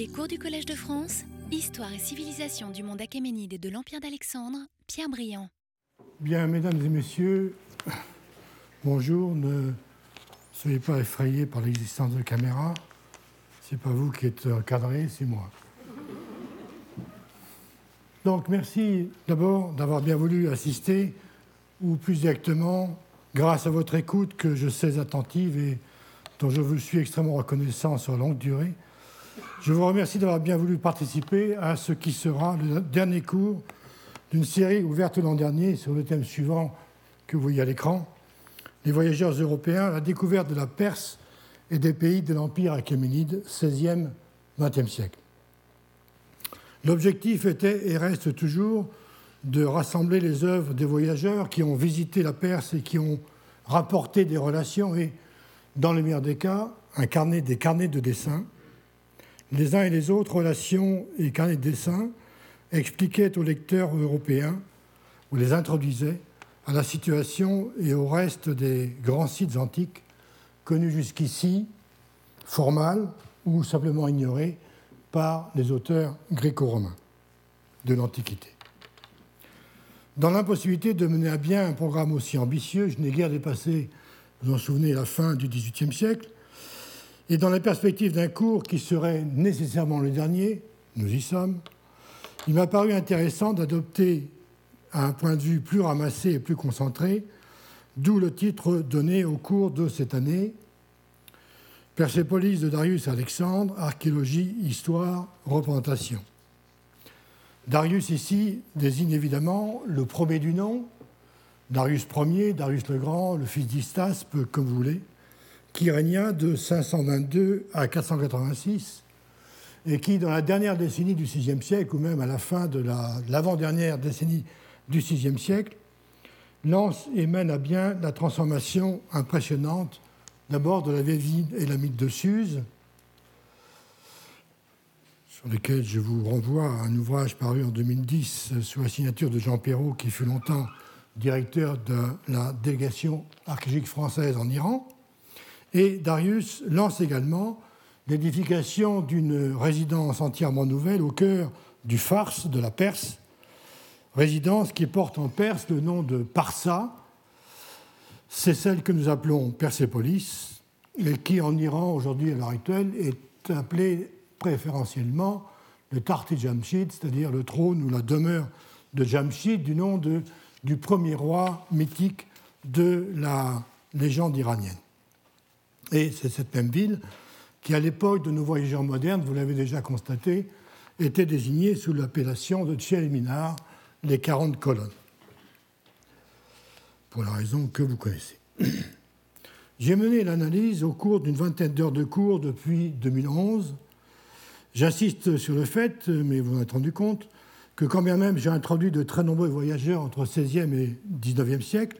Les cours du Collège de France, Histoire et civilisation du monde achéménide et de l'Empire d'Alexandre, Pierre Briand. Bien, mesdames et messieurs, bonjour. Ne soyez pas effrayés par l'existence de caméras. C'est pas vous qui êtes encadré, c'est moi. Donc, merci d'abord d'avoir bien voulu assister, ou plus exactement, grâce à votre écoute que je sais attentive et dont je vous suis extrêmement reconnaissant sur longue durée. Je vous remercie d'avoir bien voulu participer à ce qui sera le dernier cours d'une série ouverte l'an dernier sur le thème suivant que vous voyez à l'écran, les voyageurs européens, la découverte de la Perse et des pays de l'Empire achéménide, 16e, 20e siècle. L'objectif était et reste toujours de rassembler les œuvres des voyageurs qui ont visité la Perse et qui ont rapporté des relations et, dans le meilleur des cas, incarné des carnets de dessin. Les uns et les autres, relations et carnets de dessin, expliquaient aux lecteurs européens, ou les introduisaient, à la situation et au reste des grands sites antiques connus jusqu'ici, formels ou simplement ignorés par les auteurs gréco-romains de l'Antiquité. Dans l'impossibilité de mener à bien un programme aussi ambitieux, je n'ai guère dépassé, vous en souvenez, la fin du XVIIIe siècle, et dans la perspective d'un cours qui serait nécessairement le dernier, nous y sommes, il m'a paru intéressant d'adopter un point de vue plus ramassé et plus concentré, d'où le titre donné au cours de cette année, Persépolis de Darius Alexandre, archéologie, histoire, représentation. Darius ici désigne évidemment le premier du nom, Darius Ier, Darius le Grand, le fils d'Istaspe, comme vous voulez, qui régna de 522 à 486 et qui, dans la dernière décennie du VIe siècle, ou même à la fin de l'avant-dernière décennie du VIe siècle, lance et mène à bien la transformation impressionnante d'abord de la vieille et la mythe de Suse, sur lesquels je vous renvoie à un ouvrage paru en 2010 sous la signature de Jean Perrault, qui fut longtemps directeur de la délégation archéologique française en Iran. Et Darius lance également l'édification d'une résidence entièrement nouvelle au cœur du Fars de la Perse, résidence qui porte en Perse le nom de Parsa, c'est celle que nous appelons Persépolis, et qui en Iran aujourd'hui à l'heure actuelle est appelée préférentiellement le Tarti Jamshid, c'est-à-dire le trône ou la demeure de Jamshid, du nom du premier roi mythique de la légende iranienne. Et c'est cette même ville qui, à l'époque de nos voyageurs modernes, vous l'avez déjà constaté, était désignée sous l'appellation de Tcheliminar, les 40 colonnes pour la raison que vous connaissez. J'ai mené l'analyse au cours d'une vingtaine d'heures de cours depuis 2011. J'insiste sur le fait, mais vous en êtes rendu compte, que quand bien même j'ai introduit de très nombreux voyageurs entre 16e et 19e siècle,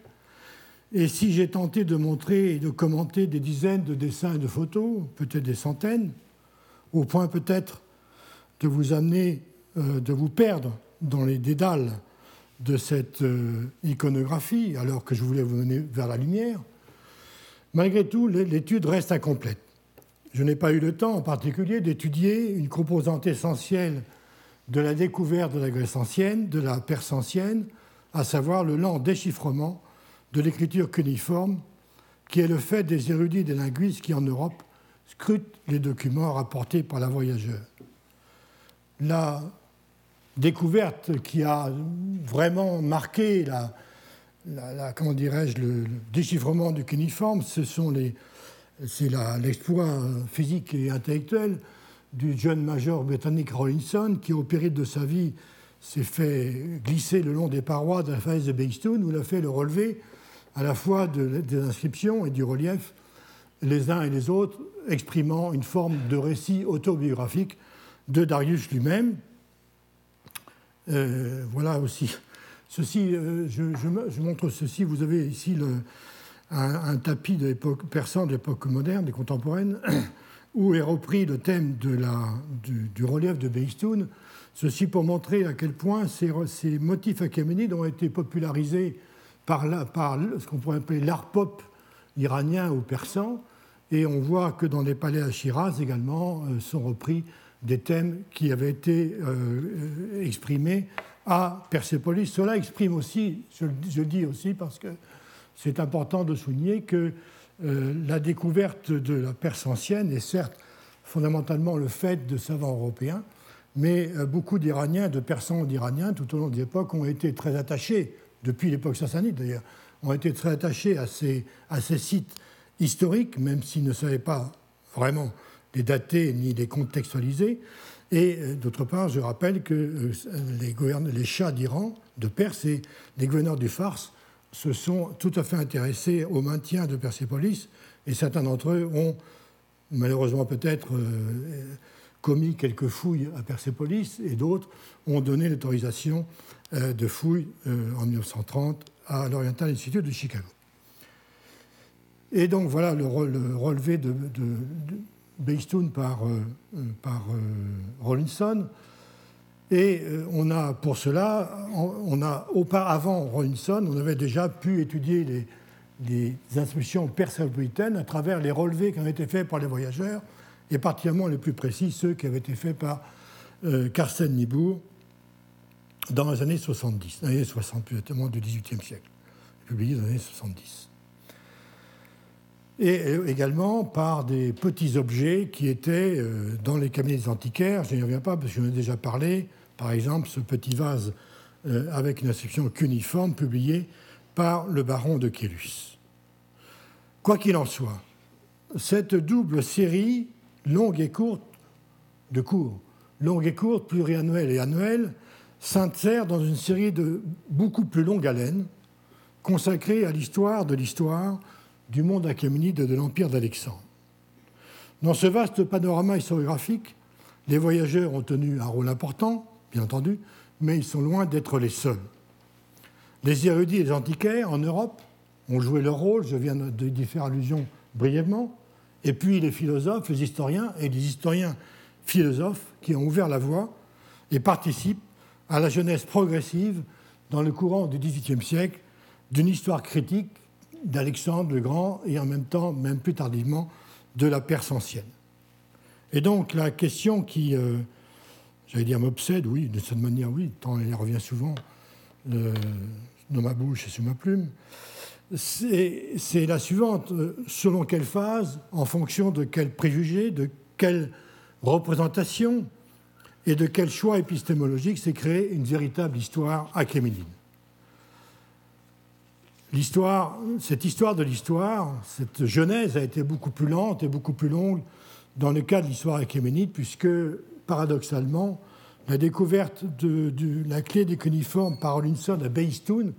et si j'ai tenté de montrer et de commenter des dizaines de dessins et de photos, peut-être des centaines, au point peut-être de vous amener, euh, de vous perdre dans les dédales de cette euh, iconographie, alors que je voulais vous mener vers la lumière, malgré tout, l'étude reste incomplète. Je n'ai pas eu le temps, en particulier, d'étudier une composante essentielle de la découverte de la Grèce ancienne, de la Perse ancienne, à savoir le lent déchiffrement de l'écriture cuniforme, qui est le fait des érudits des linguistes qui, en Europe, scrutent les documents rapportés par la voyageur. La découverte qui a vraiment marqué la, dirais-je, le, déchiffrement du cuniforme, ce sont c'est l'exploit physique et intellectuel du jeune major britannique Rawlinson qui, au péril de sa vie, s'est fait glisser le long des parois de la falaise de Beistun où il a fait le relevé à la fois des inscriptions et du relief, les uns et les autres exprimant une forme de récit autobiographique de Darius lui-même, euh, voilà aussi. Ceci, euh, je, montre ceci. Vous avez ici un, tapis de persan de l'époque moderne, et contemporaine, où est repris le thème du, relief de Beistoun. Ceci pour montrer à quel point ces, ces motifs achéménides ont été popularisés par, par ce qu'on pourrait appeler l'art pop iranien ou persan. Et on voit que dans les palais à Shiraz également euh, sont repris des thèmes qui avaient été exprimés à Persépolis. Cela exprime aussi, je, le dis aussi parce que c'est important de souligner que la découverte de la Perse ancienne est certes fondamentalement le fait de savants européens, mais euh, beaucoup d'Iraniens, de Persans d'Iraniens, tout au long des époques, ont été très attachés, depuis l'époque sassanide d'ailleurs, ont été très attachés à ces, sites historiques, même s'ils ne savaient pas vraiment les dater ni les contextualiser. Et euh, d'autre part, je rappelle que euh, les, les chats d'Iran, de Perse et les gouverneurs du Fars se sont tout à fait intéressés au maintien de Persépolis, et certains d'entre eux ont malheureusement peut-être commis quelques fouilles à Persépolis et d'autres ont donné l'autorisation euh, de fouilles euh, en 1930 à l'Oriental Institute de Chicago. Et donc voilà le, relevé de, de, par, euh, par Rollinson. Et on a pour cela, on a auparavant Rollinson, on avait déjà pu étudier les, les inscriptions persépolitaines à travers les relevés qui ont été faits par les voyageurs et particulièrement les plus précis, ceux qui avaient été faits par euh, Carsten dans les années 70, les années 60 plus du XVIIIe siècle, publiés dans les années 70. Et euh, également par des petits objets qui étaient euh, dans les cabinets antiquaires, je n'y reviens pas parce que j'en ai déjà parlé, par exemple ce petit vase avec une inscription cuniforme publié par le baron de Kélus. Quoi qu'il en soit, cette double série longue et courte de cours, longue et courte, pluriannuelle et annuelle, s'insère dans une série de beaucoup plus longue haleine, consacrée à l'histoire de l'histoire du monde achéménide de l'Empire d'Alexandre. Dans ce vaste panorama historiographique, les voyageurs ont tenu un rôle important, bien entendu, mais ils sont loin d'être les seuls. Les érudits et les antiquaires en Europe ont joué leur rôle, je viens d'y faire allusion brièvement, et puis les philosophes, les historiens et les historiens philosophes qui ont ouvert la voie et participent à la jeunesse progressive dans le courant du XVIIIe siècle d'une histoire critique d'Alexandre le Grand et en même temps, même plus tardivement, de la Perse ancienne. Et donc la question qui, euh, j'allais dire, m'obsède, oui, de cette manière, oui, tant elle revient souvent euh, dans ma bouche et sur ma plume, c'est la suivante. Selon quelle phase, en fonction de quels préjugés, de quelle représentation et de quel choix épistémologique s'est créée une véritable histoire achéménide. L'histoire, cette histoire de l'histoire, cette genèse a été beaucoup plus lente et beaucoup plus longue dans le cas de l'histoire achéménide, puisque, paradoxalement, la découverte de, la clé des cuniformes par Rollinson à Beistoun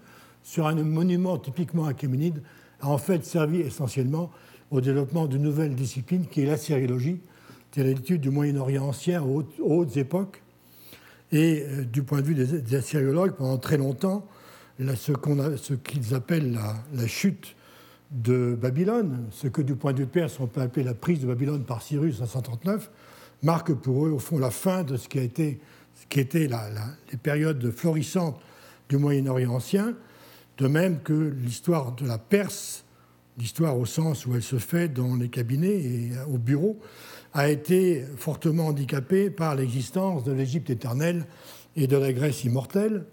sur un monument typiquement achéménide a en fait servi essentiellement au développement d'une nouvelle discipline qui est la sériologie, l'étude du Moyen-Orient ancien aux hautes, époques. Et euh, du point de vue des, des pendant très longtemps, ce qu'ils appellent la, chute de Babylone, ce que du point de vue perse on peut appeler la prise de Babylone par Cyrus en 139, marque pour eux au fond la fin de ce qui a été, ce qui était les périodes florissantes du Moyen-Orient ancien, de même que l'histoire de la Perse, l'histoire au sens où elle se fait dans les cabinets et au bureau, a été fortement handicapée par l'existence de l'Égypte éternelle et de la Grèce immortelle.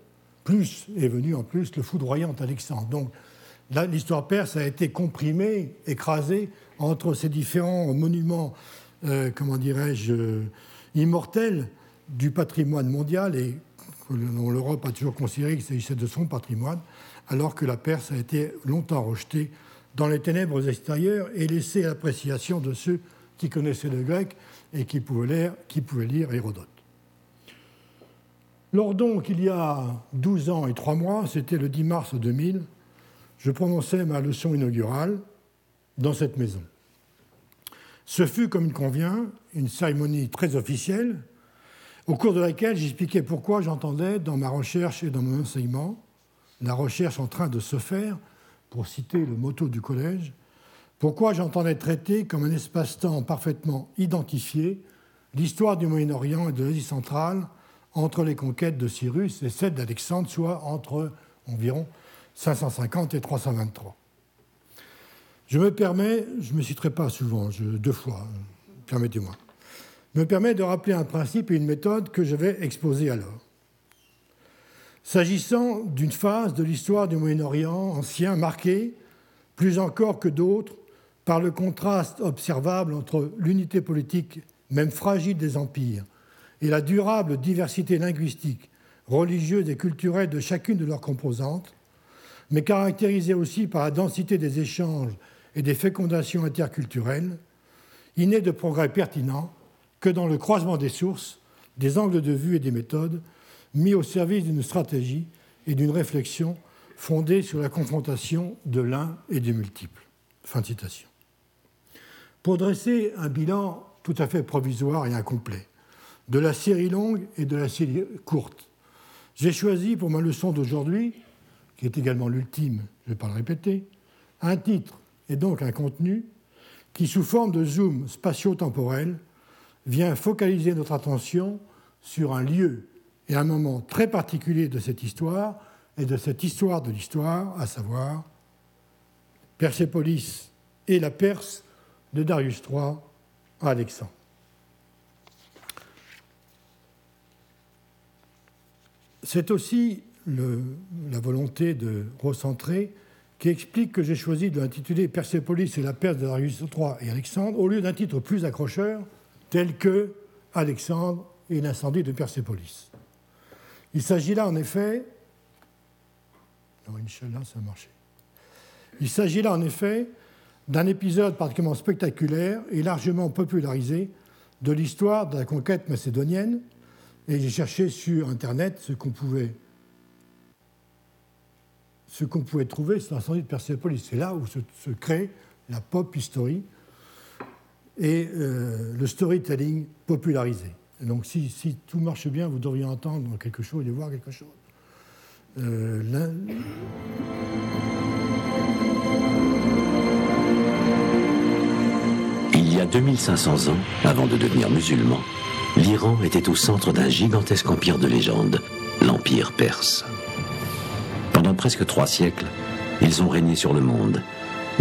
Plus est venu en plus le foudroyant Alexandre. Donc l'histoire perse a été comprimée, écrasée entre ces différents monuments, euh, comment dirais-je, immortels du patrimoine mondial et l'Europe a toujours considéré qu'il s'agissait de son patrimoine alors que la Perse a été longtemps rejetée dans les ténèbres extérieures et laissée à l'appréciation de ceux qui connaissaient le grec et qui pouvaient lire, Hérodote. Lors donc, il y a 12 ans et 3 mois, c'était le 10 mars 2000, je prononçais ma leçon inaugurale dans cette maison. Ce fut, comme il convient, une cérémonie très officielle, au cours de laquelle j'expliquais pourquoi j'entendais, dans ma recherche et dans mon enseignement, la recherche en train de se faire, pour citer le motto du collège, pourquoi j'entendais traiter comme un espace-temps parfaitement identifié l'histoire du Moyen-Orient et de l'Asie centrale entre les conquêtes de Cyrus et celles d'Alexandre, soit entre environ 550 et 323. Je me permets, je ne me citerai pas souvent, deux fois, permettez-moi, me permet de rappeler un principe et une méthode que je vais exposer alors. S'agissant d'une phase de l'histoire du Moyen-Orient ancien marquée, plus encore que d'autres, par le contraste observable entre l'unité politique, même fragile, des empires et la durable diversité linguistique, religieuse et culturelle de chacune de leurs composantes, mais caractérisée aussi par la densité des échanges et des fécondations interculturelles, il n'est de progrès pertinent que dans le croisement des sources, des angles de vue et des méthodes mis au service d'une stratégie et d'une réflexion fondée sur la confrontation de l'un et du multiple. Fin de citation. Pour dresser un bilan tout à fait provisoire et incomplet de la série longue et de la série courte, j'ai choisi pour ma leçon d'aujourd'hui, qui est également l'ultime, je ne vais pas le répéter, un titre et donc un contenu qui, sous forme de zoom spatio-temporel, vient focaliser notre attention sur un lieu et un moment très particulier de cette histoire et de cette histoire de l'histoire, à savoir Persépolis et la Perse de Darius III à Alexandre. C'est aussi la volonté de recentrer qui explique que j'ai choisi de l'intituler Persépolis et la Perse de Darius III et Alexandre au lieu d'un titre plus accrocheur tel que Alexandre et l'incendie de Persépolis. Il s'agit là en effet. Non, Inch'Allah, ça a marché. Il s'agit là en effet d'un épisode particulièrement spectaculaire et largement popularisé de l'histoire de la conquête macédonienne. Et j'ai cherché sur Internet ce qu'on pouvait, ce qu'on pouvait trouver sur l'incendie de Persépolis. C'est là où se, crée la pop history et euh, le storytelling popularisé. donc si, tout marche bien, vous devriez entendre quelque chose et voir quelque chose. Euh, 2500 ans, avant de devenir musulman, l'Iran était au centre d'un gigantesque empire de légende, l'Empire perse. Pendant presque trois siècles, ils ont régné sur le monde.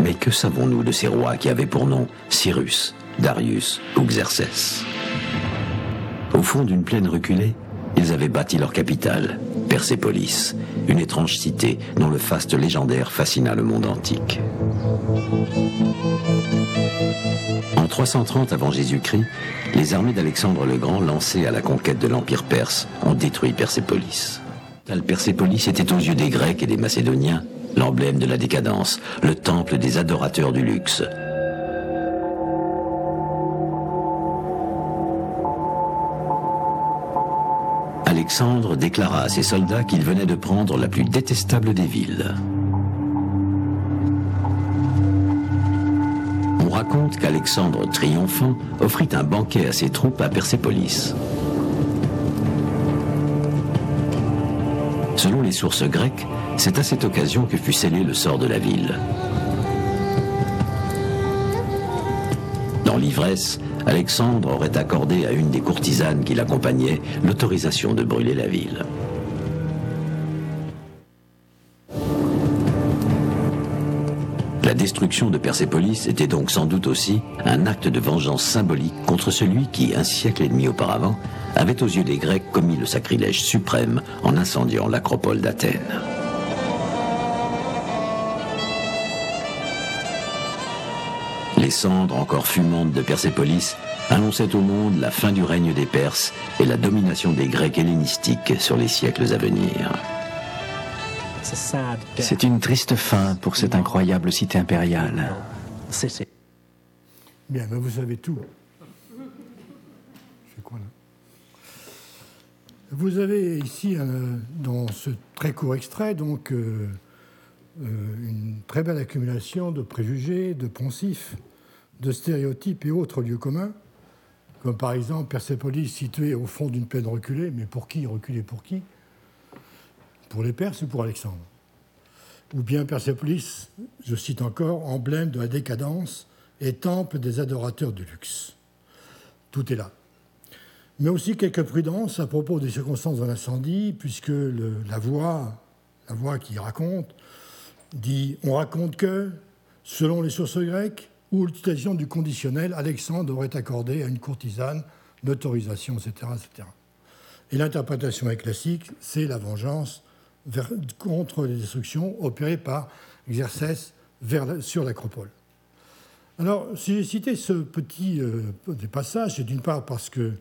Mais que savons-nous de ces rois qui avaient pour nom Cyrus, Darius ou Xerxès? Au fond d'une plaine reculée, ils avaient bâti leur capitale, Persépolis, une étrange cité dont le faste légendaire fascina le monde antique. En 330 avant Jésus-Christ, les armées d'Alexandre le Grand lancées à la conquête de l'Empire perse ont détruit Persépolis. Persépolis était aux yeux des Grecs et des Macédoniens l'emblème de la décadence, le temple des adorateurs du luxe, Alexandre déclara à ses soldats qu'il venait de prendre la plus détestable des villes. On raconte qu'Alexandre, triomphant, offrit un banquet à ses troupes à Persépolis. Selon les sources grecques, c'est à cette occasion que fut scellé le sort de la ville. Dans l'ivresse, Alexandre aurait accordé à une des courtisanes qui l'accompagnait l'autorisation de brûler la ville. La destruction de Persépolis était donc sans doute aussi un acte de vengeance symbolique contre celui qui, un siècle et demi auparavant, avait aux yeux des Grecs commis le sacrilège suprême en incendiant l'acropole d'Athènes. Les cendres encore fumantes de Persépolis annonçaient au monde la fin du règne des Perses et la domination des Grecs hellénistiques sur les siècles à venir. C'est une triste fin pour cette incroyable cité impériale. Bien, mais vous savez tout. Quoi, là? Vous avez ici, euh, dans ce très court extrait, donc euh, euh, une très belle accumulation de préjugés, de poncifs, de stéréotypes et autres lieux communs, comme par exemple Persépolis située au fond d'une plaine reculée, mais pour qui reculée pour qui? Pour les Perses ou pour Alexandre? Ou bien Persépolis, je cite encore, emblème de la décadence et temple des adorateurs du luxe. Tout est là. Mais aussi quelques prudences à propos des circonstances de l'incendie, puisque la voix, la voix qui raconte, dit on raconte que, selon les sources grecques, ou l'utilisation du conditionnel, Alexandre aurait accordé à une courtisane l'autorisation, etc., etc. Et l'interprétation classique, c'est la vengeance contre les destructions opérées par Xerxès sur l'acropole. Alors, si j'ai cité ce petit euh, passage, c'est d'une part parce que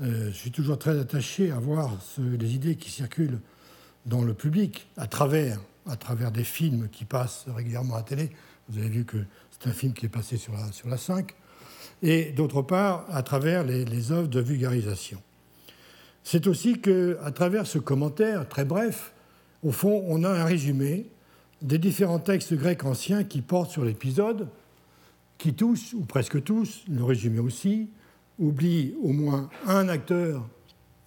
euh, je suis toujours très attaché à voir les idées qui circulent dans le public à travers, à travers des films qui passent régulièrement à la télé. Vous avez vu que c'est un film qui est passé sur la, sur la 5. Et d'autre part, à travers les, œuvres de vulgarisation. C'est aussi qu'à travers ce commentaire très bref, au fond, on a un résumé des différents textes grecs anciens qui portent sur l'épisode, qui tous, ou presque tous, le résumé aussi, oublient au moins un acteur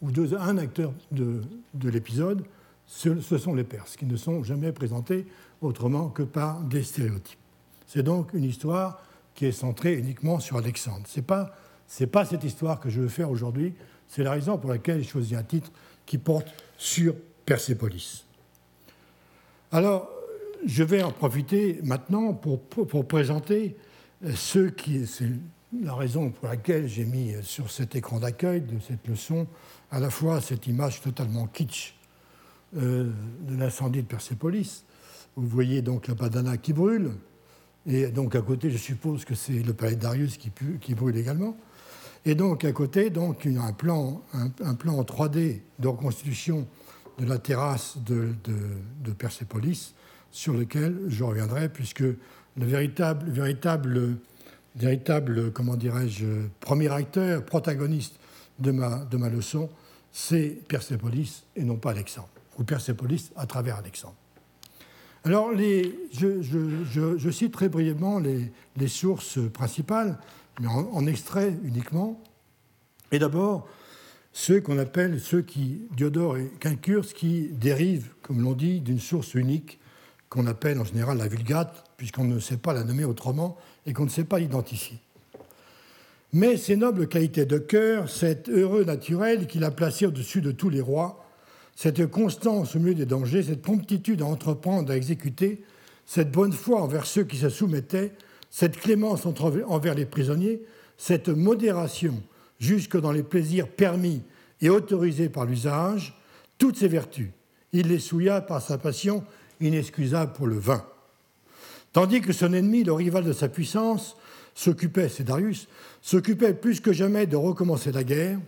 ou deux, un acteur de, l'épisode, ce, sont les Perses, qui ne sont jamais présentés autrement que par des stéréotypes. C'est donc une histoire qui est centrée uniquement sur Alexandre. Ce n'est pas, pas cette histoire que je veux faire aujourd'hui, c'est la raison pour laquelle j'ai choisi un titre qui porte sur Persépolis. Alors, je vais en profiter maintenant pour, pour, présenter ceux qui. C'est la raison pour laquelle j'ai mis sur cet écran d'accueil de cette leçon à la fois cette image totalement kitsch euh, de l'incendie de Persépolis. Vous voyez donc la badana qui brûle, et donc à côté, je suppose que c'est le palais Darius qui, brûle également. Et donc à côté, donc, un, plan, un, plan en 3D de reconstitution de la terrasse de, de, Persépolis, sur lequel je reviendrai, puisque le véritable, véritable, véritable comment dirais-je, premier acteur, protagoniste de ma, de ma leçon, c'est Persépolis et non pas Alexandre, ou Persépolis à travers Alexandre. Alors, je, cite très brièvement les, les sources principales mais en, extrait uniquement. Et d'abord, ceux qu'on appelle, ceux qui, Diodore et Quincurse, qui dérivent, comme l'on dit, d'une source unique qu'on appelle en général la Vulgate, puisqu'on ne sait pas la nommer autrement et qu'on ne sait pas l'identifier. Mais ces nobles qualités de cœur, cet heureux naturel qui l'a placé au-dessus de tous les rois, cette constance au milieu des dangers, cette promptitude à entreprendre, à exécuter, cette bonne foi envers ceux qui se soumettaient, cette clémence envers les prisonniers, cette modération jusque dans les plaisirs permis et autorisés par l'usage, toutes ces vertus, il les souilla par sa passion inexcusable pour le vin. Tandis que son ennemi, le rival de sa puissance, s'occupait, c'est Darius, s'occupait plus que jamais de recommencer la guerre,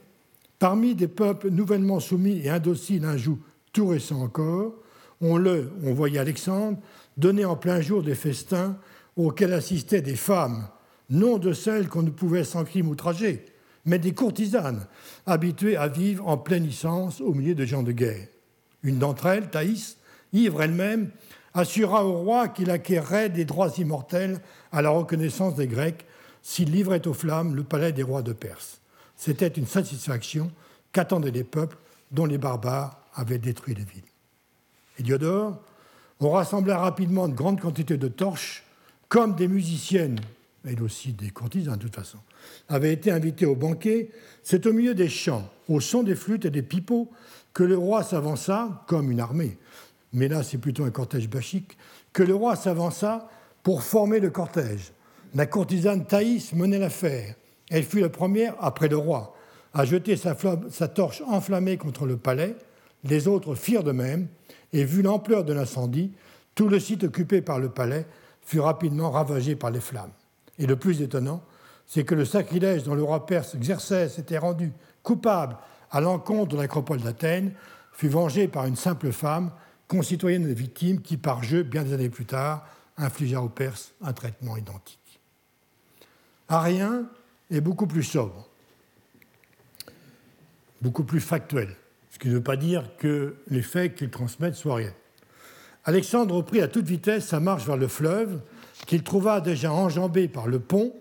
parmi des peuples nouvellement soumis et indociles un joug tout récent encore, on le, on voyait Alexandre, donner en plein jour des festins auxquels assistaient des femmes, non de celles qu'on ne pouvait sans crime outrager, mais des courtisanes, habituées à vivre en pleine licence au milieu de gens de guerre. Une d'entre elles, Thaïs, ivre elle-même, assura au roi qu'il acquerrait des droits immortels à la reconnaissance des Grecs s'il livrait aux flammes le palais des rois de Perse. C'était une satisfaction qu'attendaient les peuples dont les barbares avaient détruit les villes. Et Diodore, on rassembla rapidement de grandes quantités de torches comme des musiciennes, elles aussi des courtisanes de toute façon, avaient été invitées au banquet, c'est au milieu des chants, au son des flûtes et des pipeaux, que le roi s'avança, comme une armée, mais là c'est plutôt un cortège bachique, que le roi s'avança pour former le cortège. La courtisane Thaïs menait l'affaire. Elle fut la première, après le roi, à jeter sa, torche enflammée contre le palais. Les autres firent de même, et vu l'ampleur de l'incendie, tout le site occupé par le palais fut rapidement ravagé par les flammes. Et le plus étonnant, c'est que le sacrilège dont le roi perse Xerxès s'était rendu coupable à l'encontre de l'acropole d'Athènes fut vengé par une simple femme, concitoyenne de victime, qui, par jeu, bien des années plus tard, infligea aux Perses un traitement identique. Arien est beaucoup plus sobre, beaucoup plus factuel, ce qui ne veut pas dire que les faits qu'il transmet soient rien. Alexandre reprit à toute vitesse sa marche vers le fleuve, qu'il trouva déjà enjambé par le pont.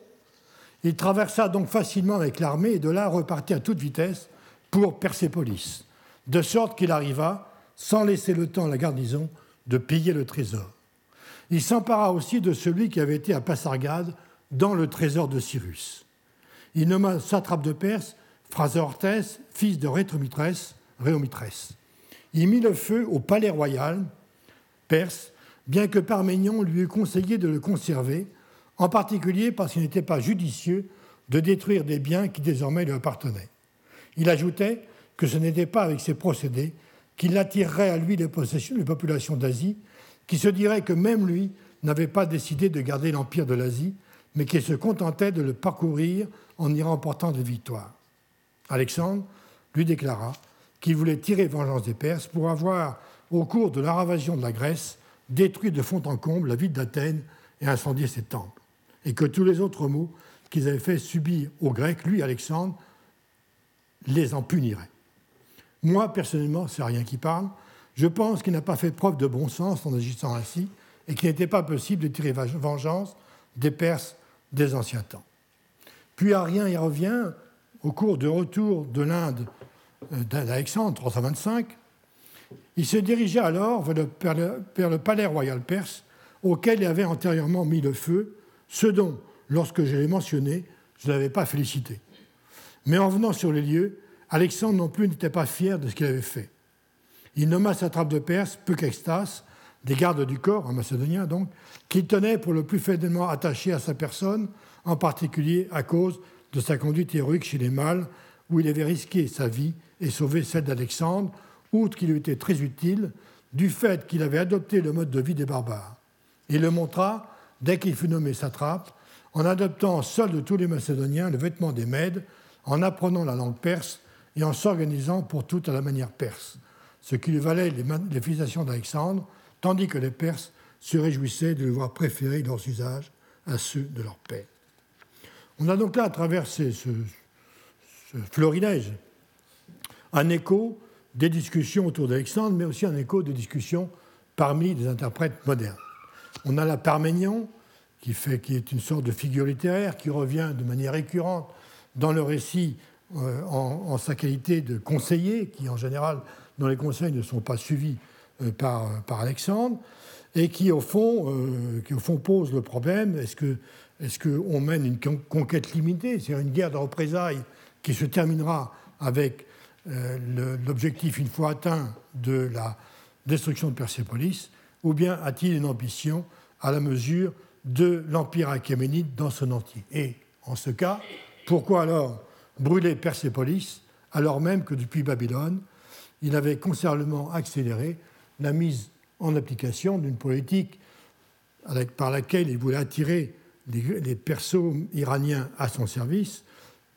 Il traversa donc facilement avec l'armée et de là repartit à toute vitesse pour Persépolis, de sorte qu'il arriva, sans laisser le temps à la garnison, de piller le trésor. Il s'empara aussi de celui qui avait été à Passargade dans le trésor de Cyrus. Il nomma satrape de Perse Phrasorthès, fils de Rétromitrès, Réomitrès. Il mit le feu au palais royal perse, bien que Parménion lui eût conseillé de le conserver, en particulier parce qu'il n'était pas judicieux de détruire des biens qui désormais lui appartenaient. Il ajoutait que ce n'était pas avec ces procédés qu'il attirerait à lui les, populations d'Asie, qui se diraient que même lui n'avait pas décidé de garder l'empire de l'Asie, mais qu'il se contentait de le parcourir en y remportant des victoires. Alexandre lui déclara qu'il voulait tirer vengeance des Perses pour avoir, au cours de leur invasion de la Grèce, détruit de fond en comble la ville d'Athènes et incendié ses temples, et que tous les autres maux qu'ils avaient fait subir aux Grecs, lui, Alexandre, les en punirait. Moi, personnellement, c'est rien qui parle, je pense qu'il n'a pas fait preuve de bon sens en agissant ainsi, et qu'il n'était pas possible de tirer vengeance des Perses des anciens temps. Puis Arien y revient au cours du retour de l'Inde euh, d'Alexandre, 325. Il se dirigeait alors vers le, palais royal perse, auquel il avait antérieurement mis le feu, ce dont, lorsque je l'ai mentionné, je ne l'avais pas félicité. Mais en venant sur les lieux, Alexandre non plus n'était pas fier de ce qu'il avait fait. Il nomma sa trappe de Perse, Peucextas, des gardes du corps, un macédonien donc, qu'il tenait pour le plus fidèlement attaché à sa personne, en particulier à cause de sa conduite héroïque chez les mâles, où il avait risqué sa vie et sauvé celle d'Alexandre, outre qu'il lui était très utile, du fait qu'il avait adopté le mode de vie des barbares. Il le montra, dès qu'il fut nommé satrape, en adoptant seul de tous les Macédoniens le vêtement des Mèdes, en apprenant la langue perse et en s'organisant pour tout à la manière perse, ce qui lui valait les félicitations d'Alexandre, tandis que les Perses se réjouissaient de le voir préférer leurs usages à ceux de leur père. On a donc là, à travers ce, florilège, un écho des discussions autour d'Alexandre, mais aussi un écho des discussions parmi les interprètes modernes. On a la Parménion, qui, est une sorte de figure littéraire, qui revient de manière récurrente dans le récit euh, en, sa qualité de conseiller, qui en général, dans les conseils, ne sont pas suivis par, par, Alexandre, et qui au, fond, euh, qui au fond pose le problème est-ce qu'on mène une conquête limitée, c'est-à-dire une guerre de représailles qui se terminera avec euh, l'objectif, une fois atteint, de la destruction de Persépolis, ou bien a-t-il une ambition à la mesure de l'Empire achéménide dans son entier? Et en ce cas, pourquoi alors brûler Persépolis alors même que depuis Babylone, il avait considérablement accéléré la mise en application d'une politique par laquelle il voulait attirer les, persos iraniens à son service,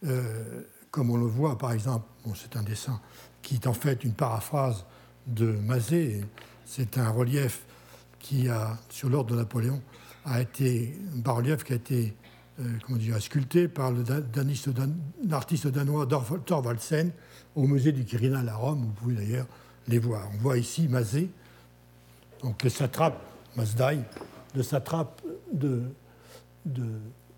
euh, comme on le voit par exemple, c'est un dessin qui est en fait une paraphrase de Mazet, c'est un relief qui a, sur l'ordre de Napoléon, a été un bas-relief qui a été euh, comment dire, sculpté par l'artiste danois Thorvaldsen au musée du Quirinal à Rome. Vous pouvez d'ailleurs les voir. On voit ici Mazet, donc le satrape Mazdai, le satrape de,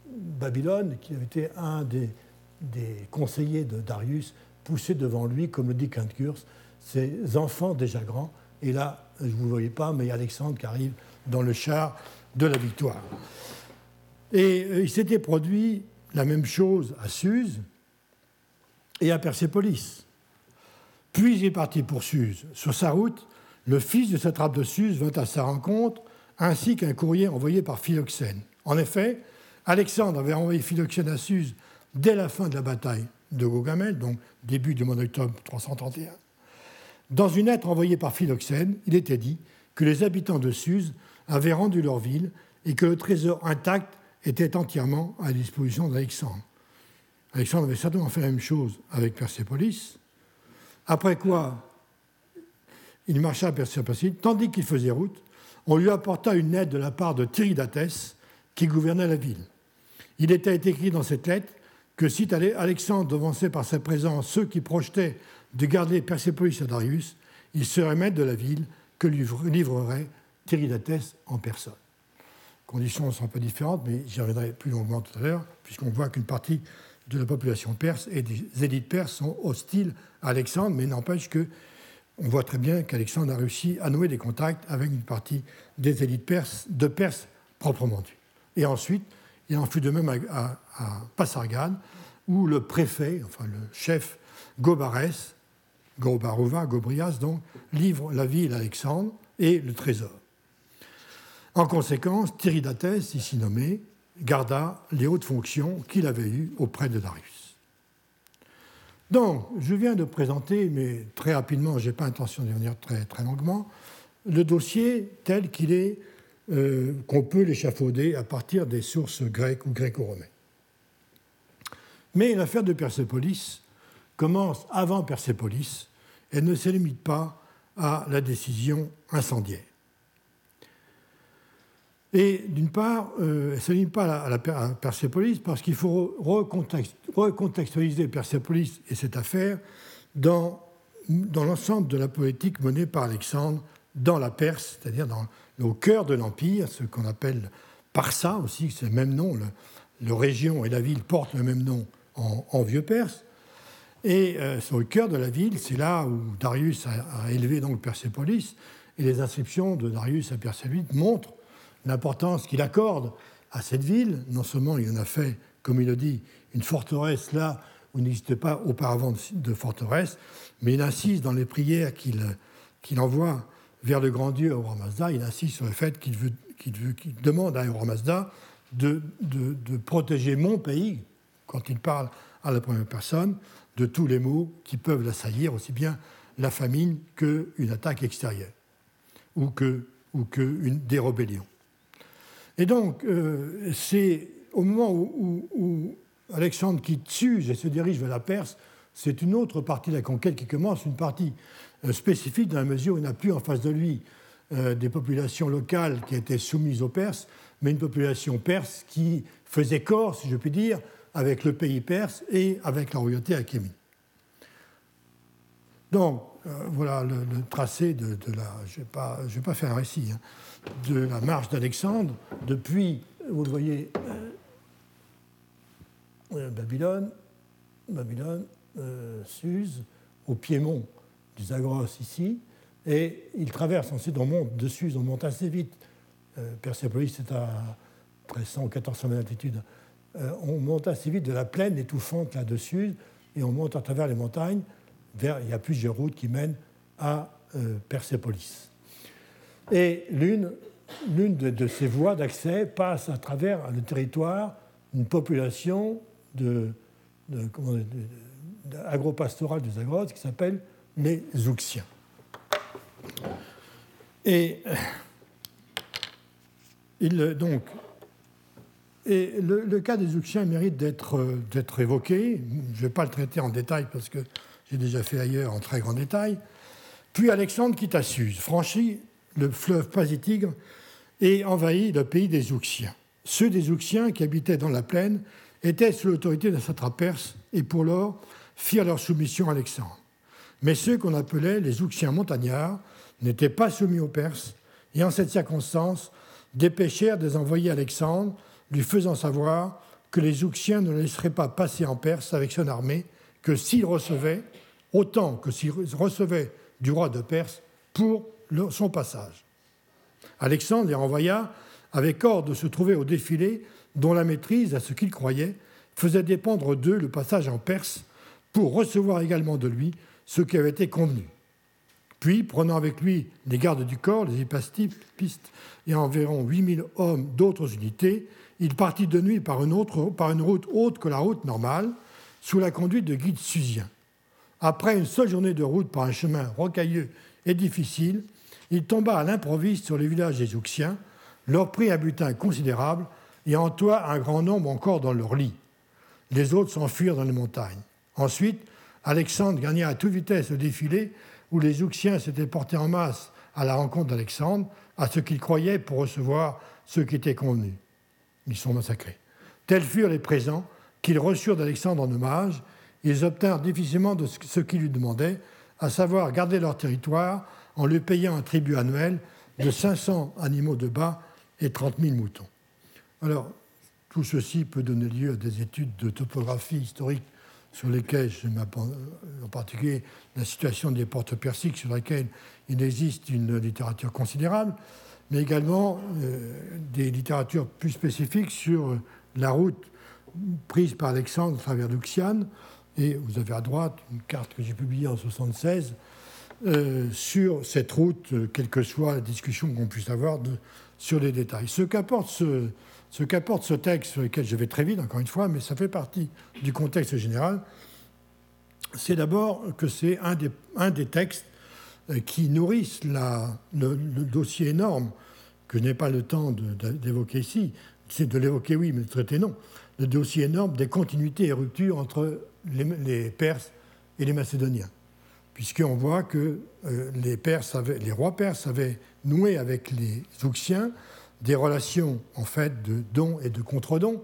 Babylone, qui avait été un des conseillers de Darius poussaient devant lui, comme le dit Quintcurs, ses enfants déjà grands. Et là, je ne vous voyez pas, mais Alexandre qui arrive dans le char de la victoire. Et euh, il s'était produit la même chose à Suse et à Persépolis. Puis il est parti pour Suse. Sur sa route, le fils de satrape de Suse vint à sa rencontre, ainsi qu'un courrier envoyé par Philoxène. En effet, Alexandre avait envoyé Philoxène à Suse dès la fin de la bataille de Gaugamel, donc début du mois d'octobre 331. Dans une lettre envoyée par Philoxène, il était dit que les habitants de Suse avaient rendu leur ville et que le trésor intact était entièrement à la disposition d'Alexandre. Alexandre avait certainement fait la même chose avec Persépolis, après quoi il marcha à Persépolis, tandis qu'il faisait route, on lui apporta une aide de la part de Tiridates, qui gouvernait la ville. Il était écrit dans cette lettre que si Alexandre devançait par sa présence ceux qui projetaient de garder Persépolis à Darius, il serait maître de la ville que lui livrerait Tiridates en personne. Conditions sont un peu différentes, mais j'y reviendrai plus longuement tout à l'heure, puisqu'on voit qu'une partie de la population perse et des élites perses sont hostiles à Alexandre, mais n'empêche que on voit très bien qu'Alexandre a réussi à nouer des contacts avec une partie des élites perses, de Perse proprement due. Et ensuite, il en fut de même à, à, où le préfet, enfin le chef Gobarès, Gobarouva, Gobrias donc, livre la ville à Alexandre et le trésor. En conséquence, Tiridates, ici nommé, garda les hautes fonctions qu'il avait eues auprès de Darius. Donc, je viens de présenter, mais très rapidement, je n'ai pas intention de venir très, longuement, le dossier tel qu'il est, euh, qu'on peut l'échafauder à partir des sources grecques ou gréco-romaines. Mais l'affaire de Persépolis commence avant Persépolis et ne se limite pas à la décision incendiaire. Et d'une part, euh, elle ne se pas à, la, Persépolis parce qu'il faut recontextualiser Persépolis et cette affaire dans, dans l'ensemble de la politique menée par Alexandre dans la Perse, c'est-à-dire au cœur de l'Empire, ce qu'on appelle Parsa aussi, c'est le même nom, le, région et la ville portent le même nom en, vieux perse. Et euh, c'est au cœur de la ville, c'est là où Darius a, élevé donc Persépolis, et les inscriptions de Darius à Persépolis montrent l'importance qu'il accorde à cette ville. Non seulement il en a fait, comme il le dit, une forteresse là où n'existait pas auparavant de forteresse, mais il insiste dans les prières qu'il envoie vers le grand Dieu roi Mazda, il insiste sur le fait qu'il veut, demande à roi Mazda de, de, protéger mon pays, quand il parle à la première personne, de tous les maux qui peuvent l'assaillir, aussi bien la famine qu'une attaque extérieure, ou que, ou que une, des. Et donc, euh, c'est au moment où, Alexandre quitte Suse et se dirige vers la Perse, c'est une autre partie de la conquête qui commence, une partie euh, spécifique dans la mesure où il n'a plus en face de lui euh, des populations locales qui étaient soumises aux Perses, mais une population perse qui faisait corps, si je puis dire, avec le pays perse et avec la royauté achéménide. Donc, voilà le, tracé de, la. Je ne vais, pas faire un récit. Hein de la marche d'Alexandre depuis, vous le voyez, euh, euh, Babylone, Babylone, euh, Suse, au Piémont du Zagros ici, et il traverse ensuite, on monte de Suse, on monte assez vite. Persépolis est à 1300 ou 1400 mètres d'altitude. on monte assez vite de la plaine étouffante là de Suse, et on monte à travers les montagnes. Vers, il y a plusieurs routes qui mènent à Persépolis. Et l'une, l'une de, ces voies d'accès passe à travers le territoire d'une population de, de, agropastorale du Zagros qui s'appelle les Zouxiens. Et, il, donc, et le, cas des Zouxiens mérite d'être, évoqué. Je ne vais pas le traiter en détail parce que j'ai déjà fait ailleurs en très grand détail. Puis Alexandre quitte à franchit le fleuve Pasitigre et envahit le pays des Ouxiens. Ceux des Ouxiens qui habitaient dans la plaine étaient sous l'autorité d'un satrape et pour lors firent leur soumission à Alexandre. Mais ceux qu'on appelait les Ouxiens montagnards n'étaient pas soumis aux Perses et en cette circonstance dépêchèrent des envoyés Alexandre lui faisant savoir que les Ouxiens ne laisseraient pas passer en Perse avec son armée que s'il recevait, autant que s'il recevait du roi de Perse pour son passage. Alexandre les renvoya avec ordre de se trouver au défilé dont la maîtrise, à ce qu'il croyait, faisait dépendre d'eux le passage en Perse pour recevoir également de lui ce qui avait été convenu. Puis, prenant avec lui les gardes du corps, les pistes et environ 8000 hommes d'autres unités, il partit de nuit par une, autre, par une route haute que la route normale, sous la conduite de guides susiens. Après une seule journée de route par un chemin rocailleux et difficile, il tomba à l'improviste sur les villages des Ouxiens, leur prit un butin considérable et entoia un grand nombre encore dans leur lit. Les autres s'enfuirent dans les montagnes. Ensuite, Alexandre gagna à toute vitesse le défilé où les Ouxiens s'étaient portés en masse à la rencontre d'Alexandre, à ce qu'ils croyaient pour recevoir ce qui était convenu. Ils sont massacrés. Tels furent les présents qu'ils reçurent d'Alexandre en hommage. Ils obtinrent difficilement de ce qu'ils lui demandaient, à savoir garder leur territoire en lui payant un tribut annuel de 500 animaux de bas et 30 000 moutons. Alors, tout ceci peut donner lieu à des études de topographie historique sur lesquelles je en particulier la situation des portes persiques sur laquelle il existe une littérature considérable, mais également euh, des littératures plus spécifiques sur la route prise par Alexandre à travers l'Uxiane. Et vous avez à droite une carte que j'ai publiée en 1976 euh, sur cette route, euh, quelle que soit la discussion qu'on puisse avoir sur les détails. Ce qu'apporte ce, texte, sur lequel je vais très vite, encore une fois, mais ça fait partie du contexte général, c'est d'abord que c'est un des, textes euh, qui nourrissent le, dossier énorme que je n'ai pas le temps d'évoquer ici. C'est de l'évoquer, oui, mais de traiter, non. Le dossier énorme des continuités et ruptures entre les Perses et les Macédoniens. Puisqu'on voit que euh, les, rois perses avaient noué avec les Ouxiens des relations en fait de dons et de contre-dons,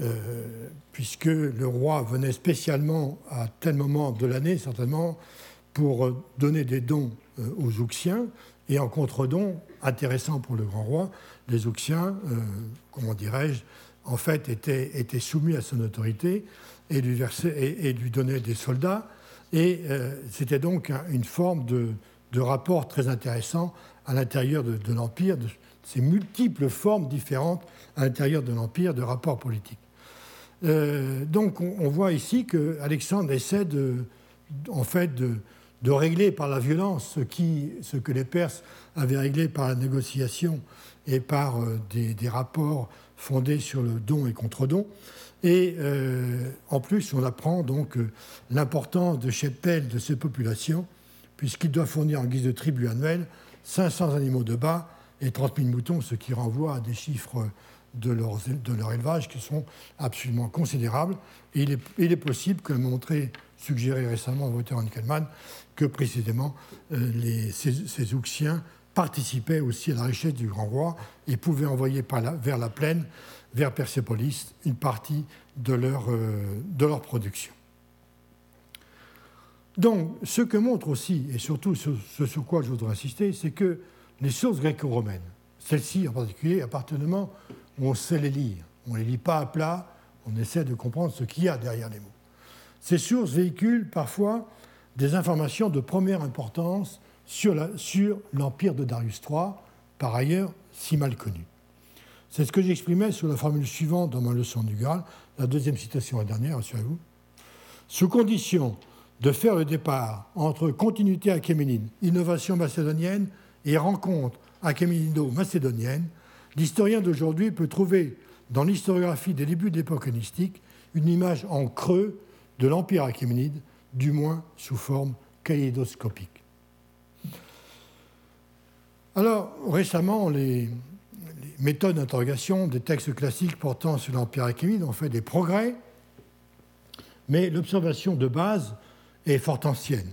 euh, puisque le roi venait spécialement à tel moment de l'année, certainement, pour donner des dons euh, aux Ouxiens, et en contre-don, intéressant pour le grand roi, les Ouxiens, euh, comment dirais-je, en fait étaient, soumis à son autorité et et, lui donnaient des soldats. Et c'était donc une forme de, rapport très intéressant à l'intérieur de, l'Empire, de ces multiples formes différentes à l'intérieur de l'Empire de rapports politiques. Euh, donc on, voit ici que Alexandre essaie de, en fait de, régler par la violence ce, que les Perses avaient réglé par la négociation et par euh, des, rapports fondés sur le don et contre-don. Et euh, en plus, on apprend donc l'importance de cheptel de ces populations, puisqu'il doit fournir en guise de tribu annuel 500 animaux de bas et 30 000 moutons, ce qui renvoie à des chiffres de leur, élevage qui sont absolument considérables. Et il est, possible, comme montré, suggéré récemment Walter Henkelmann, que précisément euh, les, ces, ces participaient aussi à la richesse du grand roi et pouvaient envoyer vers la plaine, vers Persépolis, une partie de leur, euh, de leur production. Donc, ce que montre aussi, et surtout ce, sur quoi je voudrais insister, c'est que les sources gréco-romaines, celles-ci en particulier, appartenant on sait les lire. On ne les lit pas à plat, on essaie de comprendre ce qu'il y a derrière les mots. Ces sources véhiculent parfois des informations de première importance sur l'empire de Darius III, par ailleurs si mal connu. C'est ce que j'exprimais sous la formule suivante dans ma leçon du Graal, la deuxième citation la dernière, rassurez-vous. Sous condition de faire le départ entre continuité achéménide, innovation macédonienne et rencontre achéménido-macédonienne, L'historien d'aujourd'hui peut trouver dans l'historiographie des débuts de l'époque hellénistique une image en creux de l'Empire achéménide, du moins sous forme kaléidoscopique. Alors, récemment, les, méthodes d'interrogation des textes classiques portant sur l'Empire achéménide ont fait des progrès, mais l'observation de base est fort ancienne.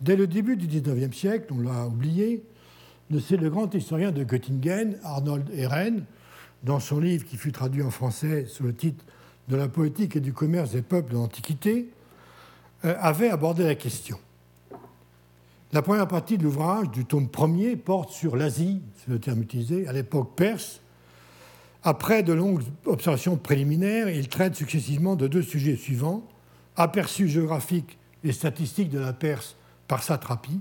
Dès le début du XIXe siècle, on l'a oublié, le grand historien de Göttingen, Arnold Ehren, dans son livre qui fut traduit en français sous le titre De la poétique et du commerce des peuples de l'Antiquité, euh, avait abordé la question. La première partie de l'ouvrage, du tome premier, porte sur l'Asie, c'est le terme utilisé, à l'époque perse. Après de longues observations préliminaires, il traite successivement de deux sujets suivants aperçus géographiques et statistiques de la Perse par satrapie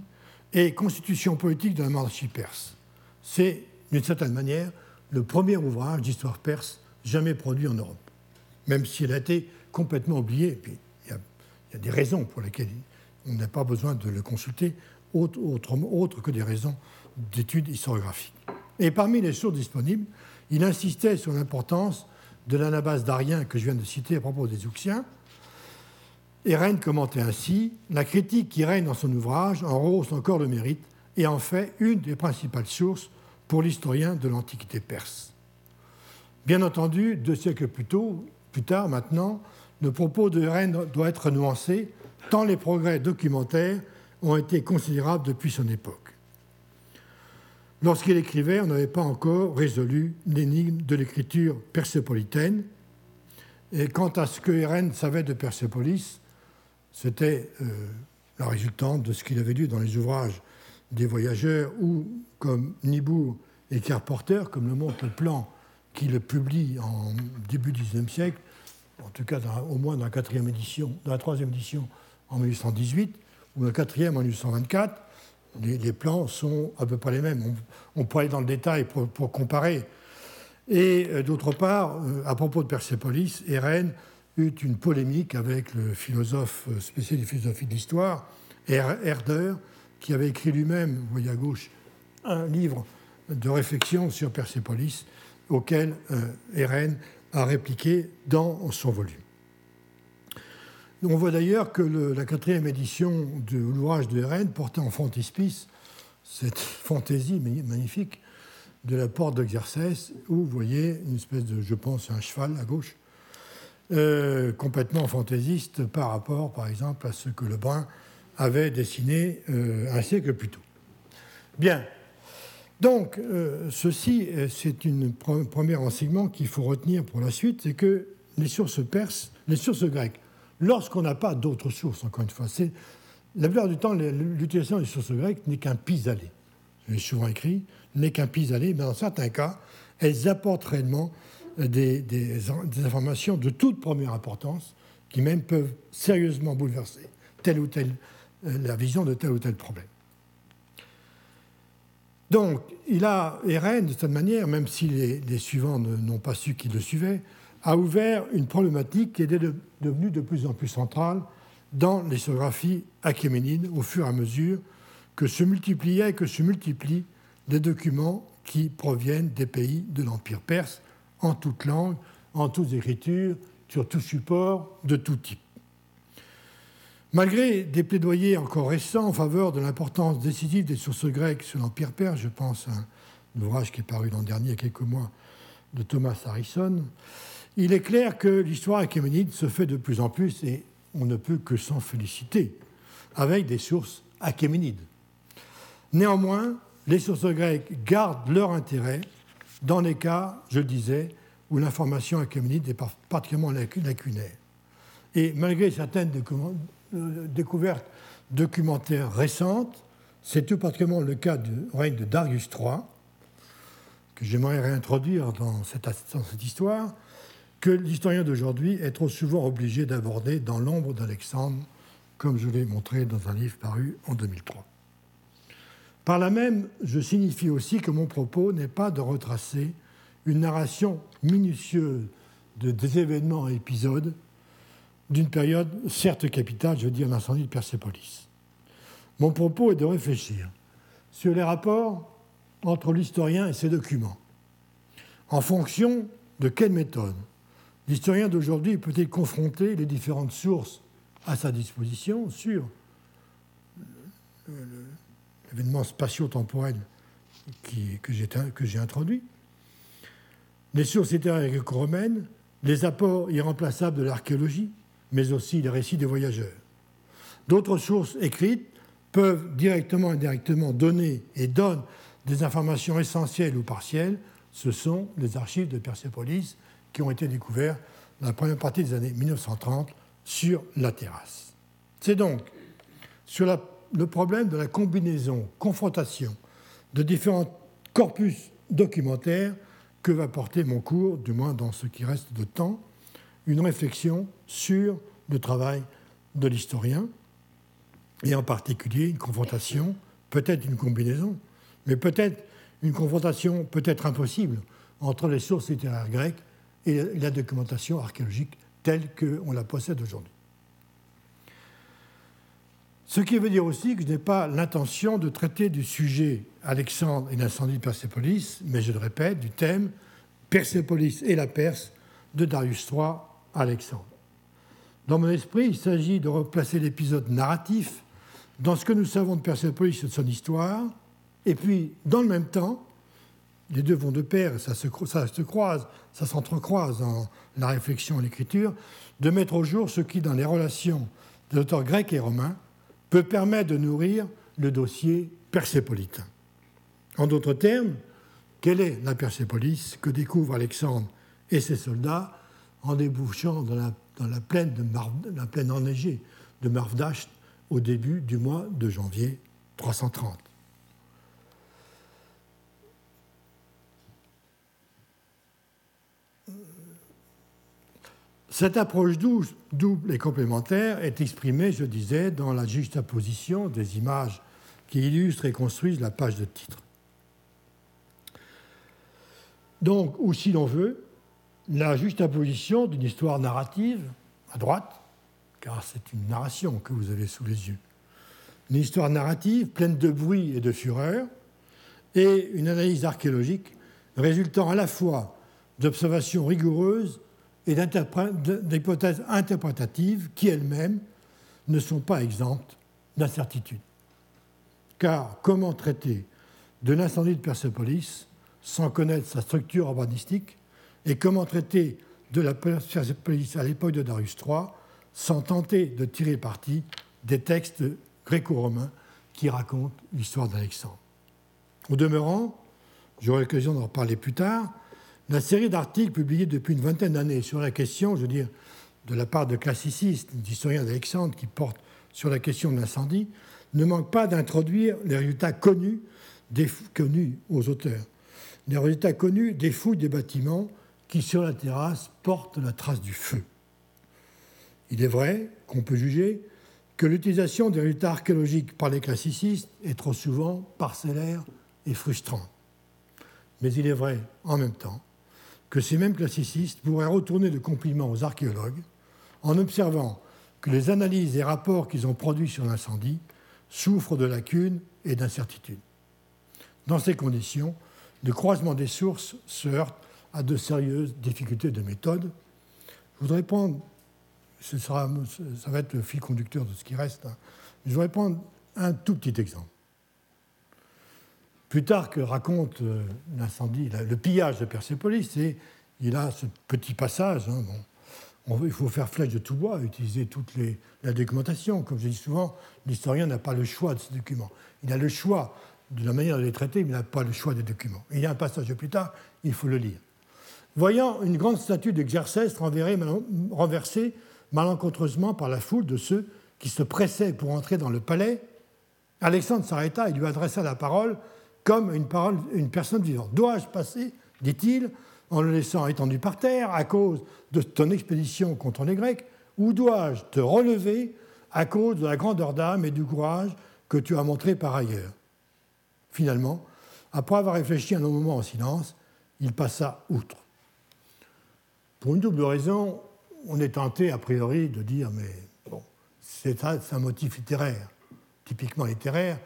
et Constitution politique de la monarchie perse. C'est, d'une certaine manière, le premier ouvrage d'histoire perse jamais produit en Europe, même s'il a été complètement oublié. Puis, il y, a, des raisons pour lesquelles on n'a pas besoin de le consulter, autre, que des raisons d'études historiographiques. Et parmi les sources disponibles, il insistait sur l'importance de l'anabase d'Arien que je viens de citer à propos des Ouxiens, Rennes commentait ainsi La critique qui règne dans son ouvrage en rehausse encore le mérite et en fait une des principales sources pour l'historien de l'Antiquité perse. Bien entendu, deux siècles plus, tôt, plus tard, maintenant, le propos de Rennes doit être nuancé, tant les progrès documentaires ont été considérables depuis son époque. Lorsqu'il écrivait, on n'avait pas encore résolu l'énigme de l'écriture persépolitaine. Et quant à ce que Hérène savait de Persépolis, c'était euh, la résultante de ce qu'il avait lu dans les ouvrages des voyageurs ou comme Nibourg et Carporter, comme le montre le plan qu'il publie en début du XIXe siècle, en tout cas au moins dans la quatrième dans la troisième édition en 1818 ou la quatrième en 1824. Les, plans sont à peu près les mêmes. On, peut aller dans le détail pour, comparer. Et euh, d'autre part, euh, à propos de Persépolis, Rennes eut une polémique avec le philosophe euh, spécialiste de philosophie de l'histoire, Herder, qui avait écrit lui-même, vous voyez à gauche, un livre de réflexion sur Persépolis, auquel euh, a répliqué dans son volume. On voit d'ailleurs que la quatrième édition de l'ouvrage de Rennes portait en frontispice cette fantaisie magnifique de la porte d'Exercès, où vous voyez une espèce de, je pense, un cheval à gauche, euh, complètement fantaisiste par rapport, par exemple, à ce que Lebrun avait dessiné euh, un siècle plus tôt. Bien. Donc, euh, ceci, c'est un premier enseignement qu'il faut retenir pour la suite, c'est que les sources perses, les sources grecques, lorsqu'on n'a pas d'autres sources, encore une fois, la plupart du temps, l'utilisation des sources grecques n'est qu'un pis-aller. J'ai souvent écrit, n'est qu'un pis-aller, mais dans certains cas, elles apportent réellement des, des, informations de toute première importance qui même peuvent sérieusement bouleverser telle ou telle, euh, la vision de tel ou tel problème. Donc, il a, Eren, de cette manière, même si les, suivants n'ont pas su qu'il le suivait, a ouvert une problématique qui est devenue de plus en plus centrale dans l'histoire achéménide au fur et à mesure que se multipliaient et que se multiplient des documents qui proviennent des pays de l'Empire perse en toute langue, en toutes écritures, sur tout support, de tout type. Malgré des plaidoyers encore récents en faveur de l'importance décisive des sources grecques sur l'Empire perse, je pense à un ouvrage qui est paru l'an dernier, il y a quelques mois, de Thomas Harrison, il est clair que l'histoire achéménide se fait de plus en plus, et on ne peut que s'en féliciter, avec des sources achéménides. Néanmoins, les sources grecques gardent leur intérêt dans les cas, je disais, où l'information achéménide est particulièrement lacunaire. Et malgré certaines euh, découvertes documentaires récentes, c'est tout particulièrement le cas du règne de Darius III, que j'aimerais réintroduire dans cette, dans cette histoire, que l'historien d'aujourd'hui est trop souvent obligé d'aborder dans l'ombre d'Alexandre, comme je l'ai montré dans un livre paru en 2003. Par là même, je signifie aussi que mon propos n'est pas de retracer une narration minutieuse de, des événements et épisodes d'une période certes capitale, je veux dire l'incendie de Persépolis. Mon propos est de réfléchir sur les rapports entre l'historien et ses documents, en fonction de quelle méthode L'historien d'aujourd'hui peut-il confronter les différentes sources à sa disposition sur l'événement spatio-temporel que j'ai introduit, les sources littéraires gréco-romaines, les apports irremplaçables de l'archéologie, mais aussi les récits des voyageurs. D'autres sources écrites peuvent directement et indirectement donner et donnent des informations essentielles ou partielles. Ce sont les archives de Persépolis qui ont été découverts dans la première partie des années 1930 sur la terrasse. C'est donc sur le problème de la combinaison, confrontation de différents corpus documentaires que va porter mon cours, du moins dans ce qui reste de temps, une réflexion sur le travail de l'historien, et en particulier une confrontation, peut-être une combinaison, mais peut-être une confrontation peut-être impossible entre les sources littéraires grecques et la documentation archéologique telle qu'on la possède aujourd'hui. Ce qui veut dire aussi que je n'ai pas l'intention de traiter du sujet Alexandre et l'incendie de Persépolis, mais je le répète, du thème Persépolis et la Perse de Darius III Alexandre. Dans mon esprit, il s'agit de replacer l'épisode narratif dans ce que nous savons de Persépolis et de son histoire, et puis, dans le même temps, les deux vont de pair, ça se, ça se croise, ça s'entrecroise dans la réflexion et l'écriture, de mettre au jour ce qui, dans les relations des auteurs grecs et romains, peut permettre de nourrir le dossier persépolitain. En d'autres termes, quelle est la Persépolis que découvrent Alexandre et ses soldats en débouchant dans la, plaine, de la plaine enneigée de Marvdasht au début du mois de janvier 330 Cette approche double et complémentaire est exprimée, je disais, dans la juxtaposition des images qui illustrent et construisent la page de titre. Donc, ou si l'on veut, la juxtaposition d'une histoire narrative à droite, car c'est une narration que vous avez sous les yeux, une histoire narrative pleine de bruit et de fureur, et une analyse archéologique résultant à la fois d'observations rigoureuses et d'hypothèses interprétatives qui elles-mêmes ne sont pas exemptes d'incertitudes. Car comment traiter de l'incendie de Persépolis sans connaître sa structure urbanistique et comment traiter de la Persépolis à l'époque de Darius III sans tenter de tirer parti des textes gréco-romains qui racontent l'histoire d'Alexandre? Au demeurant, j'aurai l'occasion d'en reparler plus tard, la série d'articles publiés depuis une vingtaine d'années sur la question, je veux dire, de la part de classicistes, d'historiens d'Alexandre qui portent sur la question de l'incendie, ne manque pas d'introduire les résultats connus, aux auteurs, les résultats connus des fouilles des bâtiments qui, sur la terrasse, portent la trace du feu. Il est vrai qu'on peut juger que l'utilisation des résultats archéologiques par les classicistes est trop souvent parcellaire et frustrante. Mais il est vrai, en même temps, que ces mêmes classicistes pourraient retourner le compliment aux archéologues en observant que les analyses et rapports qu'ils ont produits sur l'incendie souffrent de lacunes et d'incertitudes. Dans ces conditions, le croisement des sources se heurte à de sérieuses difficultés de méthode. Je voudrais prendre, ce sera, ça va être le fil conducteur de ce qui reste, hein, je voudrais prendre un tout petit exemple. Plutarque raconte euh, l'incendie, le pillage de Persépolis, et il a ce petit passage. Hein, il faut faire flèche de tout bois, utiliser toute la documentation. Comme je dis souvent, l'historien n'a pas le choix de ces documents. Il a le choix de la manière de les traiter, mais il n'a pas le choix des documents. il y a un passage plus tard, il faut le lire. Voyant une grande statue d'Exercès renversée malencontreusement par la foule de ceux qui se pressaient pour entrer dans le palais, Alexandre s'arrêta et lui adressa la parole comme une, parole, une personne vivante. Dois-je passer, dit-il, en le laissant étendu par terre à cause de ton expédition contre les Grecs, ou dois-je te relever à cause de la grandeur d'âme et du courage que tu as montré par ailleurs? Finalement, après avoir réfléchi un long moment en silence, il passa outre. Pour une double raison, on est tenté a priori de dire, mais bon, c'est un motif littéraire, typiquement littéraire,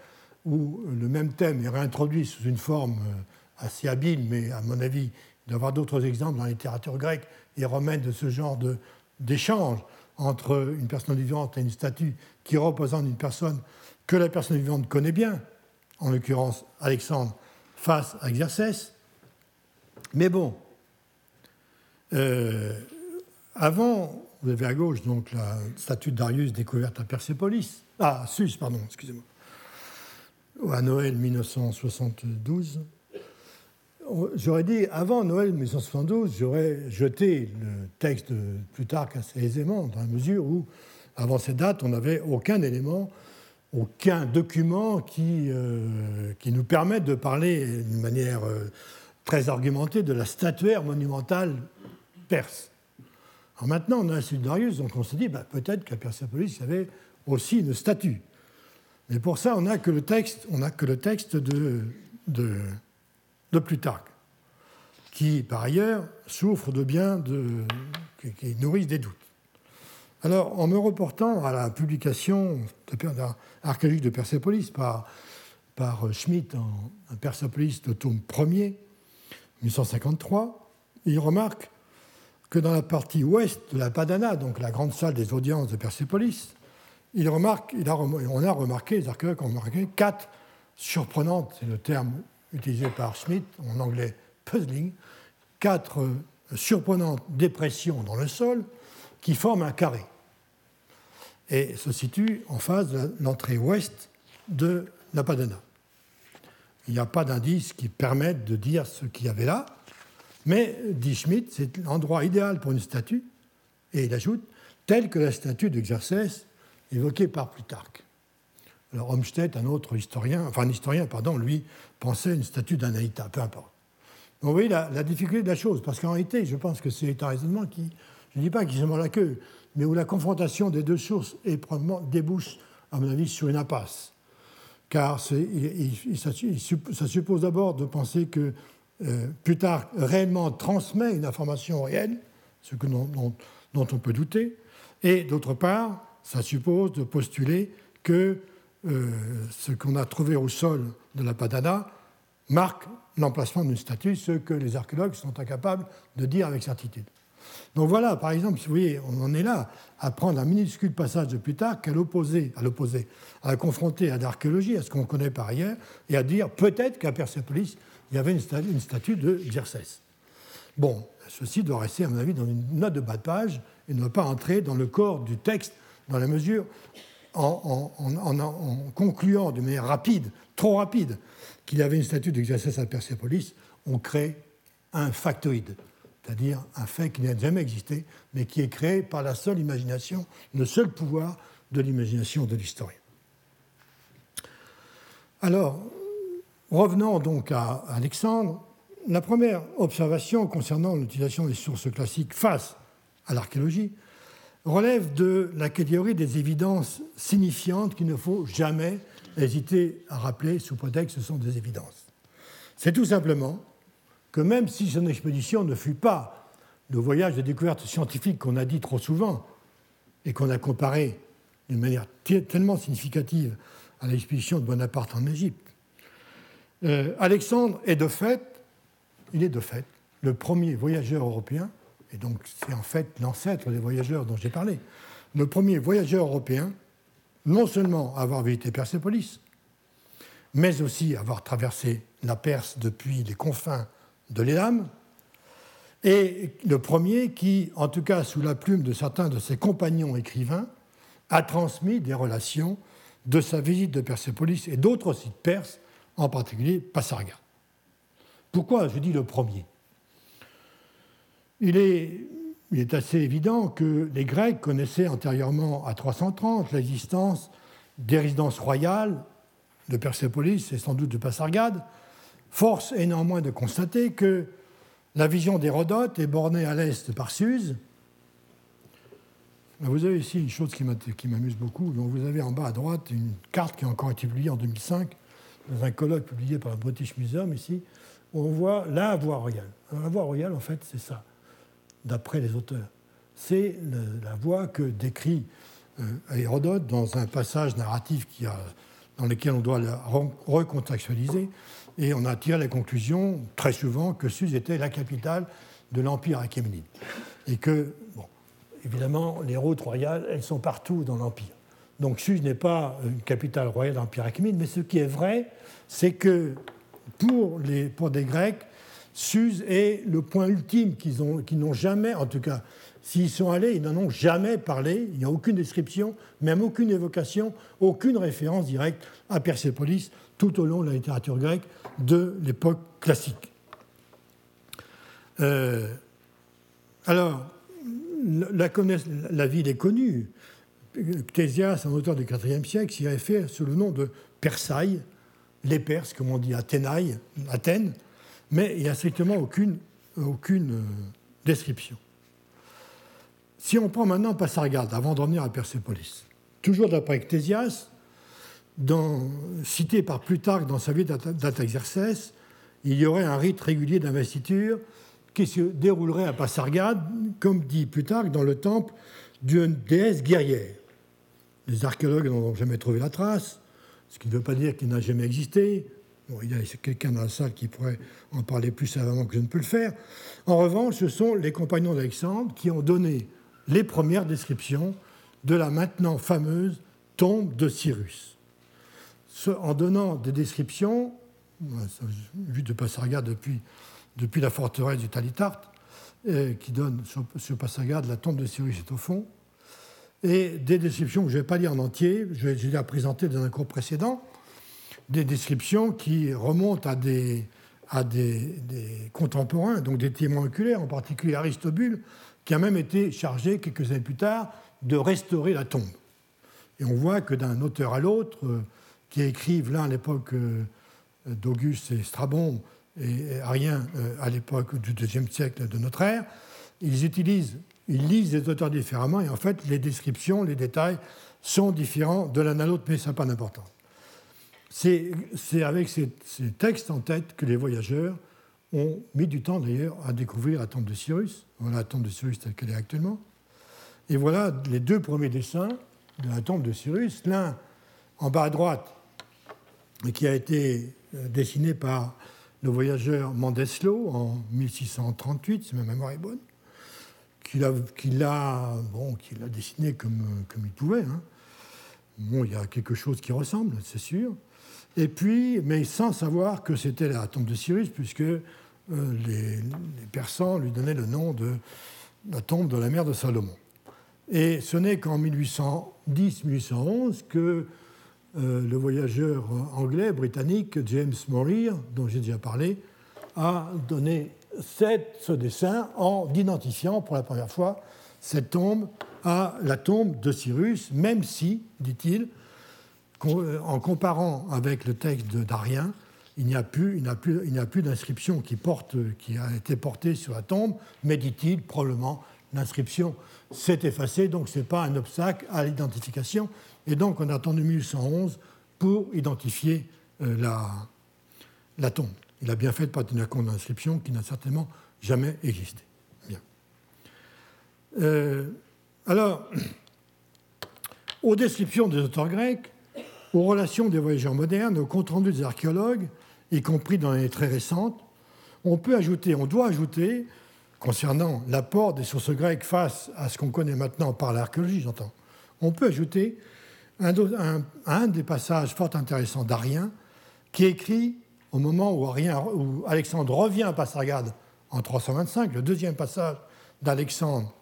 où le même thème est réintroduit sous une forme euh, assez habile, mais à mon avis, il doit y avoir d'autres exemples dans la littérature grecque et romaine de ce genre d'échange entre une personne vivante et une statue qui représente une personne que la personne vivante connaît bien, en l'occurrence Alexandre face à Xerxès. Mais bon, euh, avant, vous avez à gauche donc la statue Darius découverte à Persépolis, ah, Sus, pardon, excusez-moi à Noël 1972. J'aurais dit, avant Noël 1972, j'aurais jeté le texte de Plutarque assez aisément, dans la mesure où, avant cette date, on n'avait aucun élément, aucun document qui, euh, qui nous permette de parler d'une manière euh, très argumentée de la statuaire monumentale perse. Alors maintenant, on a un sud Darius, donc on se dit, bah, peut-être qu'à Persépolis, il y avait aussi une statue. Mais pour ça, on n'a que le texte, on que le texte de, Plutarque, qui, par ailleurs, souffre de bien de, qui, nourrissent des doutes. Alors, en me reportant à la publication archéologique de Persépolis par, Schmitt en, Persépolis de tome 1er, 1853, il remarque que dans la partie ouest de la Padana, donc la grande salle des audiences de Persépolis, on a remarqué, les archéologues ont remarqué quatre surprenantes, c'est le terme utilisé par Schmidt en anglais puzzling, quatre euh, surprenantes dépressions dans le sol qui forment un carré et se situent en face de l'entrée ouest de la Padana. Il n'y a pas d'indice qui permette de dire ce qu'il y avait là, mais, dit Schmidt, c'est l'endroit idéal pour une statue, et il ajoute, telle que la statue d'Exercès évoqué par Plutarque. Alors Homstead, un autre historien, enfin un historien, pardon, lui pensait une statue d'Anaïta, peu importe. Donc vous voyez la, difficulté de la chose, parce qu'en réalité, je pense que c'est un raisonnement qui, je ne dis pas qu'il se la queue, mais où la confrontation des deux sources est probablement débouche, à mon avis, sur une impasse. Car ça, suppose d'abord de penser que euh, Plutarque réellement transmet une information réelle, ce que dont on peut douter, et d'autre part, ça suppose de postuler que euh, ce qu'on a trouvé au sol de la Padana marque l'emplacement d'une statue, ce que les archéologues sont incapables de dire avec certitude. Donc voilà, par exemple, si vous voyez, on en est là à prendre un minuscule passage de Plutarque à l'opposer, à l'opposer, à la confronter à l'archéologie, à ce qu'on connaît par ailleurs, et à dire peut-être qu'à Persépolis, il y avait une statue, de Xerxès. Bon, ceci doit rester, à mon avis, dans une note de bas de page et ne pas entrer dans le corps du texte, dans la mesure, en, en concluant de manière rapide, trop rapide, qu'il avait une statue d'Exercice à Persépolis, on crée un factoïde, c'est-à-dire un fait qui n'a jamais existé, mais qui est créé par la seule imagination, le seul pouvoir de l'imagination de l'historien. Alors, revenons donc à Alexandre. La première observation concernant l'utilisation des sources classiques face à l'archéologie relève de la catégorie des évidences signifiantes qu'il ne faut jamais hésiter à rappeler sous prétexte que ce sont des évidences. C'est tout simplement que même si son expédition ne fut pas le voyage de découverte scientifique qu'on a dit trop souvent et qu'on a comparé d'une manière tellement significative à l'expédition de Bonaparte en Égypte, euh, Alexandre est de fait, il est de fait le premier voyageur européen, et donc c'est en fait l'ancêtre des voyageurs dont j'ai parlé, le premier voyageur européen non seulement avoir visité Persépolis, mais aussi avoir traversé la Perse depuis les confins de l'Élam, et le premier qui, en tout cas sous la plume de certains de ses compagnons écrivains, a transmis des relations de sa visite de Persépolis et d'autres sites perses, en particulier Passarga. Pourquoi je dis le premier? Il est assez évident que les Grecs connaissaient antérieurement à 330 l'existence des résidences royales de Persépolis et sans doute de Passargade. Force est néanmoins de constater que la vision d'Hérodote est bornée à l'est par Suse. Vous avez ici une chose qui m'amuse beaucoup. Donc vous avez en bas à droite une carte qui a encore été publiée en 2005 dans un colloque publié par le British Museum ici, où on voit la voie royale. La voie royale, en fait, c'est ça d'après les auteurs. C'est la voie que décrit euh, Hérodote dans un passage narratif qui a, dans lequel on doit la recontextualiser, et on a tiré la conclusion très souvent que Suse était la capitale de l'Empire achéménide. Et que, bon, évidemment, les routes royales, elles sont partout dans l'Empire. Donc Suse n'est pas une capitale royale de l'Empire achéménide, mais ce qui est vrai, c'est que pour, les, pour des Grecs, Suse est le point ultime qu'ils n'ont jamais, en tout cas, s'ils sont allés, ils n'en ont jamais parlé. Il n'y a aucune description, même aucune évocation, aucune référence directe à Persépolis tout au long de la littérature grecque de l'époque classique. Euh, alors, la, ville est connue. Ctésias, un auteur du IVe siècle, s'y réfère sous le nom de Persailles, les Perses, comme on dit Athénaï, Athènes, mais il n'y a strictement aucune, euh, description. Si on prend maintenant Passargade, avant de revenir à Persépolis, toujours d'après Ctésias, cité par Plutarque dans sa vie d'Ataxerxès, il y aurait un rite régulier d'investiture qui se déroulerait à Passargade, comme dit Plutarque, dans le temple d'une déesse guerrière. Les archéologues n'en ont jamais trouvé la trace, ce qui ne veut pas dire qu'il n'a jamais existé il y a quelqu'un dans la salle qui pourrait en parler plus savamment que je ne peux le faire. En revanche, ce sont les compagnons d'Alexandre qui ont donné les premières descriptions de la maintenant fameuse tombe de Cyrus. En donnant des descriptions, vu de Passargade depuis, la forteresse du Talitarte, euh, qui donne sur, sur Passargade la tombe de Cyrus est au fond, et des descriptions que je ne vais pas lire en entier, je vais les présenter dans un cours précédent, des descriptions qui remontent à des, contemporains, donc des témoins oculaires, en particulier Aristobule, qui a même été chargé quelques années plus tard de restaurer la tombe. Et on voit que d'un auteur à l'autre, euh, qui écrivent l'un à l'époque euh, d'Auguste et Strabon et Arien euh, à l'époque du deuxième siècle de notre ère, ils utilisent, ils lisent les auteurs différemment et en fait les descriptions, les détails sont différents de l'un à l'autre, mais ça n'a pas d'importance. C'est avec ces, textes en tête que les voyageurs ont mis du temps d'ailleurs à découvrir la tombe de Cyrus. Voilà la tombe de Cyrus telle qu'elle est actuellement. Et voilà les deux premiers dessins de la tombe de Cyrus. L'un en bas à droite, qui a été euh, dessiné par le voyageur Mandeslo en 1638, si ma mémoire est bonne, qu'il a, bon, a, dessiné comme, comme il pouvait. Hein. Bon, il y a quelque chose qui ressemble, c'est sûr. Et puis, mais sans savoir que c'était la tombe de Cyrus, puisque euh, les, Persans lui donnaient le nom de la tombe de la mère de Salomon. Et ce n'est qu'en 1810-1811 que euh, le voyageur anglais, britannique, James Morir, dont j'ai déjà parlé, a donné ce dessin en identifiant pour la première fois cette tombe à la tombe de Cyrus, même si, dit-il, en comparant avec le texte d'Arien, il n'y a plus, plus, d'inscription qui, qui a été portée sur la tombe, mais dit-il, probablement l'inscription s'est effacée, donc ce n'est pas un obstacle à l'identification. Et donc on a attendu 1111 pour identifier euh, la, la tombe. Il a bien fait de pas tenir compte d'inscription qui n'a certainement jamais existé. Bien. Euh, alors, aux descriptions des auteurs grecs, aux relations des voyageurs modernes, aux comptes rendus des archéologues, y compris dans les très récentes, on peut ajouter, on doit ajouter, concernant l'apport des sources grecques face à ce qu'on connaît maintenant par l'archéologie, j'entends, on peut ajouter un, des passages fort intéressants d'Arien, qui écrit au moment où, où Alexandre revient à Passargade en 325, le deuxième passage d'Alexandre,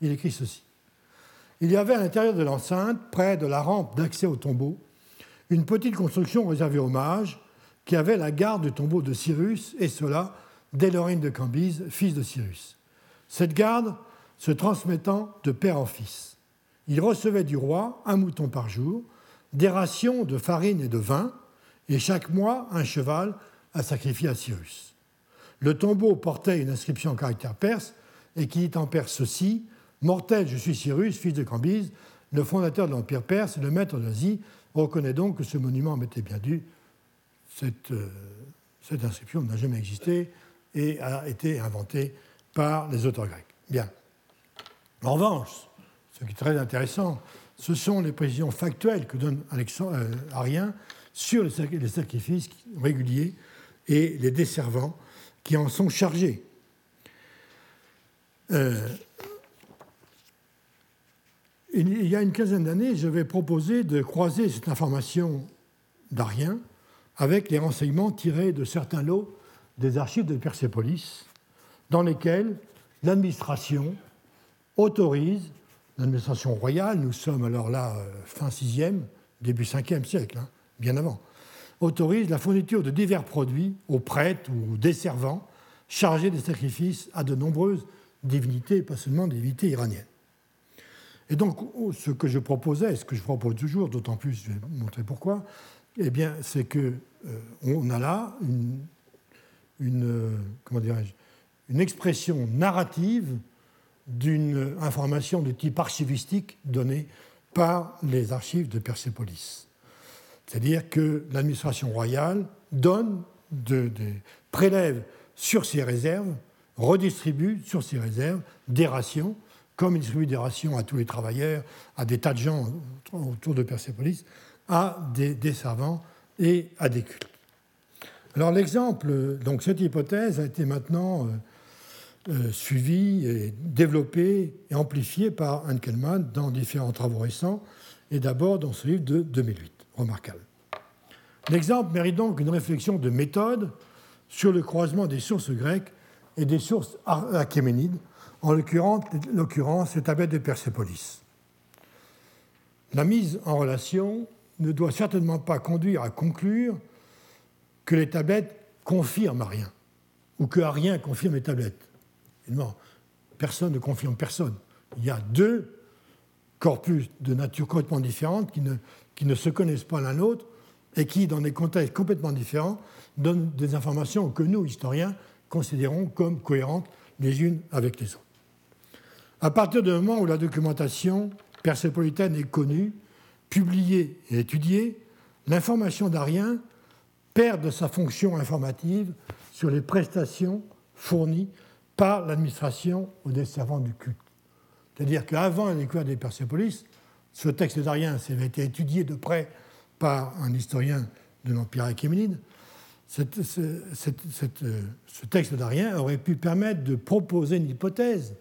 il écrit ceci. Il y avait à l'intérieur de l'enceinte, près de la rampe d'accès au tombeau, une petite construction réservée aux mages qui avait la garde du tombeau de Cyrus, et cela dès de Cambyse, fils de Cyrus. Cette garde se transmettant de père en fils. Il recevait du roi un mouton par jour, des rations de farine et de vin, et chaque mois un cheval à sacrifier à Cyrus. Le tombeau portait une inscription en caractère perse et qui dit en perse ceci Mortel, je suis Cyrus, fils de Cambyse, le fondateur de l'Empire perse et le maître d'Asie. reconnaît donc que ce monument m'était bien dû. Cette, euh, cette inscription n'a jamais existé et a été inventée par les auteurs grecs. Bien. En revanche, ce qui est très intéressant, ce sont les précisions factuelles que donne Alexandre, euh, Arien sur les sacrifices réguliers et les desservants qui en sont chargés. Euh, il y a une quinzaine d'années, j'avais proposé de croiser cette information d'Arien avec les renseignements tirés de certains lots des archives de Persépolis, dans lesquels l'administration autorise, l'administration royale, nous sommes alors là euh, fin 6e, début 5e siècle, hein, bien avant, autorise la fourniture de divers produits aux prêtres ou aux desservants chargés des sacrifices à de nombreuses divinités, pas seulement des divinités iraniennes. Et donc, ce que je proposais, ce que je propose toujours, d'autant plus, je vais montrer pourquoi, eh bien, c'est que euh, on a là une, comment une expression narrative d'une information de type archivistique donnée par les archives de Persépolis. C'est-à-dire que l'administration royale donne, prélève sur ses réserves, redistribue sur ses réserves des rations comme il distribue des rations à tous les travailleurs, à des tas de gens autour de Persépolis, à des, savants et à des cultes. Alors l'exemple, donc cette hypothèse a été maintenant euh, euh, suivie développée et amplifiée par Henkelmann dans différents travaux récents, et d'abord dans ce livre de 2008, remarquable. L'exemple mérite donc une réflexion de méthode sur le croisement des sources grecques et des sources achéménides en l'occurrence les tablettes de Persépolis. La mise en relation ne doit certainement pas conduire à conclure que les tablettes confirment rien, ou que rien confirme les tablettes. Non, personne ne confirme personne. Il y a deux corpus de nature complètement différente qui ne se connaissent pas l'un l'autre et qui, dans des contextes complètement différents, donnent des informations que nous, historiens, considérons comme cohérentes les unes avec les autres. À partir du moment où la documentation persépolitaine est connue, publiée et étudiée, l'information d'Arien perd de sa fonction informative sur les prestations fournies par l'administration aux desservants du culte. C'est-à-dire qu'avant la découverte des Persépolis, ce texte d'Arien avait été étudié de près par un historien de l'Empire achéménide. Euh, ce texte d'Arien aurait pu permettre de proposer une hypothèse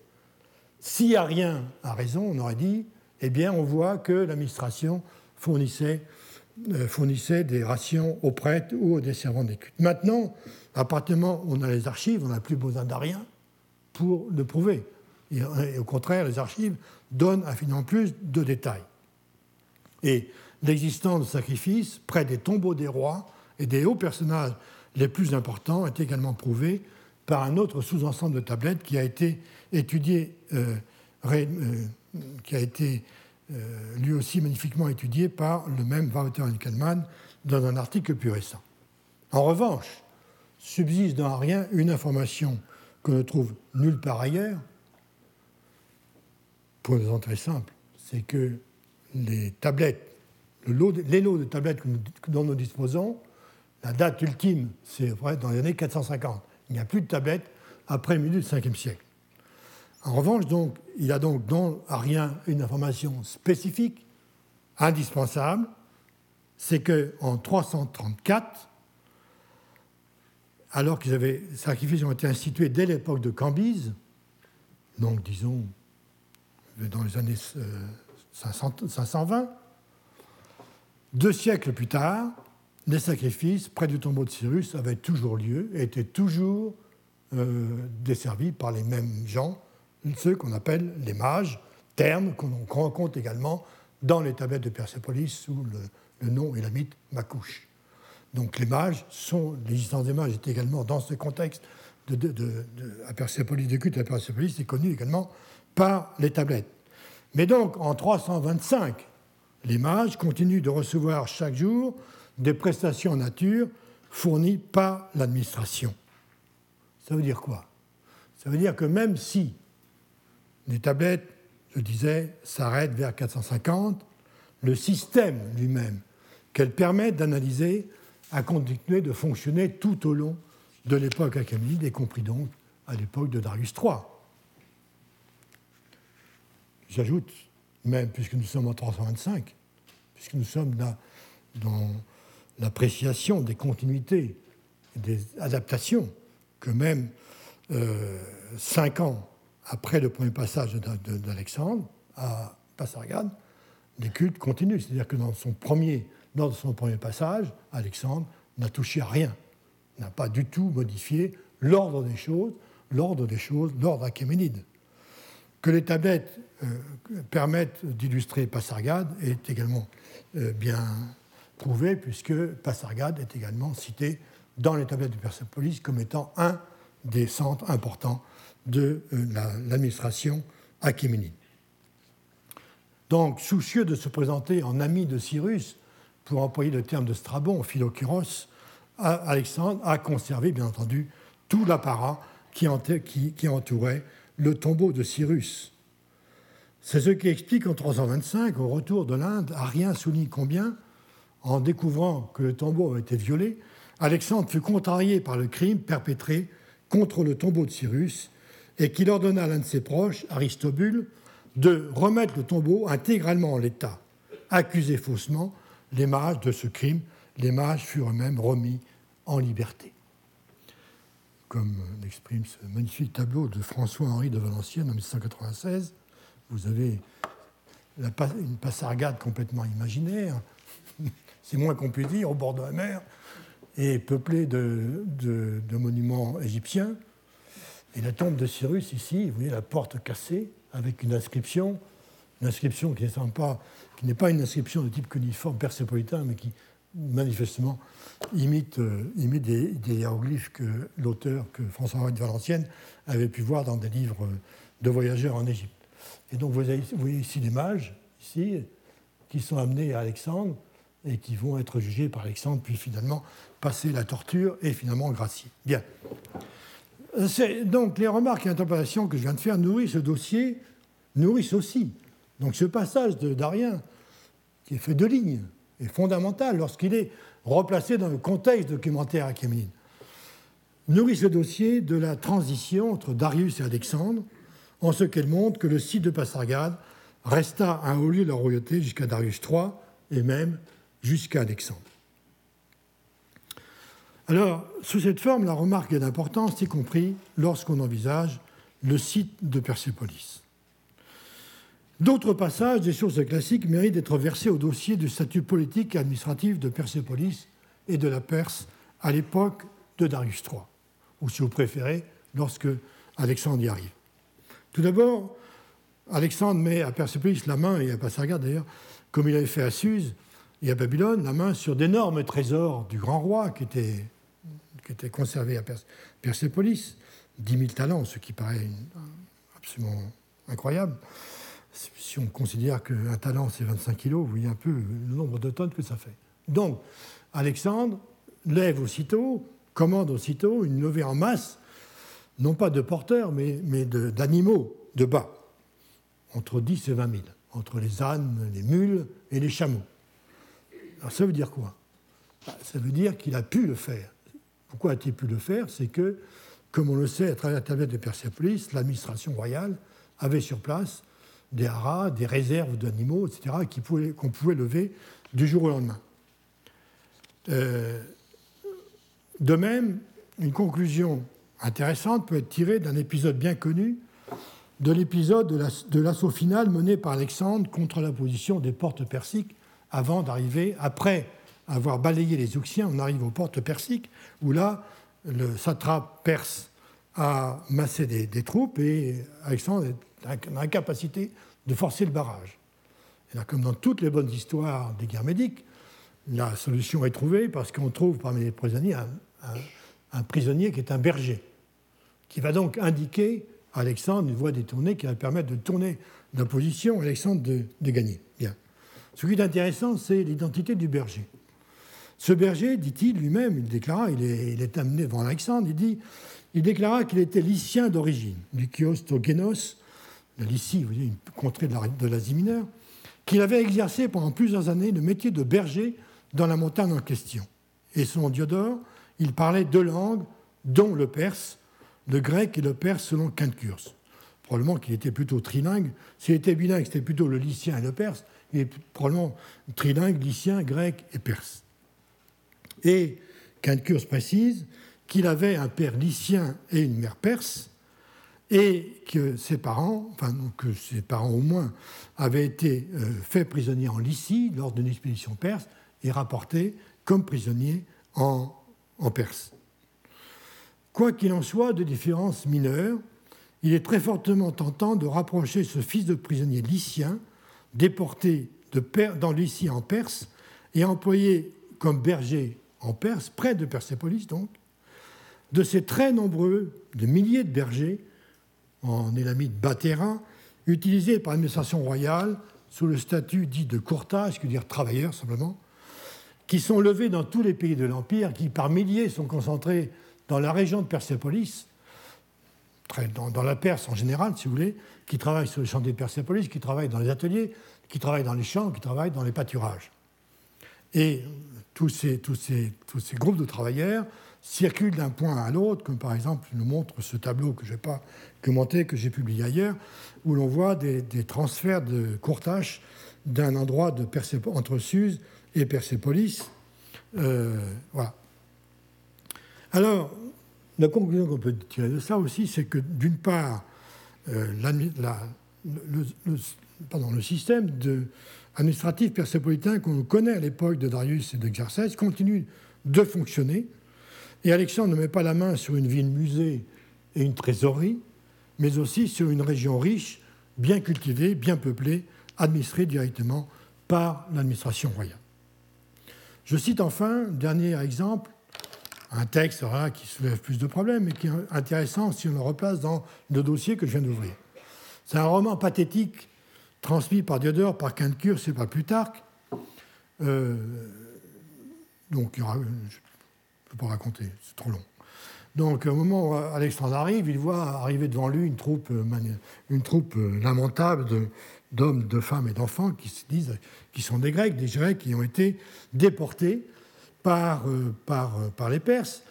Si rien a raison, on aurait dit, eh bien, on voit que l'administration fournissait, euh, des rations aux prêtres ou aux desservants des. Maintenant, à on a les archives, on n'a plus besoin d'Arien pour le prouver. Et, au contraire, les archives donnent infiniment plus de détails. Et l'existence de sacrifices près des tombeaux des rois et des hauts personnages les plus importants est également prouvée par un autre sous-ensemble de tablettes qui a été étudié, euh, euh, qui a été euh, lui aussi magnifiquement étudié par le même Wouter Henkelmann dans un article plus récent. En revanche, subsiste dans rien une information que ne trouve nulle part ailleurs, pour une raison très simple, c'est que les tablettes, le lot, les lots de tablettes dont nous disposons, la date ultime, c'est vrai dans les années 450. Il n'y a plus de tablettes après le milieu du 5e siècle. En revanche, donc, il a donc dans rien une information spécifique, indispensable, c'est qu'en 334, alors que les sacrifices ont été institués dès l'époque de Cambyse, donc disons dans les années 520, euh, deux siècles plus tard, les sacrifices près du tombeau de Cyrus avaient toujours lieu et étaient toujours euh, desservis par les mêmes gens, ceux qu'on appelle les mages, terme qu'on rencontre également dans les tablettes de Persépolis sous le, nom et la mythe Makouche. Donc les mages sont, l'existence des mages est également dans ce contexte de, de, à Persépolis, de culte à Persépolis, est connue également par les tablettes. Mais donc en 325, les mages continuent de recevoir chaque jour des prestations en nature fournies par l'administration. Ça veut dire quoi? Ça veut dire que même si les tablettes, je disais, s'arrêtent vers 450, le système lui-même qu'elles permettent d'analyser a continué de fonctionner tout au long de l'époque achéménide, y compris donc à l'époque de Darius III. J'ajoute, même puisque nous sommes en 325, puisque nous sommes dans l'appréciation des continuités et des adaptations, que même euh, cinq ans après le premier passage d'Alexandre à Passargade, les cultes continuent. C'est-à-dire que dans son, premier, dans son premier passage, Alexandre n'a touché à rien, n'a pas du tout modifié l'ordre des choses, l'ordre des choses, l'ordre achéménide. Que les tablettes euh, permettent d'illustrer Passargade est également euh, bien prouvé, puisque Passargade est également cité dans les tablettes de Persepolis comme étant un des centres importants de euh, l'administration achéménide. Donc, soucieux de se présenter en ami de Cyrus, pour employer le terme de Strabon, Philokyros, Alexandre a conservé, bien entendu, tout l'apparat qui, entourait le tombeau de Cyrus. C'est ce qui explique en 325, au retour de l'Inde, Arien souligne combien, en découvrant que le tombeau avait été violé, Alexandre fut contrarié par le crime perpétré contre le tombeau de Cyrus et qu'il ordonna à l'un de ses proches, Aristobule, de remettre le tombeau intégralement en l'état. Accusé faussement, les mages de ce crime, les mages furent eux-mêmes remis en liberté. Comme l'exprime ce magnifique tableau de François-Henri de Valenciennes en 1796, vous avez une passargade complètement imaginaire, c'est moins qu'on puisse dire, au bord de la mer, et peuplée de, monuments égyptiens. Et la tombe de Cyrus, ici, vous voyez la porte cassée, avec une inscription, une inscription qui n'est pas, pas une inscription de type cuniforme persépolitain, mais qui manifestement imite, euh, imite des, hiéroglyphes que l'auteur, que François-Henri de Valenciennes, avait pu voir dans des livres de voyageurs en Égypte. Et donc vous, vous voyez ici des mages, ici, qui sont amenés à Alexandre, et qui vont être jugés par Alexandre, puis finalement passer la torture et finalement gracier. Bien. Donc les remarques et interprétations que je viens de faire nourrissent ce dossier, nourrissent aussi. Donc ce passage d'Arien, qui est fait de lignes, est fondamental lorsqu'il est replacé dans le contexte documentaire achéménide. Nourrit ce dossier de la transition entre Darius et Alexandre, en ce qu'elle montre que le site de Passargade resta un haut lieu de la royauté jusqu'à Darius III et même jusqu'à Alexandre. Alors, sous cette forme, la remarque est d'importance, y compris lorsqu'on envisage le site de Persépolis. D'autres passages des sources classiques méritent d'être versés au dossier du statut politique et administratif de Persépolis et de la Perse à l'époque de Darius III, ou si vous préférez, lorsque Alexandre y arrive. Tout d'abord, Alexandre met à Persépolis la main, et à Passaga d'ailleurs, comme il avait fait à Suse et à Babylone, la main sur d'énormes trésors du grand roi qui étaient, qui étaient conservés à Persépolis, 10 000 talents, ce qui paraît absolument incroyable. Si on considère qu'un talent c'est 25 kilos, vous voyez un peu le nombre de tonnes que ça fait. Donc, Alexandre lève aussitôt, commande aussitôt une levée en masse, non pas de porteurs, mais, d'animaux de, bas, entre 10 et 20 000, entre les ânes, les mules et les chameaux. Alors ça veut dire quoi? Bah, Ça veut dire qu'il a pu le faire. Pourquoi a-t-il pu le faire? C'est que, comme on le sait à travers la tablette de Persépolis, l'administration royale avait sur place des haras, des réserves d'animaux, etc., qu'on pouvait lever du jour au lendemain. Euh, de même, une conclusion intéressante peut être tirée d'un épisode bien connu, de l'épisode de l'assaut final mené par Alexandre contre la position des portes persiques avant d'arriver, après avoir balayé les Ouxiens, on arrive aux portes persiques, où là, le satrape perse a massé des, troupes et Alexandre est incapacité de forcer le barrage. Là, comme dans toutes les bonnes histoires des guerres médiques, la solution est trouvée parce qu'on trouve parmi les prisonniers un, prisonnier qui est un berger, qui va donc indiquer à Alexandre une voie détournée qui va permettre de tourner la position Alexandre de, gagner. Bien. Ce qui est intéressant, c'est l'identité du berger. Ce berger, dit-il lui-même, il déclara, il est, amené devant Alexandre, il dit, il déclara qu'il était lycien d'origine, du Génos, de Lycie, vous voyez, une contrée de l'Asie mineure, qu'il avait exercé pendant plusieurs années le métier de berger dans la montagne en question. Et selon Diodore, il parlait deux langues, dont le perse, le grec et le perse selon Quintcurs. Probablement qu'il était plutôt trilingue. S'il était bilingue, c'était plutôt le lycien et le perse. Il est probablement trilingue, lycien, grec et perse. Et Quintcurs précise qu'il avait un père lycien et une mère perse, et que ses parents, enfin que ses parents au moins, avaient été euh, faits prisonniers en Lycie lors d'une expédition perse et rapportés comme prisonniers en, en Perse. Quoi qu'il en soit de différences mineures, il est très fortement tentant de rapprocher ce fils de prisonnier lycien, déporté de dans Lycie en Perse et employé comme berger en Perse, près de Persépolis donc, de ces très nombreux, de milliers de bergers en élamite bas terrain, utilisé par l'administration royale sous le statut dit de courtage, qui veut dire travailleur simplement, qui sont levés dans tous les pays de l'Empire, qui par milliers sont concentrés dans la région de Persépolis, dans, la Perse en général, si vous voulez, qui travaillent sur les champs de Persépolis, qui travaillent dans les ateliers, qui travaillent dans les champs, qui travaillent dans les pâturages. Et tous ces, groupes de travailleurs circulent d'un point à l'autre, comme par exemple nous montre ce tableau que je n'ai pas commenté, que j'ai publié ailleurs, où l'on voit des, transferts de courtage d'un endroit entre Suse et Persépolis. Euh, voilà. Alors, la conclusion qu'on peut tirer de ça aussi, c'est que d'une part, euh, le, système de, administratif persépolitain qu'on connaît à l'époque de Darius et de continue de fonctionner et Alexandre ne met pas la main sur une ville musée et une trésorerie, mais aussi sur une région riche, bien cultivée, bien peuplée, administrée directement par l'administration royale. Je cite enfin, dernier exemple, un texte qui soulève plus de problèmes, mais qui est intéressant si on le replace dans le dossier que je viens d'ouvrir. C'est un roman pathétique transmis par Diodore, par Quintcure, c'est pas Plutarque. Euh, donc, il y aura, ne peux pas raconter, c'est trop long. Donc, au moment où Alexandre arrive, il voit arriver devant lui une troupe, euh, une troupe euh, lamentable d'hommes, de, femmes et d'enfants qui se disent qui sont des Grecs, des Grecs qui ont été déportés par, par, par les Perses,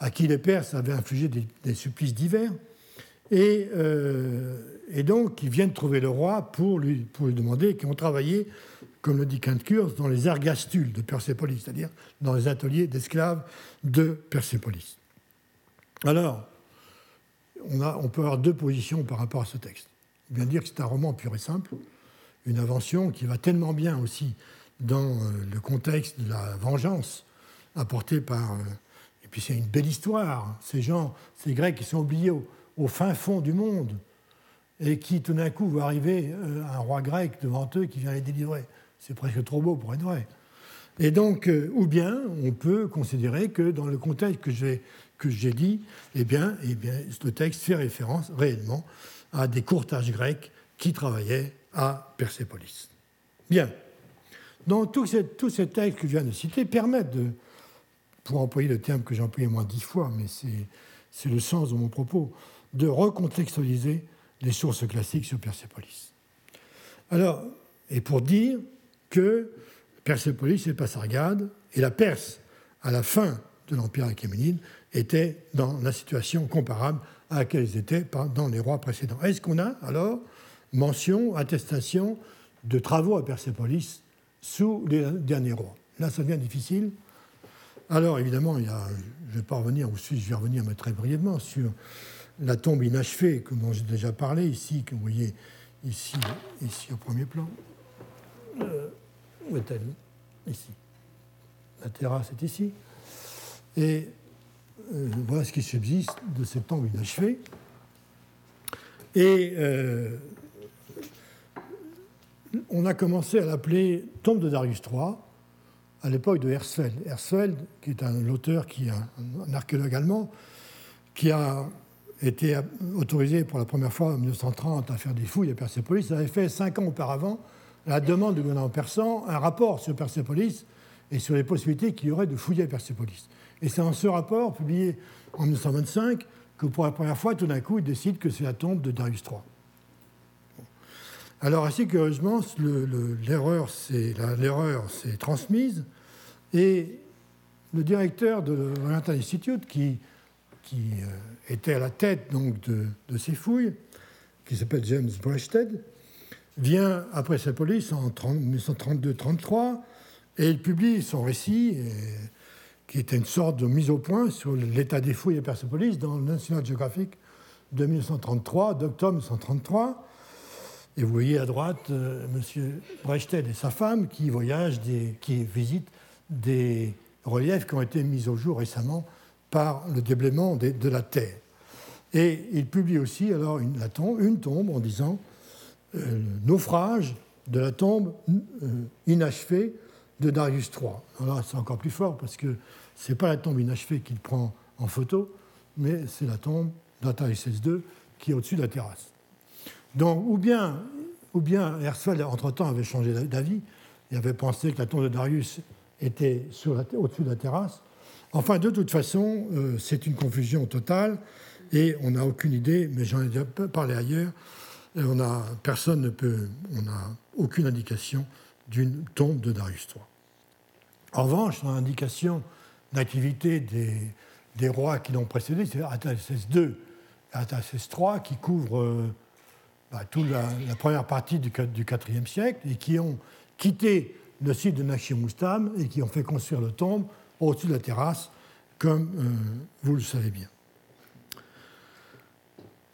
à qui les Perses avaient infligé des, supplices divers, et, et, donc qui viennent trouver le roi pour lui, demander, qui ont travaillé comme le dit Quintcurs, dans les ergastules de Persépolis, c'est-à-dire dans les ateliers d'esclaves de Persépolis. Alors, on, peut avoir deux positions par rapport à ce texte. Vient dire que c'est un roman pur et simple, une invention qui va tellement bien aussi dans le contexte de la vengeance apportée par. et puis c'est une belle histoire. Ces gens, ces Grecs qui sont oubliés au, fin fond du monde et qui tout d'un coup voient arriver un roi grec devant eux qui vient les délivrer. C'est presque trop beau pour être vrai. Et donc, euh, ou bien on peut considérer que dans le contexte que j'ai, que j'ai dit, eh bien, eh bien, le texte fait référence réellement à des courtages grecs qui travaillaient à Persépolis. Bien. Donc, tous ces, tous ces textes que je viens de citer permettent de, pour employer le terme que j'ai employé moins dix fois, mais c'est, c'est le sens de mon propos, de recontextualiser les sources classiques sur Persépolis. Alors, et pour dire que Persépolis et Passargade et la Perse, à la fin de l'Empire achéménide, étaient dans la situation comparable à laquelle ils étaient dans les rois précédents. Est-ce qu'on a alors mention, attestation de travaux à Persépolis sous les derniers rois? Là, ça devient difficile. Alors, évidemment, il y je ne vais pas revenir, ou je vais revenir mais très brièvement sur la tombe inachevée, dont j'ai déjà parlé ici, que vous voyez ici, ici au premier plan. Euh, où est-elle? Ici. La terrasse est ici. Et euh, voilà ce qui subsiste de cette tombe inachevée. Et euh, on a commencé à l'appeler tombe de Darius III à l'époque de Herzfeld. Herzfeld, qui est un auteur, qui est un, archéologue allemand, qui a été autorisé pour la première fois en 1930 à faire des fouilles à Persépolis, avait fait cinq ans auparavant la demande du gouvernement persan un rapport sur Persépolis et sur les possibilités qu'il y aurait de fouiller à Persépolis. Et c'est dans ce rapport, publié en 1925, que pour la première fois, tout d'un coup, il décide que c'est la tombe de Darius III. Alors, assez curieusement, l'erreur s'est transmise et le directeur de l'Oriental Institute, qui, qui euh, était à la tête donc, de, ces fouilles, qui s'appelle James Breasted, vient après sa police en 1932-33 et il publie son récit, qui était une sorte de mise au point sur l'état des fouilles à Persepolis dans National Geographic de 1933, d'octobre 1933. Et vous voyez à droite euh, M. Et sa femme qui voyagent, qui visitent des reliefs qui ont été mis au jour récemment par le déblaiement de, la Terre. Et il publie aussi alors une, tombe en disant euh, naufrage de la tombe euh, inachevée de Darius III. Alors c'est encore plus fort parce que ce n'est pas la tombe inachevée qu'il prend en photo, mais c'est la tombe d'Atarius II qui est au-dessus de la terrasse. Donc, ou bien, ou bien Herzfeld, entre-temps, avait changé d'avis, il avait pensé que la tombe de Darius était au-dessus de la terrasse. Enfin, de toute façon, euh, c'est une confusion totale et on n'a aucune idée, mais j'en ai déjà parlé ailleurs, on personne ne peut, on n'a aucune indication d'une tombe de Darius III. En revanche, on a d'activité des, rois qui l'ont précédé, c'est Atasès II Atasès III, qui couvrent euh, bah, toute la, première partie du, IVe siècle et qui ont quitté le site de Nachimustam et qui ont fait construire le tombe au-dessus de la terrasse, comme euh, vous le savez bien.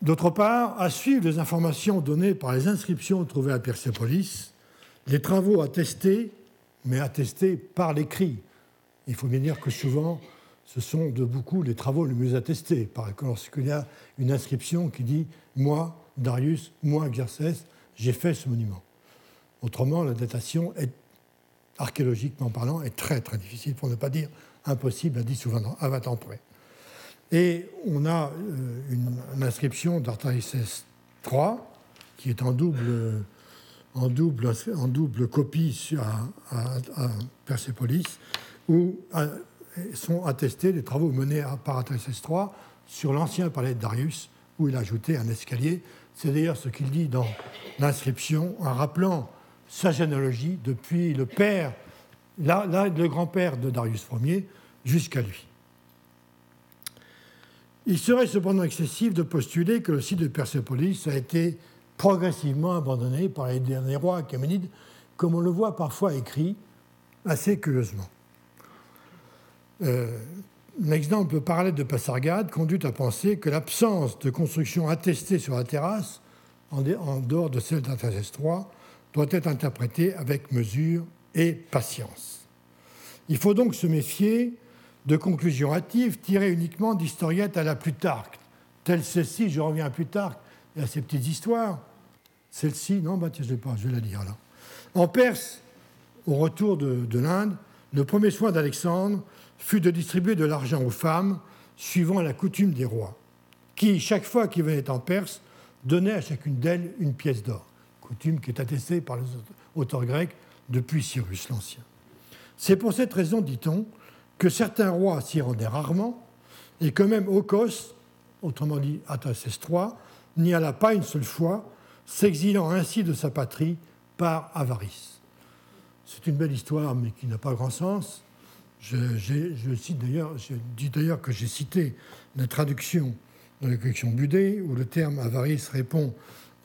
D'autre part, à suivre les informations données par les inscriptions trouvées à Persépolis, les travaux attestés, mais attestés par l'écrit. Il faut bien dire que souvent, ce sont de beaucoup les travaux les mieux attestés. Par exemple, lorsqu'il y a une inscription qui dit Moi, Darius, moi, Xerxès, j'ai fait ce monument. Autrement, la datation, est, archéologiquement parlant, est très très difficile, pour ne pas dire impossible à 10 ou 20 ans, à 20 ans près. Et on a euh, une, inscription d'Artaxerxès III qui est en double, en double, en double copie à, Persépolis, où euh, sont attestés les travaux menés par Artaxerxès III sur l'ancien palais de Darius, où il a ajouté un escalier. C'est d'ailleurs ce qu'il dit dans l'inscription, en rappelant sa généalogie depuis le père, le grand-père de Darius Ier jusqu'à lui. Il serait cependant excessif de postuler que le site de Persépolis a été progressivement abandonné par les derniers rois achéménides, comme on le voit parfois écrit assez curieusement. Euh, L'exemple parallèle de Passargade conduit à penser que l'absence de construction attestée sur la terrasse, en, dehors de celle d'Antaces III, doit être interprété avec mesure et patience. Il faut donc se méfier de conclusions hâtives tirées uniquement d'historiettes à la Plutarque, telle celle-ci, je reviens à Plutarque et à ces petites histoires. Celle-ci, non, bah, je ne sais pas, je vais la lire là. En Perse, au retour de, de l'Inde, le premier soin d'Alexandre fut de distribuer de l'argent aux femmes suivant la coutume des rois, qui, chaque fois qu'ils venaient en Perse, donnaient à chacune d'elles une pièce d'or, coutume qui est attestée par les auteurs grecs depuis Cyrus l'Ancien. C'est pour cette raison, dit-on, que certains rois s'y rendaient rarement et que même Ocos, autrement dit Atassès III, n'y alla pas une seule fois, s'exilant ainsi de sa patrie par avarice. C'est une belle histoire, mais qui n'a pas grand sens. Je, cite d'ailleurs, je dis d'ailleurs que j'ai cité la traduction de la collection Budé, où le terme avarice répond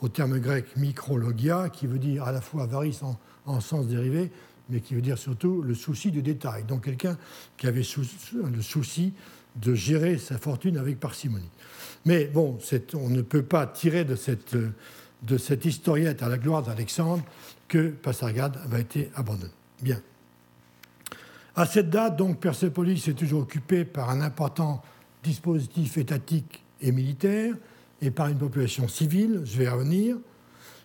au terme grec micrologia, qui veut dire à la fois avarice en, en sens dérivé, mais qui veut dire surtout le souci du détail. Donc quelqu'un qui avait le souci de gérer sa fortune avec parcimonie. Mais bon, on ne peut pas tirer de cette, historiette à la gloire d'Alexandre que Passargade avait été abandonné. Bien. À cette date, donc, Persépolis est toujours occupé par un important dispositif étatique et militaire et par une population civile, je vais y revenir.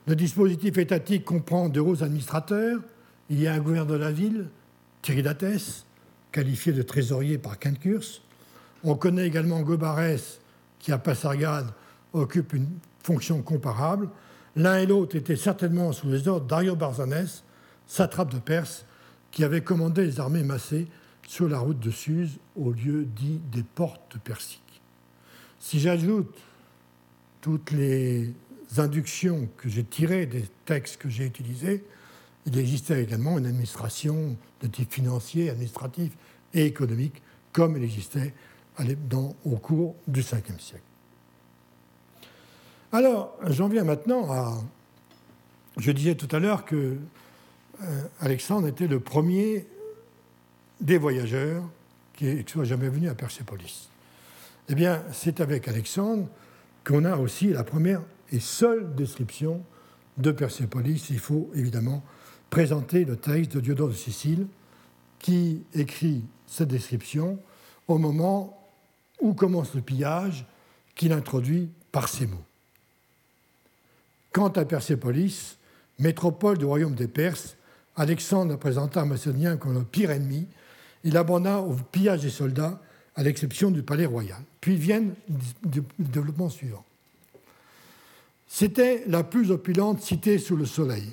Le dispositif étatique comprend deux hauts administrateurs, il y a un gouverneur de la ville, Tiridates, qualifié de trésorier par Quincurs. On connaît également Gobarès, qui à Passargade occupe une fonction comparable. L'un et l'autre étaient certainement sous les ordres d'Ario Barzanès, satrape de Perse, qui avait commandé les armées massées sur la route de Suse, au lieu dit des portes persiques. Si j'ajoute toutes les inductions que j'ai tirées des textes que j'ai utilisés, il existait également une administration de type financier, administratif et économique, comme elle existait au cours du Ve siècle. Alors, j'en viens maintenant à. Je disais tout à l'heure que euh, Alexandre était le premier des voyageurs qui soit jamais venu à Persépolis. Eh bien, c'est avec Alexandre qu'on a aussi la première et seule description de Persépolis. Il faut évidemment présenter le texte de Diodore de Sicile, qui écrit cette description au moment où commence le pillage, qu'il introduit par ces mots. Quant à Persépolis, métropole du royaume des Perses, Alexandre présenta un Macédonien comme le pire ennemi. Il abandonna au pillage des soldats, à l'exception du palais royal. Puis viennent le développement suivant. C'était la plus opulente cité sous le soleil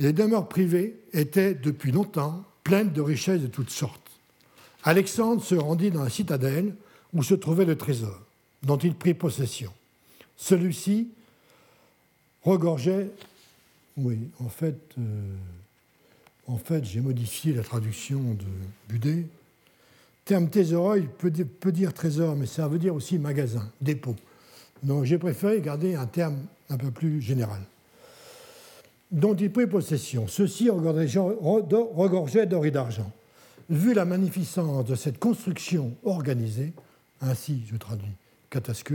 les demeures privées étaient depuis longtemps pleines de richesses de toutes sortes. Alexandre se rendit dans la citadelle où se trouvait le trésor, dont il prit possession. Celui-ci regorgeait. Oui, en fait, euh, en fait j'ai modifié la traduction de Budet. Terme thésaureuil peut, dire trésor, mais ça veut dire aussi magasin, dépôt. Donc j'ai préféré garder un terme un peu plus général dont il prit possession. Ceux-ci regorgeaient d'or et d'argent. Vu la magnificence de cette construction organisée, ainsi je traduis catasque,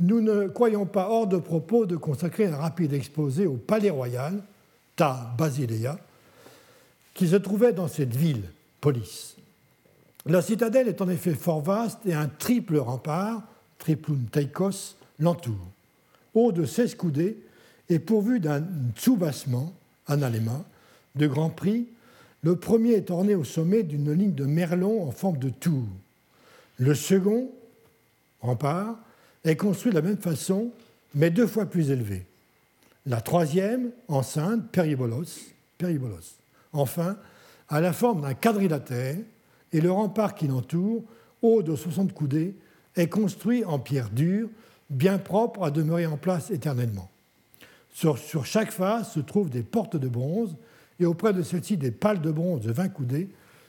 nous ne croyons pas hors de propos de consacrer un rapide exposé au palais royal, Ta Basilea, qui se trouvait dans cette ville, Polis. La citadelle est en effet fort vaste et un triple rempart, triplum teikos, l'entoure. Haut de 16 coudées, est pourvu d'un soubassement, analéma, de grand prix. Le premier est orné au sommet d'une ligne de merlon en forme de tour. Le second, rempart, est construit de la même façon, mais deux fois plus élevé. La troisième, enceinte, péribolos, péribolos. Enfin, a la forme d'un quadrilatère, et le rempart qui l'entoure, haut de 60 coudées, est construit en pierre dure, bien propre à demeurer en place éternellement. Sur, chaque face se trouvent des portes de bronze et auprès de celles-ci des pales de bronze de 20 coudées.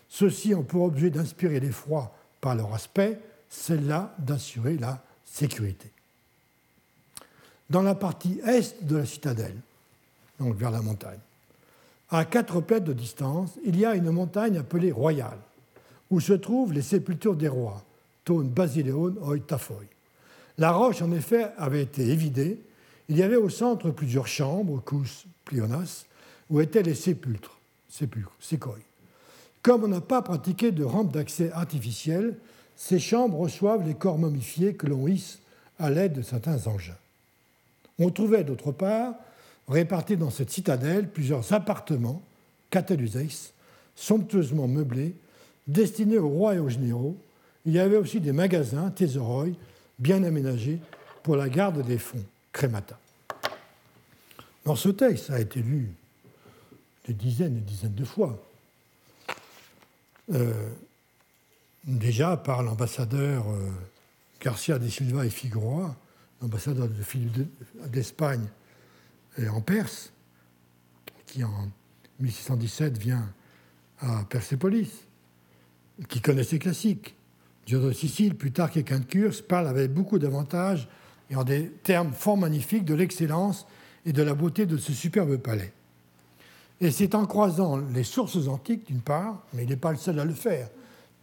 Ceux-ci ont pour objet d'inspirer l'effroi par leur aspect, celle-là d'assurer la sécurité. Dans la partie est de la citadelle, donc vers la montagne, à quatre pètes de distance, il y a une montagne appelée Royale, où se trouvent les sépultures des rois, Tone Basileon Oi La roche, en effet, avait été évidée il y avait au centre plusieurs chambres, cous plionas, où étaient les sépulcres, sépulcres. Comme on n'a pas pratiqué de rampe d'accès artificielle, ces chambres reçoivent les corps momifiés que l'on hisse à l'aide de certains engins. On trouvait d'autre part, répartis dans cette citadelle, plusieurs appartements, cataluses, somptueusement meublés, destinés aux rois et aux généraux. Il y avait aussi des magasins, thésauroi, bien aménagés pour la garde des fonds, crémata. Dans ce texte a été lu des dizaines et des dizaines de fois. Euh, déjà par l'ambassadeur euh, Garcia de Silva et Figueroa, l'ambassadeur d'Espagne en Perse, qui en 1617 vient à Persépolis, qui connaît ses classiques. Dieu de Sicile, plus tard Curse, parle avec beaucoup d'avantages et en des termes fort magnifiques de l'excellence et de la beauté de ce superbe palais. Et c'est en croisant les sources antiques, d'une part, mais il n'est pas le seul à le faire.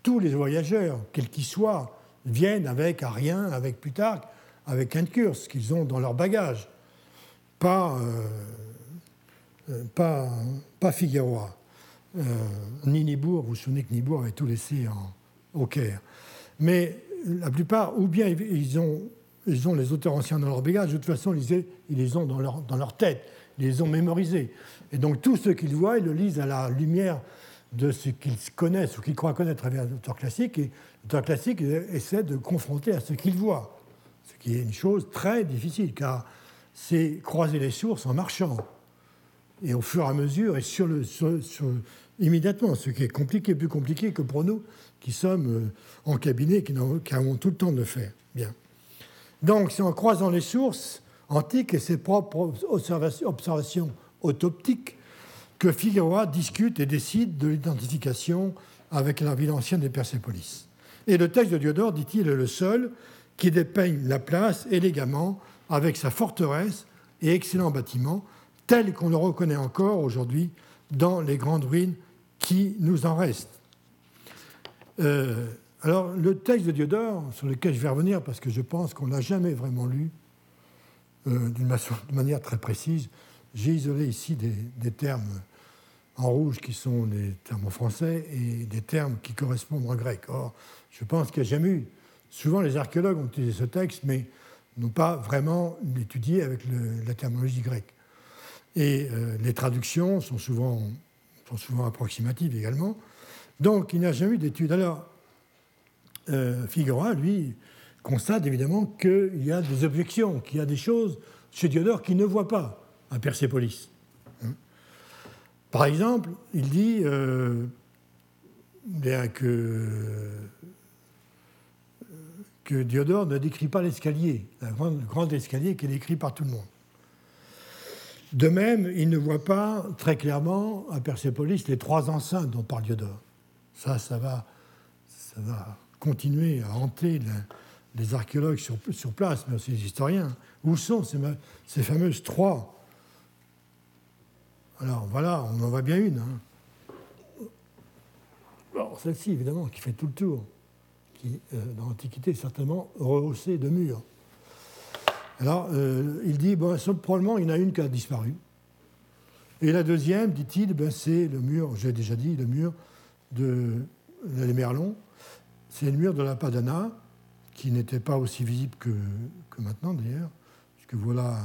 Tous les voyageurs, quels qu'ils soient, viennent avec Arien, avec Plutarque, avec ce qu'ils ont dans leur bagage. Pas, euh, euh, pas, pas Figueroa, ni Nibourg. Vous vous souvenez que Nibourg avait tout laissé en, au Caire. Mais la plupart, ou bien ils ont, ils ont les auteurs anciens dans leur bagage, de toute façon, ils, ils les ont dans leur, dans leur tête, ils les ont mémorisés. Et donc tout ce qu'ils voient, ils le lisent à la lumière de ce qu'ils connaissent ou qu'ils croient connaître à travers l'auteur classique. Et l'auteur classique essaie de confronter à ce qu'ils voient, ce qui est une chose très difficile, car c'est croiser les sources en marchant. Et au fur et à mesure, et immédiatement, ce qui est compliqué, plus compliqué que pour nous qui sommes euh, en cabinet, qui avons tout le temps de le faire. Bien. Donc, c'est en croisant les sources antiques et ses propres observations autoptique que Figueroa discute et décide de l'identification avec la ville ancienne de Persépolis. Et le texte de Diodore, dit-il, est le seul qui dépeigne la place élégamment avec sa forteresse et excellent bâtiment, tel qu'on le reconnaît encore aujourd'hui dans les grandes ruines qui nous en restent. Euh, alors, le texte de Diodore, sur lequel je vais revenir parce que je pense qu'on n'a jamais vraiment lu euh, d'une manière très précise, j'ai isolé ici des, termes en rouge qui sont les termes en français et des termes qui correspondent en grec. Or, je pense qu'il n'y a jamais eu. Souvent, les archéologues ont utilisé ce texte, mais n'ont pas vraiment étudié avec la terminologie grecque. Et euh, les traductions sont souvent, sont souvent approximatives également. Donc, il n'y a jamais eu d'étude. Alors, euh, Figueroa, lui, constate évidemment qu'il y a des objections, qu'il y a des choses chez Diodore qu'il ne voit pas à Persépolis. Hein. Par exemple, il dit euh, que, que Diodore ne décrit pas l'escalier, le grand escalier qui est décrit par tout le monde. De même, il ne voit pas très clairement à Persépolis les trois enceintes dont parle Diodore. Ça, ça va, ça va continuer à hanter les archéologues sur, place, mais aussi les historiens. Où sont ces, ces fameuses trois? Alors voilà, on en voit bien une. Hein. Alors celle-ci, évidemment, qui fait tout le tour, qui, euh, dans l'Antiquité, est certainement rehaussée de murs. Alors, euh, il dit, bon, probablement, il y en a une qui a disparu. Et la deuxième, dit-il, ben, c'est le mur, j'ai déjà dit, le mur de les Merlons. C'est le mur de la Padana, qui n'était pas aussi visible que, maintenant, d'ailleurs, puisque voilà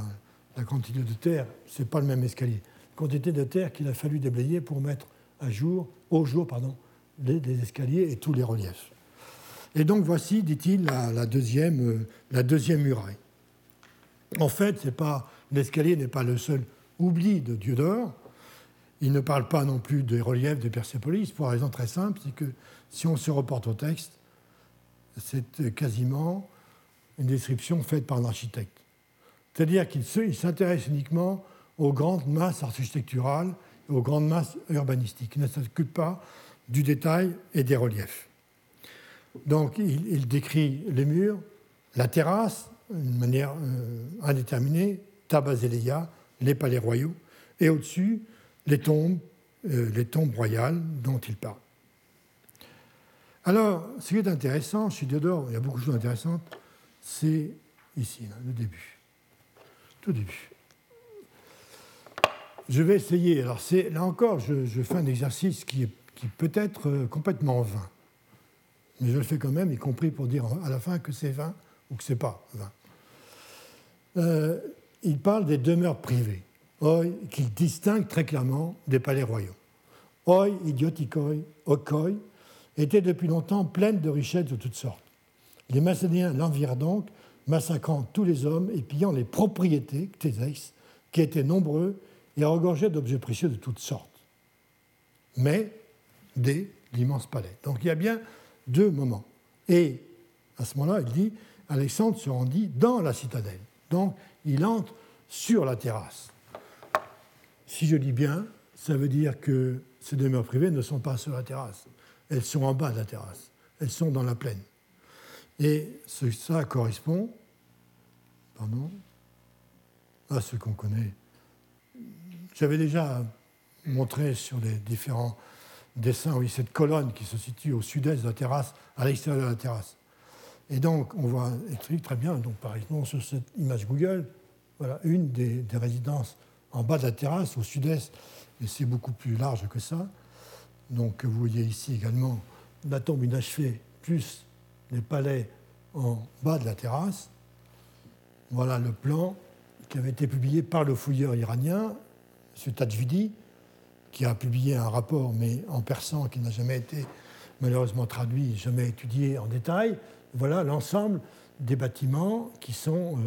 la quantité de terre, c'est pas le même escalier quantité de terre qu'il a fallu déblayer pour mettre à jour, au jour pardon, les, escaliers et tous les reliefs. Et donc voici, dit-il, la, euh, la deuxième muraille. En fait, l'escalier n'est pas le seul oubli de Diodore. Il ne parle pas non plus des reliefs de Persépolis pour une raison très simple, c'est que si on se reporte au texte, c'est quasiment une description faite par l'architecte. C'est-à-dire qu'il s'intéresse uniquement aux grandes masses architecturales et aux grandes masses urbanistiques. Il ne s'occupe pas du détail et des reliefs. Donc il, décrit les murs, la terrasse, d'une manière euh, indéterminée, Tabazéléa, les palais royaux, et au-dessus, les tombes, euh, les tombes royales dont il parle. Alors, ce qui est intéressant chez Diodore, il y a beaucoup de choses intéressantes, c'est ici, le début. Tout début. je vais essayer. Alors, là encore, je, fais un exercice qui, qui peut être euh, complètement vain. Mais je le fais quand même, y compris pour dire à la fin que c'est vain ou que c'est pas vain. Euh, il parle des demeures privées, qu'il distingue très clairement des palais royaux. Oi, idiotikoi, okoi, étaient depuis longtemps pleines de richesses de toutes sortes. Les Macédoniens l'envirent donc, massacrant tous les hommes et pillant les propriétés, qui étaient nombreux et regorgeaient d'objets précieux de toutes sortes. Mais des l'immense palais. Donc il y a bien deux moments. Et à ce moment-là, il dit Alexandre se rendit dans la citadelle. Donc il entre sur la terrasse. Si je dis bien, ça veut dire que ces demeures privées ne sont pas sur la terrasse. Elles sont en bas de la terrasse. Elles sont dans la plaine. Et ça correspond à ce qu'on connaît. J'avais déjà montré sur les différents dessins, cette colonne qui se situe au sud-est de la terrasse, à l'extérieur de la terrasse. Et donc, on voit très bien, donc, par exemple, sur cette image Google, voilà, une des, résidences en bas de la terrasse, au sud-est, et c'est beaucoup plus large que ça. Donc, vous voyez ici également la tombe inachevée, plus les palais en bas de la terrasse. Voilà le plan qui avait été publié par le fouilleur iranien, M. Tajvidi, qui a publié un rapport, mais en persan, qui n'a jamais été malheureusement traduit, jamais étudié en détail. Voilà l'ensemble des bâtiments qui sont.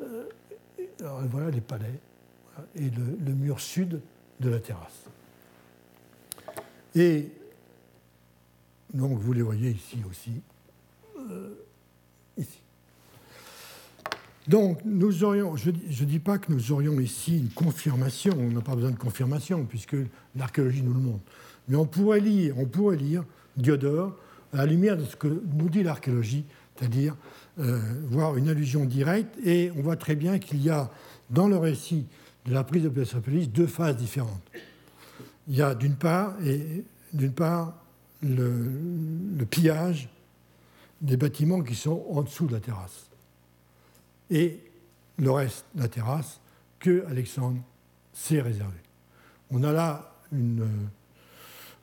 Euh, euh, voilà les palais et le, mur sud de la terrasse. Et donc vous les voyez ici aussi. Euh, ici. Donc, nous aurions, je ne dis pas que nous aurions ici une confirmation, on n'a pas besoin de confirmation, puisque l'archéologie nous le montre. Mais on pourrait lire, on pourrait lire Diodore à la lumière de ce que nous dit l'archéologie, c'est-à-dire euh, voir une allusion directe, et on voit très bien qu'il y a dans le récit de la prise de Persépolis deux phases différentes. Il y a d'une part, et d'une part le, pillage des bâtiments qui sont en dessous de la terrasse et le reste, la terrasse, que Alexandre s'est réservé. On a là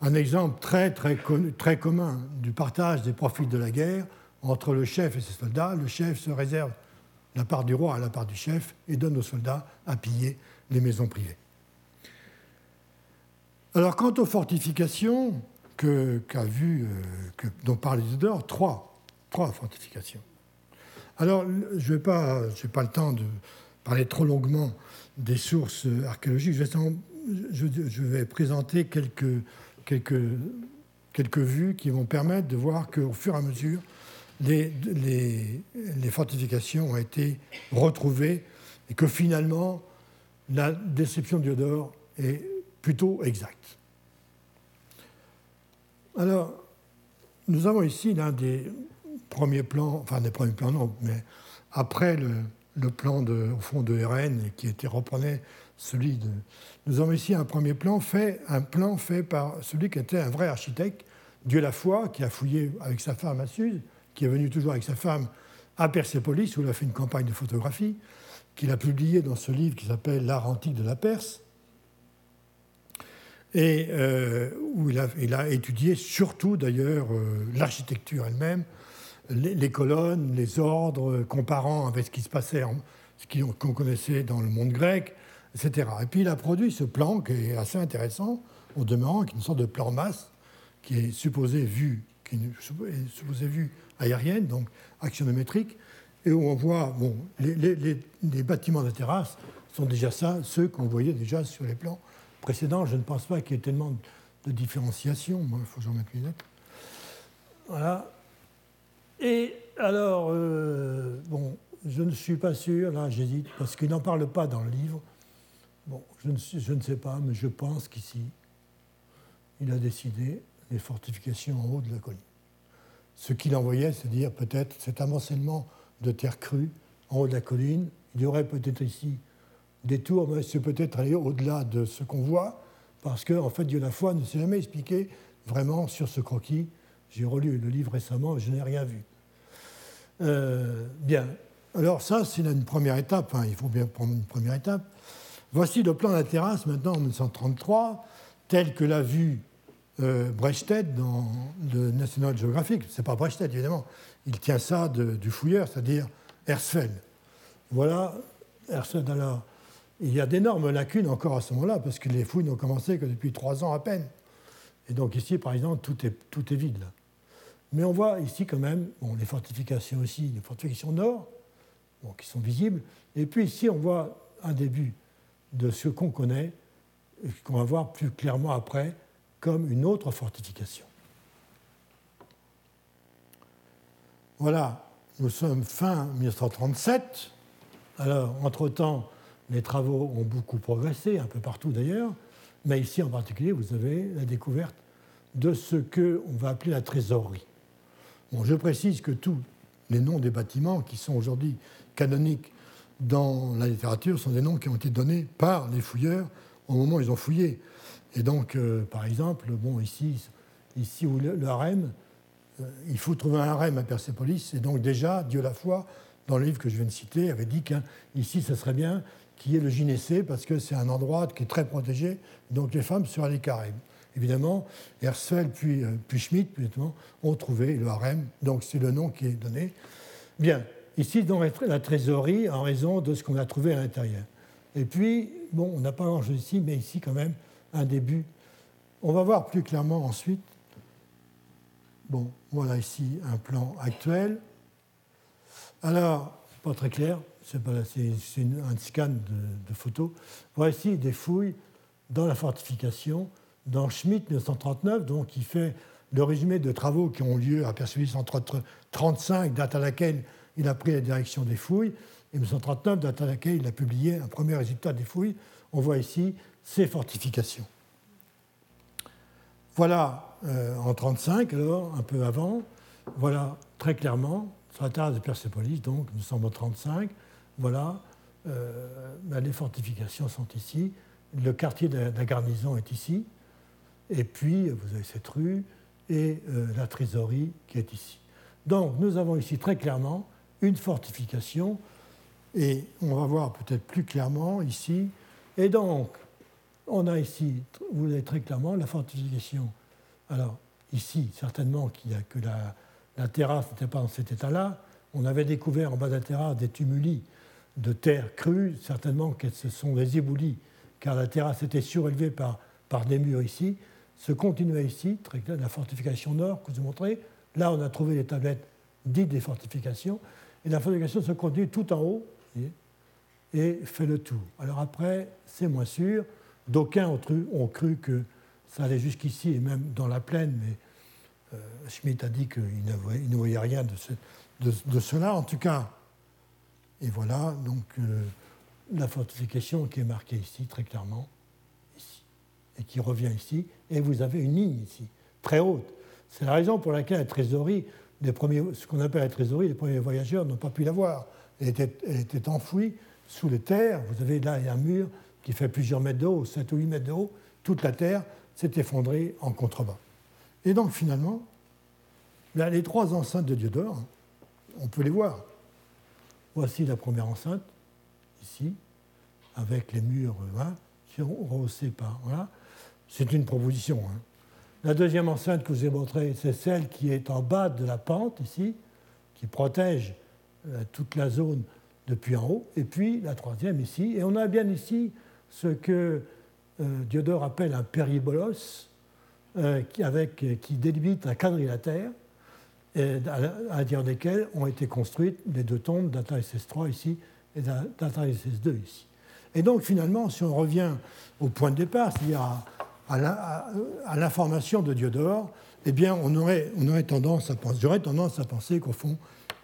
un exemple très, très, très commun du partage des profits de la guerre entre le chef et ses soldats. Le chef se réserve la part du roi à la part du chef et donne aux soldats à piller les maisons privées. Alors, quant aux fortifications que, qu'a vu, euh, que, dont parle Isidore, trois, trois fortifications. Alors, je n'ai pas, pas le temps de parler trop longuement des sources archéologiques. Je vais, présenter quelques, quelques, quelques vues qui vont permettre de voir qu'au fur et à mesure, les, les, fortifications ont été retrouvées et que finalement, la description de Diodore est plutôt exacte. Alors, nous avons ici l'un des premier plan, enfin des premiers plans non, mais après le, plan de, au fond de RN qui était reprenait celui. Nous avons ici un premier plan fait, un plan fait par celui qui était un vrai architecte, Dieu la foi, qui a fouillé avec sa femme à Sud, qui est venu toujours avec sa femme à Persépolis, où il a fait une campagne de photographie, qu'il a publié dans ce livre qui s'appelle L'art antique de la Perse, et euh, où il a, étudié surtout d'ailleurs euh, l'architecture elle-même, les, colonnes, les ordres, comparant avec ce qui se passait, ce qu'on connaissait dans le monde grec, Et puis il a produit ce plan qui est assez intéressant, au demeurant, qui est une sorte de plan masse, qui est supposé vue, qui est supposé vue aérienne, donc axionométrique, et où on voit, bon, les, bâtiments de terrasse sont déjà ça, ceux qu'on voyait déjà sur les plans précédents. Je ne pense pas qu'il y ait tellement de différenciation. Moi, il faut que j'en mette Voilà. Et alors, euh, bon, je ne suis pas sûr, là j'hésite, parce qu'il n'en parle pas dans le livre. Bon, je ne, sais pas, mais je pense qu'ici, il a décidé les fortifications en haut de la colline. Ce qu'il envoyait, c'est-à-dire peut-être cet amoncellement de terre crue en haut de la colline. Il y aurait peut-être ici des tours, mais c'est peut-être aller au-delà de ce qu'on voit, parce qu'en en fait, Dieu la foi ne s'est jamais expliqué vraiment sur ce croquis j'ai relu le livre récemment je n'ai rien vu. Euh, bien. Alors ça, c'est une première étape. Hein. il faut bien prendre une première étape. Voici le plan de la terrasse maintenant en 1933, tel que l'a vu euh, dans le National Geographic. Ce n'est pas Brechtet, évidemment. Il tient ça du fouilleur, c'est-à-dire Hersfeld. Voilà Hersfeld alors. Il y a d'énormes lacunes encore à ce moment-là, parce que les fouilles n'ont commencé que depuis trois ans à peine. Et donc ici, par exemple, tout est, vide. Mais on voit ici quand même les fortifications aussi, les fortifications nord, bon, qui sont visibles. Et puis ici, on voit un début de ce qu'on connaît, qu'on va voir plus clairement après, comme une autre fortification. Voilà, nous sommes fin 1937. Alors, entre-temps, les travaux ont beaucoup progressé, un peu partout d'ailleurs, mais ici en particulier, vous avez la découverte de ce qu'on va appeler la trésorerie. Je précise que tous les noms des bâtiments qui sont aujourd'hui canoniques dans la littérature sont des noms qui ont été donnés par les fouilleurs au moment où ils ont fouillé. Et donc, euh, par exemple, bon, ici, ici où le, harem, euh, il faut trouver un harem à Persépolis. Et donc, déjà, Dieu la foi, dans le livre que je viens de citer, avait dit qu'ici, ce serait bien qu'il y ait le gynécée, parce que c'est un endroit qui est très protégé. Donc, les femmes seraient les carèmes. Évidemment, Hersfeld puis, euh, puis Schmitt, ont trouvé le harem. Donc, c'est le nom qui est donné. Bien, Ici, dans la trésorerie, en raison de ce qu'on a trouvé à l'intérieur. Et puis, bon, on n'a pas grand-chose ici, mais ici, quand même, un début. On va voir plus clairement ensuite. Bon, voilà ici un plan actuel. Alors, pas très clair, c'est un scan de, de photos. Voilà ici des fouilles dans la fortification, dans Schmitt 1939, donc qui fait le résumé de travaux qui ont lieu à entre 1935, date à laquelle il a pris la direction des fouilles. Et 1939, date à il a publié un premier résultat des fouilles. On voit ici ces fortifications. Voilà euh, en 1935, alors un peu avant, voilà très clairement, sur la de Persépolis, donc nous sommes en 1935, voilà, euh, ben, les fortifications sont ici, le quartier de la garnison est ici, et puis vous avez cette rue et euh, la trésorerie qui est ici. Donc nous avons ici très clairement une fortification, et on va voir peut-être plus clairement ici. Et donc, on a ici, vous avez très clairement la fortification. Alors, ici, certainement qu'il a, que la, terrasse n'était pas dans cet état-là. On avait découvert en bas de la terrasse des tumuli de terre crue, certainement que ce sont des éboulis, car la terrasse était surélevée par, par des murs ici. Se continuait ici, très clair, la fortification nord que je vous ai montré. Là, on a trouvé les tablettes dites des fortifications. Et la fortification se conduit tout en haut et fait le tour. Alors après, c'est moins sûr. D'aucuns ont, cru que ça allait jusqu'ici et même dans la plaine, mais euh, Schmitt a dit qu'il ne, voyait rien de, cela. En tout cas, et voilà donc euh, la fortification qui est marquée ici, très clairement, et qui revient ici. Et vous avez une ligne ici, très haute. C'est la raison pour laquelle la trésorerie premiers, ce qu'on appelle la trésorerie, les premiers voyageurs n'ont pas pu la voir. Elle était, enfouie sous les terres. Vous avez là un mur qui fait plusieurs mètres de haut, 7 ou 8 mètres de haut. Toute la terre s'est effondrée en contrebas. Et donc finalement, les trois enceintes de Diodore, on peut les voir. Voici la première enceinte, ici, avec les murs hein, qui sont rehaussés par. Voilà. C'est une proposition. Hein. La deuxième enceinte que je vous ai montrée, c'est celle qui est en bas de la pente, ici, qui protège euh, toute la zone depuis en haut. Et puis la troisième ici. Et on a bien ici ce que euh, Diodore appelle un péribolos, euh, avec, qui délimite un quadrilatère, à l'intérieur desquels ont été construites les deux tombes d'Ata 3 ici et d'Ata 2 ici. Et donc finalement, si on revient au point de départ, c'est-à-dire à l'information de Diodore, eh bien, on aurait, on tendance à penser, j'aurais tendance à penser qu'au fond,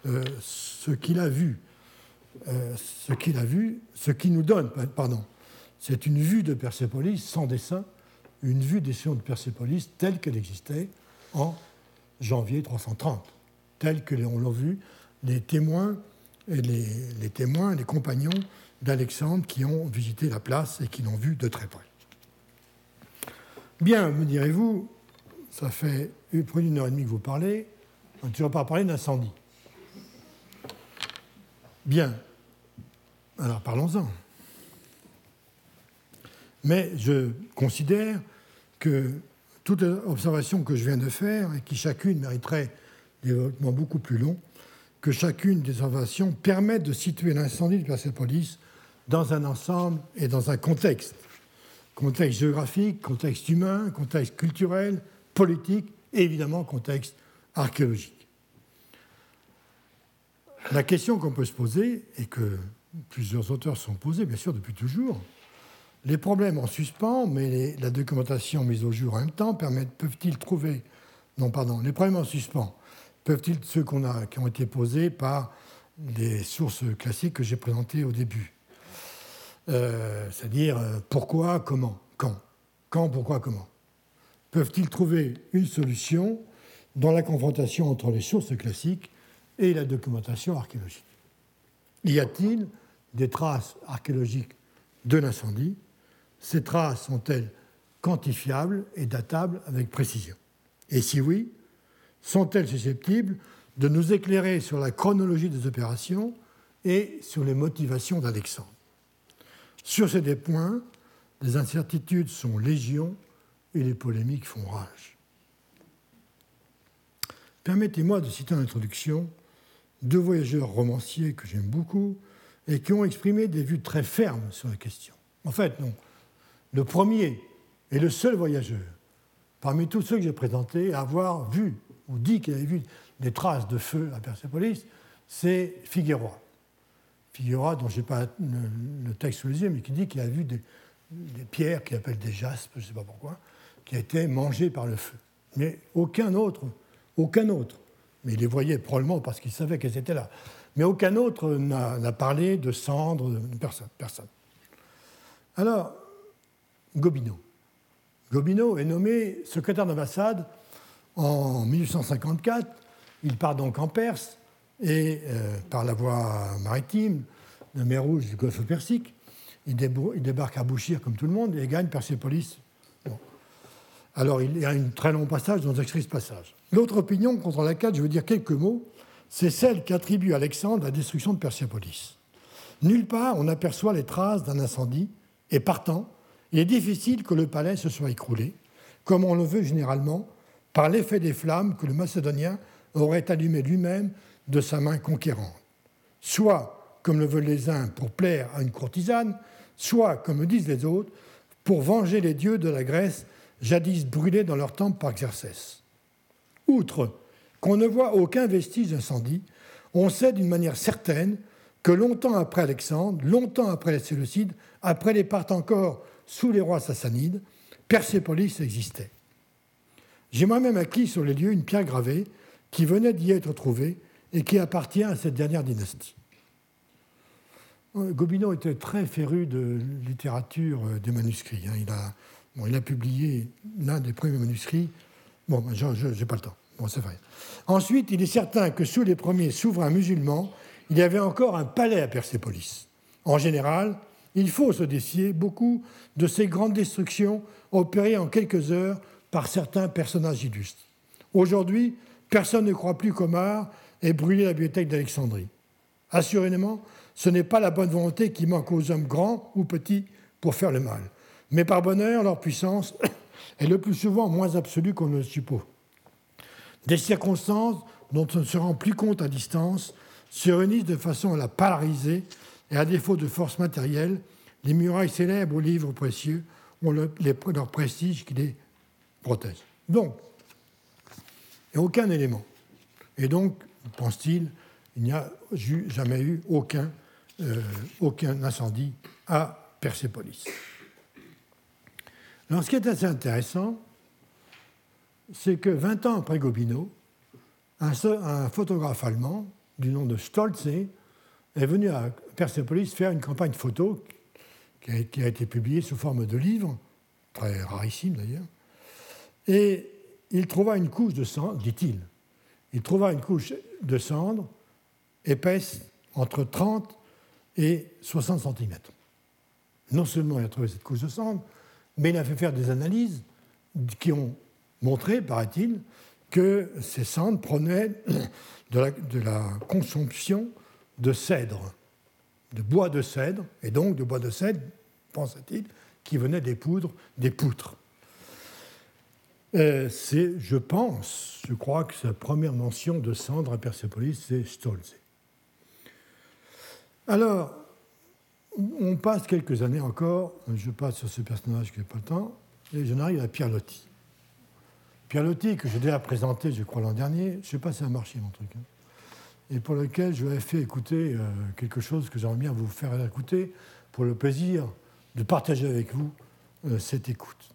euh, ce qu'il a vu, euh, ce qu'il a vu, ce qu'il nous donne, pardon, c'est une vue de Persépolis sans dessin, une vue des sillons de Persépolis telle qu'elle existait en janvier 330, telle que l'on l'a vu les témoins et les, les témoins, les compagnons d'Alexandre qui ont visité la place et qui l'ont vue de très près. Bien, me direz-vous, ça fait plus d'une heure et demie que vous parlez, on ne toujours pas parlé d'incendie. Bien, alors parlons-en. Mais je considère que toute observation que je viens de faire, et qui chacune mériterait des développement beaucoup plus long, que chacune des observations permette de situer l'incendie de Persépolis dans un ensemble et dans un contexte. Contexte géographique, contexte humain, contexte culturel, politique et évidemment contexte archéologique. La question qu'on peut se poser, et que plusieurs auteurs sont posés, bien sûr, depuis toujours, les problèmes en suspens, mais la documentation mise au jour en même temps, peuvent-ils trouver. Non, pardon, les problèmes en suspens, peuvent-ils, ceux qu'on a, qui ont été posés par les sources classiques que j'ai présentées au début? Euh, C'est-à-dire euh, pourquoi, comment, quand Quand, pourquoi, comment. Peuvent-ils trouver une solution dans la confrontation entre les sources classiques et la documentation archéologique? Y a-t-il des traces archéologiques de l'incendie? Ces traces sont-elles quantifiables et datables avec précision? Et si oui, sont-elles susceptibles de nous éclairer sur la chronologie des opérations et sur les motivations d'Alexandre? Sur ces deux points, les incertitudes sont légion et les polémiques font rage. Permettez-moi de citer en introduction deux voyageurs romanciers que j'aime beaucoup et qui ont exprimé des vues très fermes sur la question. En fait, non. Le premier et le seul voyageur, parmi tous ceux que j'ai présentés, à avoir vu ou dit qu'il avait vu des traces de feu à Persépolis, c'est Figueroa. Figueroa, dont je n'ai pas le, texte sous les yeux, mais qui dit qu'il a vu des, pierres qu'il appelle des jaspes, je ne sais pas pourquoi, qui a été mangé par le feu. Mais aucun autre, aucun autre, mais il les voyait probablement parce qu'il savait qu'elles étaient là, mais aucun autre n'a parlé de cendres, de personne, personne. Alors, Gobineau. Gobineau est nommé secrétaire d'ambassade en 1854. Il part donc en Perse et euh, par la voie maritime, la mer Rouge du Golfe Persique, il, débarque à Bouchir comme tout le monde et gagne Persépolis alors il y a un très long passage dans ce passage. L'autre opinion contre laquelle je veux dire quelques mots, c'est celle qu'attribue Alexandre la destruction de Persépolis. Nulle part on aperçoit les traces d'un incendie, et partant, il est difficile que le palais se soit écroulé, comme on le veut généralement, par l'effet des flammes que le Macédonien aurait allumées lui-même de sa main conquérante. Soit, comme le veulent les uns, pour plaire à une courtisane, soit, comme disent les autres, pour venger les dieux de la Grèce jadis brûlés dans leur temple par Xerxès. Outre qu'on ne voit aucun vestige d'incendie, on sait d'une manière certaine que longtemps après Alexandre, longtemps après les Séleucides, après les Parthes encore sous les rois sassanides, Persépolis existait. J'ai moi-même acquis sur les lieux une pierre gravée qui venait d'y être trouvée et qui appartient à cette dernière dynastie. Gobineau était très féru de littérature euh, des manuscrits. Hein. Il a il a publié l'un des premiers manuscrits. Bon, ben, je n'ai pas le temps. Bon, c'est vrai. Ensuite, il est certain que sous les premiers souverains musulmans, il y avait encore un palais à Persépolis. En général, il faut se défier beaucoup de ces grandes destructions opérées en quelques heures par certains personnages illustres. Aujourd'hui, personne ne croit plus qu'Omar ait brûlé la bibliothèque d'Alexandrie. Assurément, ce n'est pas la bonne volonté qui manque aux hommes grands ou petits pour faire le mal. Mais par bonheur, leur puissance est le plus souvent moins absolue qu'on ne le suppose. Des circonstances dont on ne se rend plus compte à distance se réunissent de façon à la polariser, et à défaut de force matérielle, les murailles célèbres aux livres précieux ont leur prestige qui les protège. Donc, il n'y a aucun élément. Et donc, pense-t-il, il n'y a jamais eu aucun, euh, incendie à Persépolis. Alors, ce qui est assez intéressant, c'est que 20 ans après Gobineau, un, photographe allemand du nom de Stolze est venu à Persepolis faire une campagne photo qui a, qui a été publiée sous forme de livre, très rarissime d'ailleurs, et il trouva une couche de cendre, dit-il, il trouva une couche de cendre épaisse entre 30 et 60 cm. Non seulement il a trouvé cette couche de cendre, mais il a fait faire des analyses qui ont montré, paraît-il, que ces cendres prenaient de la, de la, consomption de cèdre, de bois de cèdre, et donc de bois de cèdre, pense-t-il, qui venaient des poudres, des poutres. Euh, c'est, je pense, je crois que sa première mention de cendre à Persépolis, c'est Stolze. Alors, on passe quelques années encore, je passe sur ce personnage qui n'a pas le temps, et j'en arrive à Pierre Loti. Pierre Loti, que j'ai déjà présenté, je crois, l'an dernier, je sais pas si ça a marché mon truc, hein, et pour lequel je avais fait écouter euh, quelque chose que j'aimerais bien vous faire écouter pour le plaisir de partager avec vous euh, cette écoute.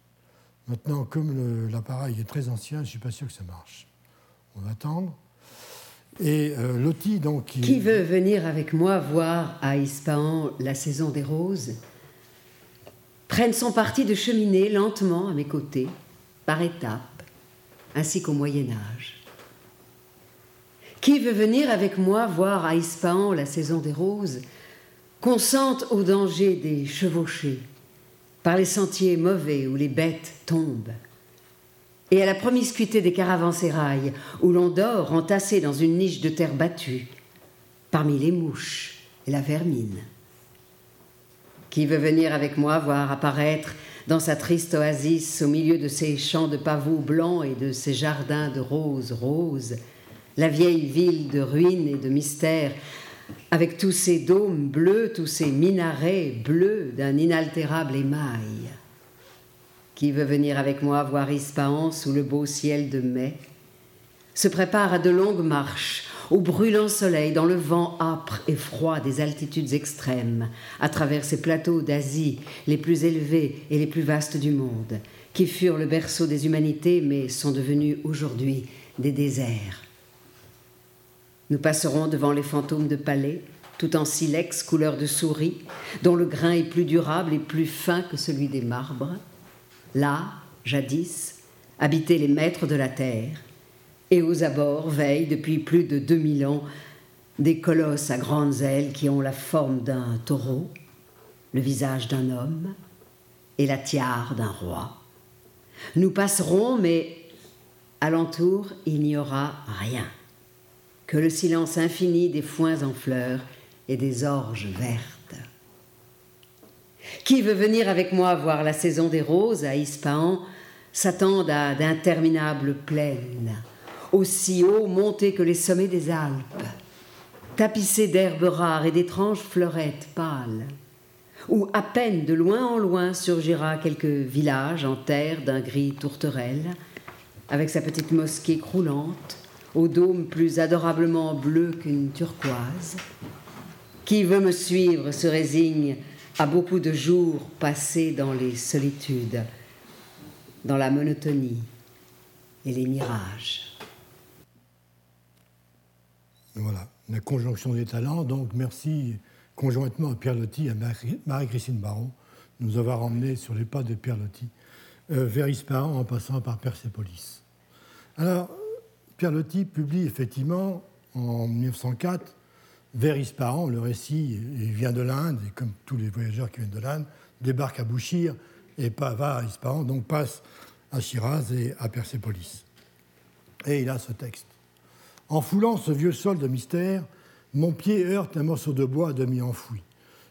Maintenant, comme l'appareil est très ancien, je ne suis pas sûr que ça marche. On va attendre. Et euh, Loti, donc. Qui... veut venir avec moi voir à Ispahan la saison des roses Prenne son parti de cheminer lentement à mes côtés, par étapes, ainsi qu'au Moyen-Âge. Qui veut venir avec moi voir à Ispahan la saison des roses Consente au danger des chevauchés, par les sentiers mauvais où les bêtes tombent et à la promiscuité des caravansérails, où l'on dort entassé dans une niche de terre battue, parmi les mouches et la vermine. Qui veut venir avec moi voir apparaître dans sa triste oasis, au milieu de ces champs de pavots blancs et de ces jardins de roses roses, la vieille ville de ruines et de mystères, avec tous ces dômes bleus, tous ces minarets bleus d'un inaltérable émail qui veut venir avec moi voir Ispahan sous le beau ciel de mai, se prépare à de longues marches, au brûlant soleil, dans le vent âpre et froid des altitudes extrêmes, à travers ces plateaux d'Asie les plus élevés et les plus vastes du monde, qui furent le berceau des humanités mais sont devenus aujourd'hui des déserts. Nous passerons devant les fantômes de palais, tout en silex couleur de souris, dont le grain est plus durable et plus fin que celui des marbres. Là, jadis, habitaient les maîtres de la terre, et aux abords veillent depuis plus de 2000 ans des colosses à grandes ailes qui ont la forme d'un taureau, le visage d'un homme et la tiare d'un roi. Nous passerons, mais alentour, il n'y aura rien que le silence infini des foins en fleurs et des orges vertes. Qui veut venir avec moi voir la saison des roses à Ispahan s'attendent à d'interminables plaines, aussi haut montées que les sommets des Alpes, tapissées d'herbes rares et d'étranges fleurettes pâles, où à peine de loin en loin surgira quelque village en terre d'un gris tourterelle, avec sa petite mosquée croulante, au dôme plus adorablement bleu qu'une turquoise. Qui veut me suivre se résigne à beaucoup de jours passés dans les solitudes, dans la monotonie et les mirages. Voilà, la conjonction des talents. Donc, merci conjointement à Pierre Loti et à Marie-Christine Baron de nous avoir emmenés sur les pas de Pierre Loti euh, vers Ispahan en passant par Persépolis. Alors, Pierre Loti publie effectivement en 1904 vers Ispahan, le récit il vient de l'Inde, et comme tous les voyageurs qui viennent de l'Inde, débarque à Bouchir et va à Ispahan, donc passe à Shiraz et à Persépolis. Et il a ce texte. En foulant ce vieux sol de mystère, mon pied heurte un morceau de bois à demi enfoui,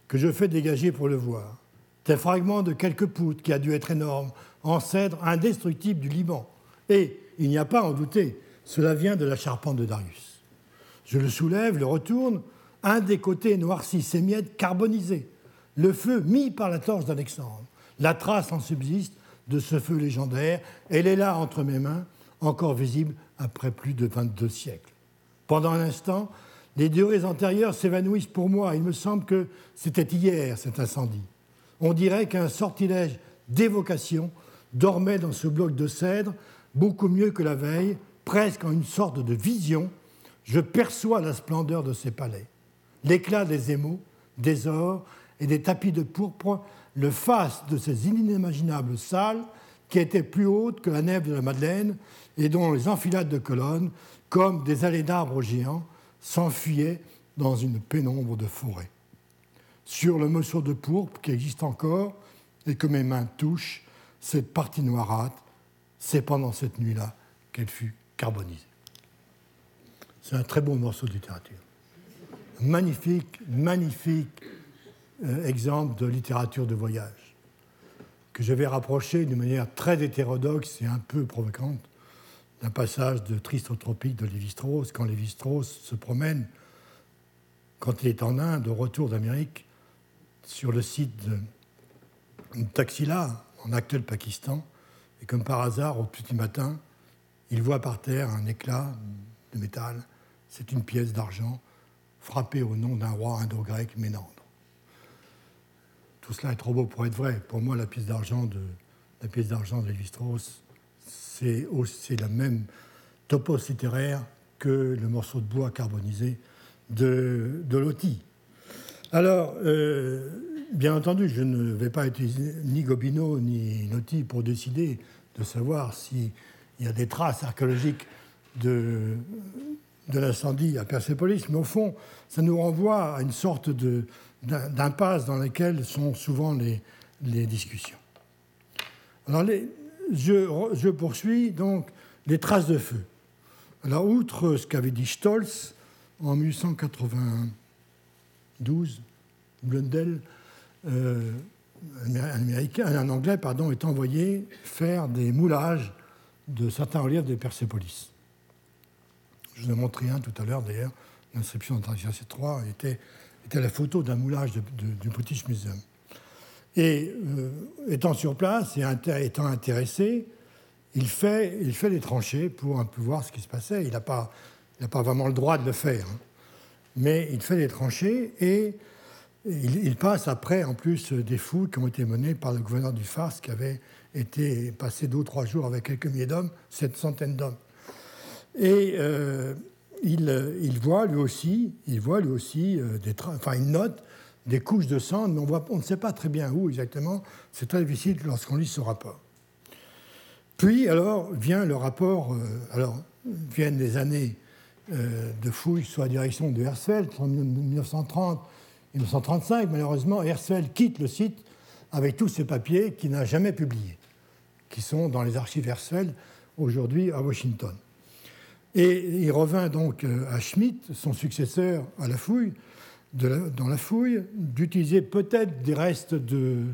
que je fais dégager pour le voir. Tel fragment de quelque poutre qui a dû être énorme, en cèdre indestructible du Liban. Et, il n'y a pas à en douter, cela vient de la charpente de Darius. Je le soulève, le retourne, un des côtés noircis s'émiette carbonisé, le feu mis par la torche d'Alexandre. La trace en subsiste de ce feu légendaire, elle est là entre mes mains, encore visible après plus de 22 siècles. Pendant un instant, les durées antérieures s'évanouissent pour moi. Il me semble que c'était hier cet incendie. On dirait qu'un sortilège d'évocation dormait dans ce bloc de cèdre, beaucoup mieux que la veille, presque en une sorte de vision. Je perçois la splendeur de ces palais l'éclat des émaux, des ors et des tapis de pourpre, le faste de ces inimaginables salles qui étaient plus hautes que la nef de la Madeleine et dont les enfilades de colonnes, comme des allées d'arbres géants, s'enfuyaient dans une pénombre de forêt. Sur le morceau de pourpre qui existe encore et que mes mains touchent, cette partie noirâtre, c'est pendant cette nuit-là qu'elle fut carbonisée. C'est un très beau morceau de littérature magnifique, magnifique euh, exemple de littérature de voyage. que je vais rapprocher d'une manière très hétérodoxe et un peu provocante d'un passage de Tristotropique de Lévi-Strauss, quand Lévi-Strauss se promène, quand il est en Inde, au retour d'Amérique, sur le site de Taxila, en actuel Pakistan, et comme par hasard, au petit matin, il voit par terre un éclat de métal. C'est une pièce d'argent frappée au nom d'un roi indo-grec, Ménandre. Tout cela est trop beau pour être vrai. Pour moi, la pièce d'argent de, la pièce d'argent de c'est, la même topos littéraire que le morceau de bois carbonisé de, de Loti. Alors, euh, bien entendu, je ne vais pas utiliser ni Gobineau ni Loti pour décider de savoir s'il y a des traces archéologiques de, l'incendie à Persépolis, mais au fond, ça nous renvoie à une sorte d'impasse dans laquelle sont souvent les, discussions. Alors, je, poursuis donc les traces de feu. Alors, outre ce qu'avait dit Stolz en 1892, Blundell, euh, un, un anglais, pardon, est envoyé faire des moulages de certains reliefs de Persépolis. Je vous ai montré un tout à l'heure, d'ailleurs, l'inscription de c 3 était, était la photo d'un moulage du British Museum. Et euh, étant sur place et étant intéressé, il fait, il fait les tranchées pour un peu voir ce qui se passait. Il n'a pas, pas vraiment le droit de le faire. Hein. Mais il fait les tranchées et il, passe après, en plus, des fouilles qui ont été menées par le gouverneur du Fars, qui avait été passé deux ou trois jours avec quelques milliers d'hommes, cette centaine d'hommes. Et euh, il, il, voit lui aussi, il voit lui aussi euh, enfin, il note des couches de sang, mais on, ne sait pas très bien où exactement. C'est très difficile lorsqu'on lit ce rapport. Puis, alors, vient le rapport, euh, alors, viennent des années euh, de fouilles sous la direction de Hersfeld, en 1930, 1935. Malheureusement, Hersfeld quitte le site avec tous ces papiers qu'il n'a jamais publiés, qui sont dans les archives Hersfeld, aujourd'hui à Washington. Et il revint donc euh, à Schmidt, son successeur à la fouille, dans la fouille, d'utiliser peut-être des restes de,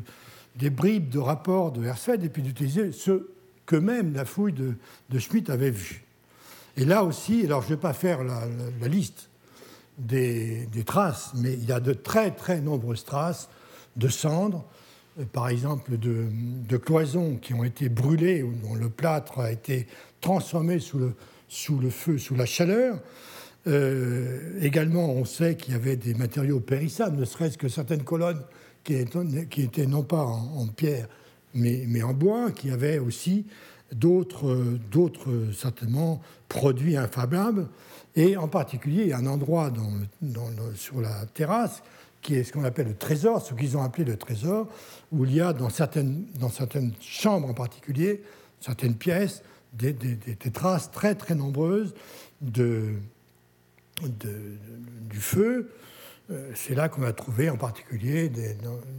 des bribes de rapports de Hersfeld et puis d'utiliser ce que même la fouille de, Schmitt avait vu. Et là aussi, alors je ne vais pas faire la, liste des, traces, mais il y a de très très nombreuses traces de cendres, par exemple de, cloisons qui ont été brûlées ou dont le plâtre a été transformé sous le, feu, sous la chaleur. Euh, également, on sait qu'il y avait des matériaux périssables, ne serait-ce que certaines colonnes qui étaient, non pas en, pierre, mais, en bois, qui avaient aussi d'autres, certainement, produits infablables. Et en particulier, il y a un endroit sur la terrasse qui est ce qu'on appelle le trésor, ce qu'ils ont appelé le trésor, où il y a dans certaines, dans certaines chambres en particulier, certaines pièces, des, des, traces très très nombreuses de, du feu. Euh, c'est là qu'on a trouvé en particulier des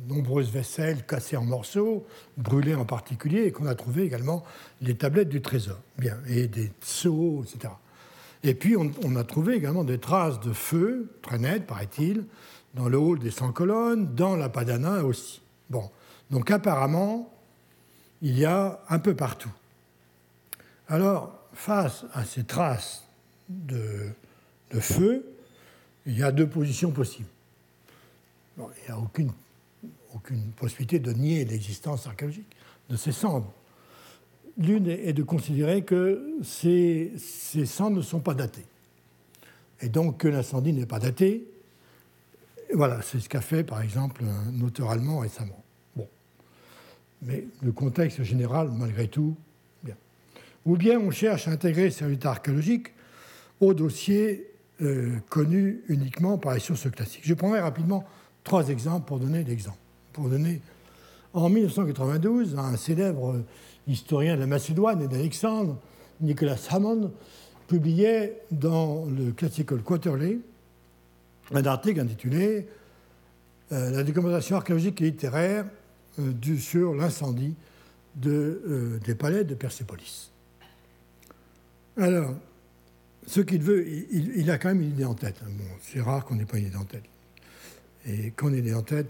nombreuses vaisselles cassées en morceaux, brûlées en particulier, et qu'on a trouvé également les tablettes du trésor, bien, et des seaux, etc. Et puis on, a trouvé également des traces de feu, très nettes, paraît-il, dans le hall des 100 colonnes, dans la Padana aussi. Bon, donc apparemment, il y a un peu partout. Alors, face à ces traces de, feu, il y a deux positions possibles. il n'y a aucune, aucune possibilité de nier l'existence archéologique de ces cendres. L'une est de considérer que ces, ces cendres ne sont pas datées. Et donc que l'incendie n'est pas daté. Voilà, c'est ce qu'a fait par exemple un auteur allemand récemment. Bon. Mais le contexte général, malgré tout, bien. Ou bien on cherche à intégrer ces résultats archéologiques au dossier euh, connu uniquement par les sources classiques. Je prendrai rapidement trois exemples pour donner l'exemple. En 1992, un célèbre historien de la Macédoine et d'Alexandre, Nicolas Hammond, publiait dans le Classical Quarterly un article intitulé euh, La documentation archéologique et littéraire euh, sur l'incendie de, des palais de Persépolis. Alors, ce qu'il veut, il, a quand même une idée en tête. Hein. c'est rare qu'on n'ait pas une idée en tête. Et quand on a une idée en tête,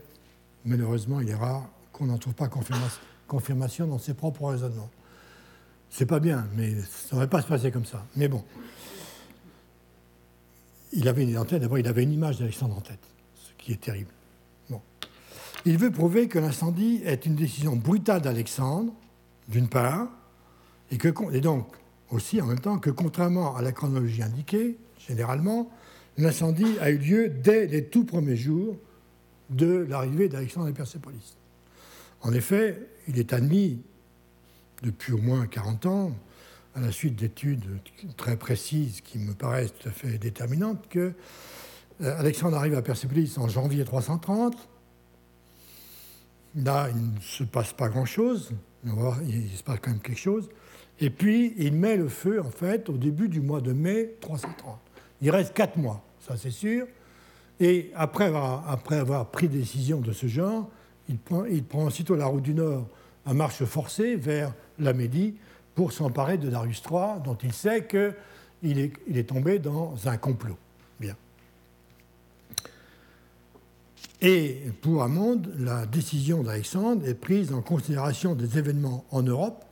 malheureusement, il est rare qu'on n'en trouve pas confirmation dans ses propres raisonnements. C'est pas bien, mais ça n'aurait pas se passer comme ça. Mais bon. Il avait une d'abord il avait une image d'Alexandre en tête, ce qui est terrible. Il veut prouver que l'incendie est une décision brutale d'Alexandre, d'une part, et, que, et donc aussi en même temps que contrairement à la chronologie indiquée, généralement, l'incendie a eu lieu dès les tout premiers jours de l'arrivée d'Alexandre à Persépolis. En effet, il est admis depuis au moins 40 ans, à la suite d'études très précises qui me paraissent tout à fait déterminantes, que euh, Alexandre arrive à Persépolis en janvier 330. Là, il ne se passe pas grand-chose, il se passe quand même quelque chose. Et puis, il met le feu, en fait, au début du mois de mai 330. Il reste quatre mois, ça c'est sûr. Et après avoir, pris décision de ce genre, il prend, il prend aussitôt la route du Nord à marche forcée vers la Médie pour s'emparer de Darius III, dont il sait qu'il est, tombé dans un complot. Bien. Et pour Amande, la décision d'Alexandre est prise en considération des événements en Europe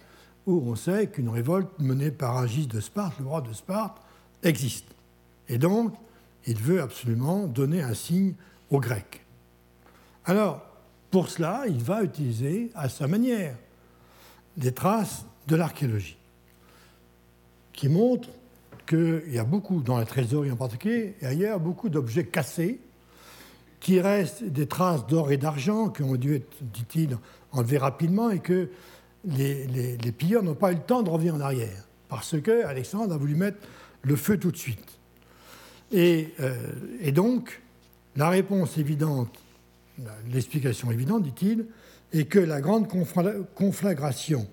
où on sait qu'une révolte menée par Agis de Sparte, le roi de Sparte, existe. Et donc, il veut absolument donner un signe aux Grecs. Alors, pour cela, il va utiliser à sa manière des traces de l'archéologie qui montrent qu'il y a beaucoup, dans la trésorerie en particulier, et ailleurs, beaucoup d'objets cassés qui restent des traces d'or et d'argent qui ont dû être, dit-il, enlevés rapidement et que les, les pilleurs n'ont pas eu le temps de revenir en arrière parce que Alexandre a voulu mettre le feu tout de suite. Euh, et, donc, la réponse évidente, l'explication évidente, dit-il, est que la grande conflagration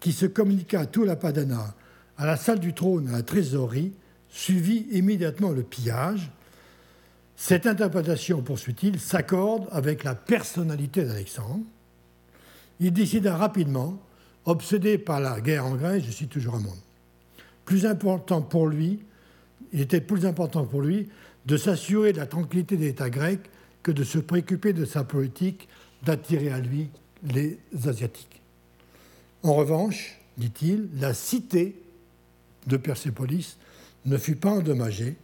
qui se communiqua à la Padana, à la salle du trône, à la trésorerie, suivit immédiatement le pillage. Cette interprétation, poursuit-il, s'accorde avec la personnalité d'Alexandre. Il décida rapidement, obsédé par la guerre en Grèce, je suis toujours un monde, plus important pour lui il était plus important pour lui de s'assurer de la tranquillité de l'État grec que de se préoccuper de sa politique d'attirer à lui les Asiatiques. En revanche, dit-il, la cité de Persépolis ne fut pas endommagée.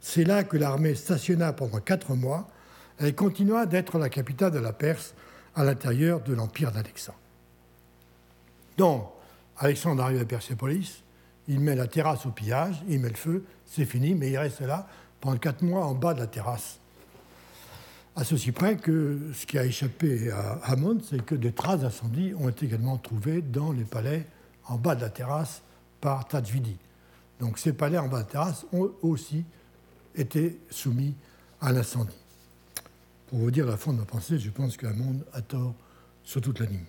C'est là que l'armée stationna pendant quatre mois. Elle continua d'être la capitale de la Perse à l'intérieur de l'empire d'Alexandre. Donc, Alexandre arrive à Persépolis, il met la terrasse au pillage, il met le feu, c'est fini, mais il reste là pendant quatre mois en bas de la terrasse. À ceci près que ce qui a échappé à Hamon, c'est que des traces d'incendie ont été également trouvées dans les palais en bas de la terrasse par Tadjvidi. Donc ces palais en bas de la terrasse ont aussi été soumis à l'incendie. Pour vous dire la fond de ma pensée, je pense que Hamon a tort sur toute la ligne.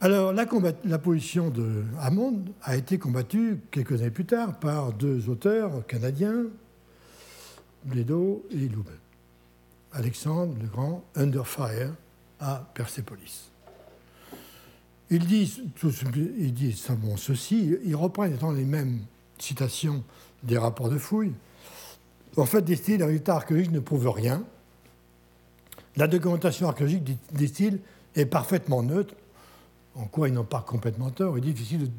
Alors, la, position de Hammond a été combattue quelques années plus tard par deux auteurs canadiens, Bledo et Loubin. Alexandre le Grand, Under Fire, à Persepolis. Il dit, il dit simplement ceci, il reprend étant les mêmes citations des rapports de fouilles. En fait, dit-il, la résultat archéologique ne prouve rien. La documentation archéologique, dit-il, est parfaitement neutre en quoi ils n'ont pas complètement tort. Il est difficile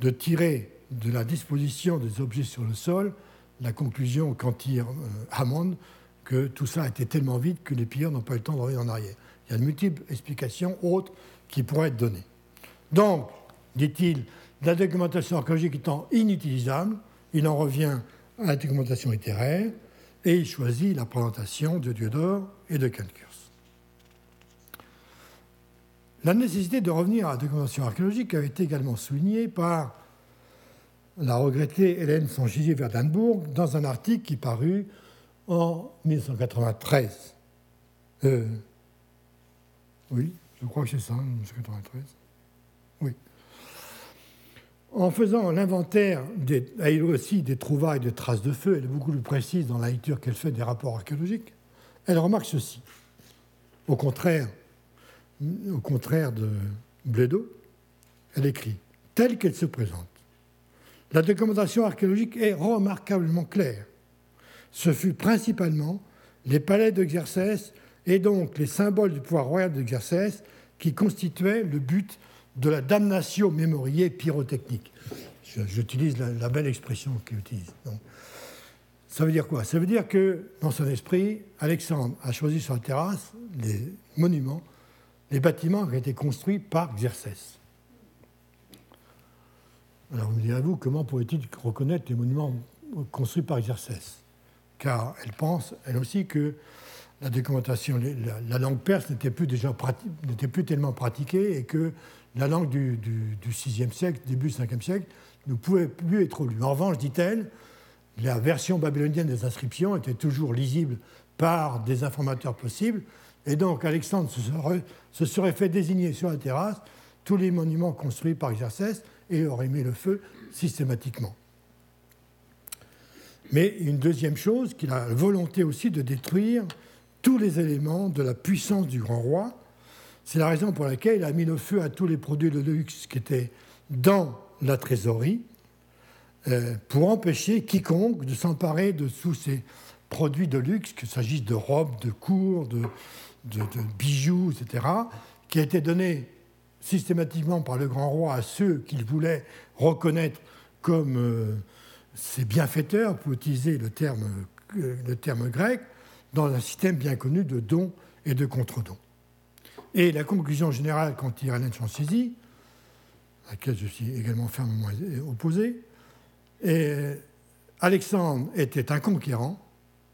de, tirer de la disposition des objets sur le sol la conclusion qu'en tire euh, Hammond que tout ça a été tellement vite que les pilleurs n'ont pas eu le temps de revenir en arrière. Il y a de multiples explications autres qui pourraient être données. Donc, dit-il, la documentation archéologique étant inutilisable, il en revient à la documentation littéraire et il choisit la présentation de Diodore et de Calcure. La nécessité de revenir à la documentation archéologique a été également soulignée par la regrettée Hélène Sanchigier Verdenbourg dans un article qui parut en 1993. Euh, oui, je crois que c'est ça, 1993. Oui. En faisant l'inventaire, elle aussi des trouvailles de traces de feu, elle est beaucoup plus précise dans la lecture qu'elle fait des rapports archéologiques, elle remarque ceci. Au contraire au contraire de Bledo, elle écrit telle qu'elle se présente. La documentation archéologique est remarquablement claire. Ce fut principalement les palais d'Exercès et donc les symboles du pouvoir royal de Xerxès qui constituaient le but de la damnatio memoriae pyrotechnique. J'utilise la, belle expression qu'il utilise. ça veut dire quoi? Ça veut dire que, dans son esprit, Alexandre a choisi sur la terrasse les monuments, les bâtiments qui ont été construits par Xerxès. Alors vous me direz-vous, comment pourrait-il reconnaître les monuments construits par Xerxès? Car elle pense, elle aussi, que la documentation, la, langue perse n'était plus, déjà n'était plus tellement pratiquée et que la langue du, du, du 6e siècle, début 5e siècle, ne pouvait plus être lue. En revanche, dit-elle, la version babylonienne des inscriptions était toujours lisible par des informateurs possibles, et donc Alexandre se serait, se serait fait désigner sur la terrasse tous les monuments construits par Xerxès et aurait mis le feu systématiquement. Mais une deuxième chose, qu'il a la volonté aussi de détruire tous les éléments de la puissance du grand roi. C'est la raison pour laquelle il a mis le feu à tous les produits de luxe qui étaient dans la trésorerie euh, pour empêcher quiconque de s'emparer de tous ces produits de luxe, qu'il s'agisse de robes, de cours, de, bijoux, etc., qui a été donné systématiquement par le grand roi à ceux qu'il voulait reconnaître comme euh, ses bienfaiteurs, pour utiliser le terme, euh, le terme grec, dans un système bien connu de dons et de contre-dons. Et la conclusion générale il Hélène Chancezy, à laquelle je suis également fermement opposé, est Alexandre était un conquérant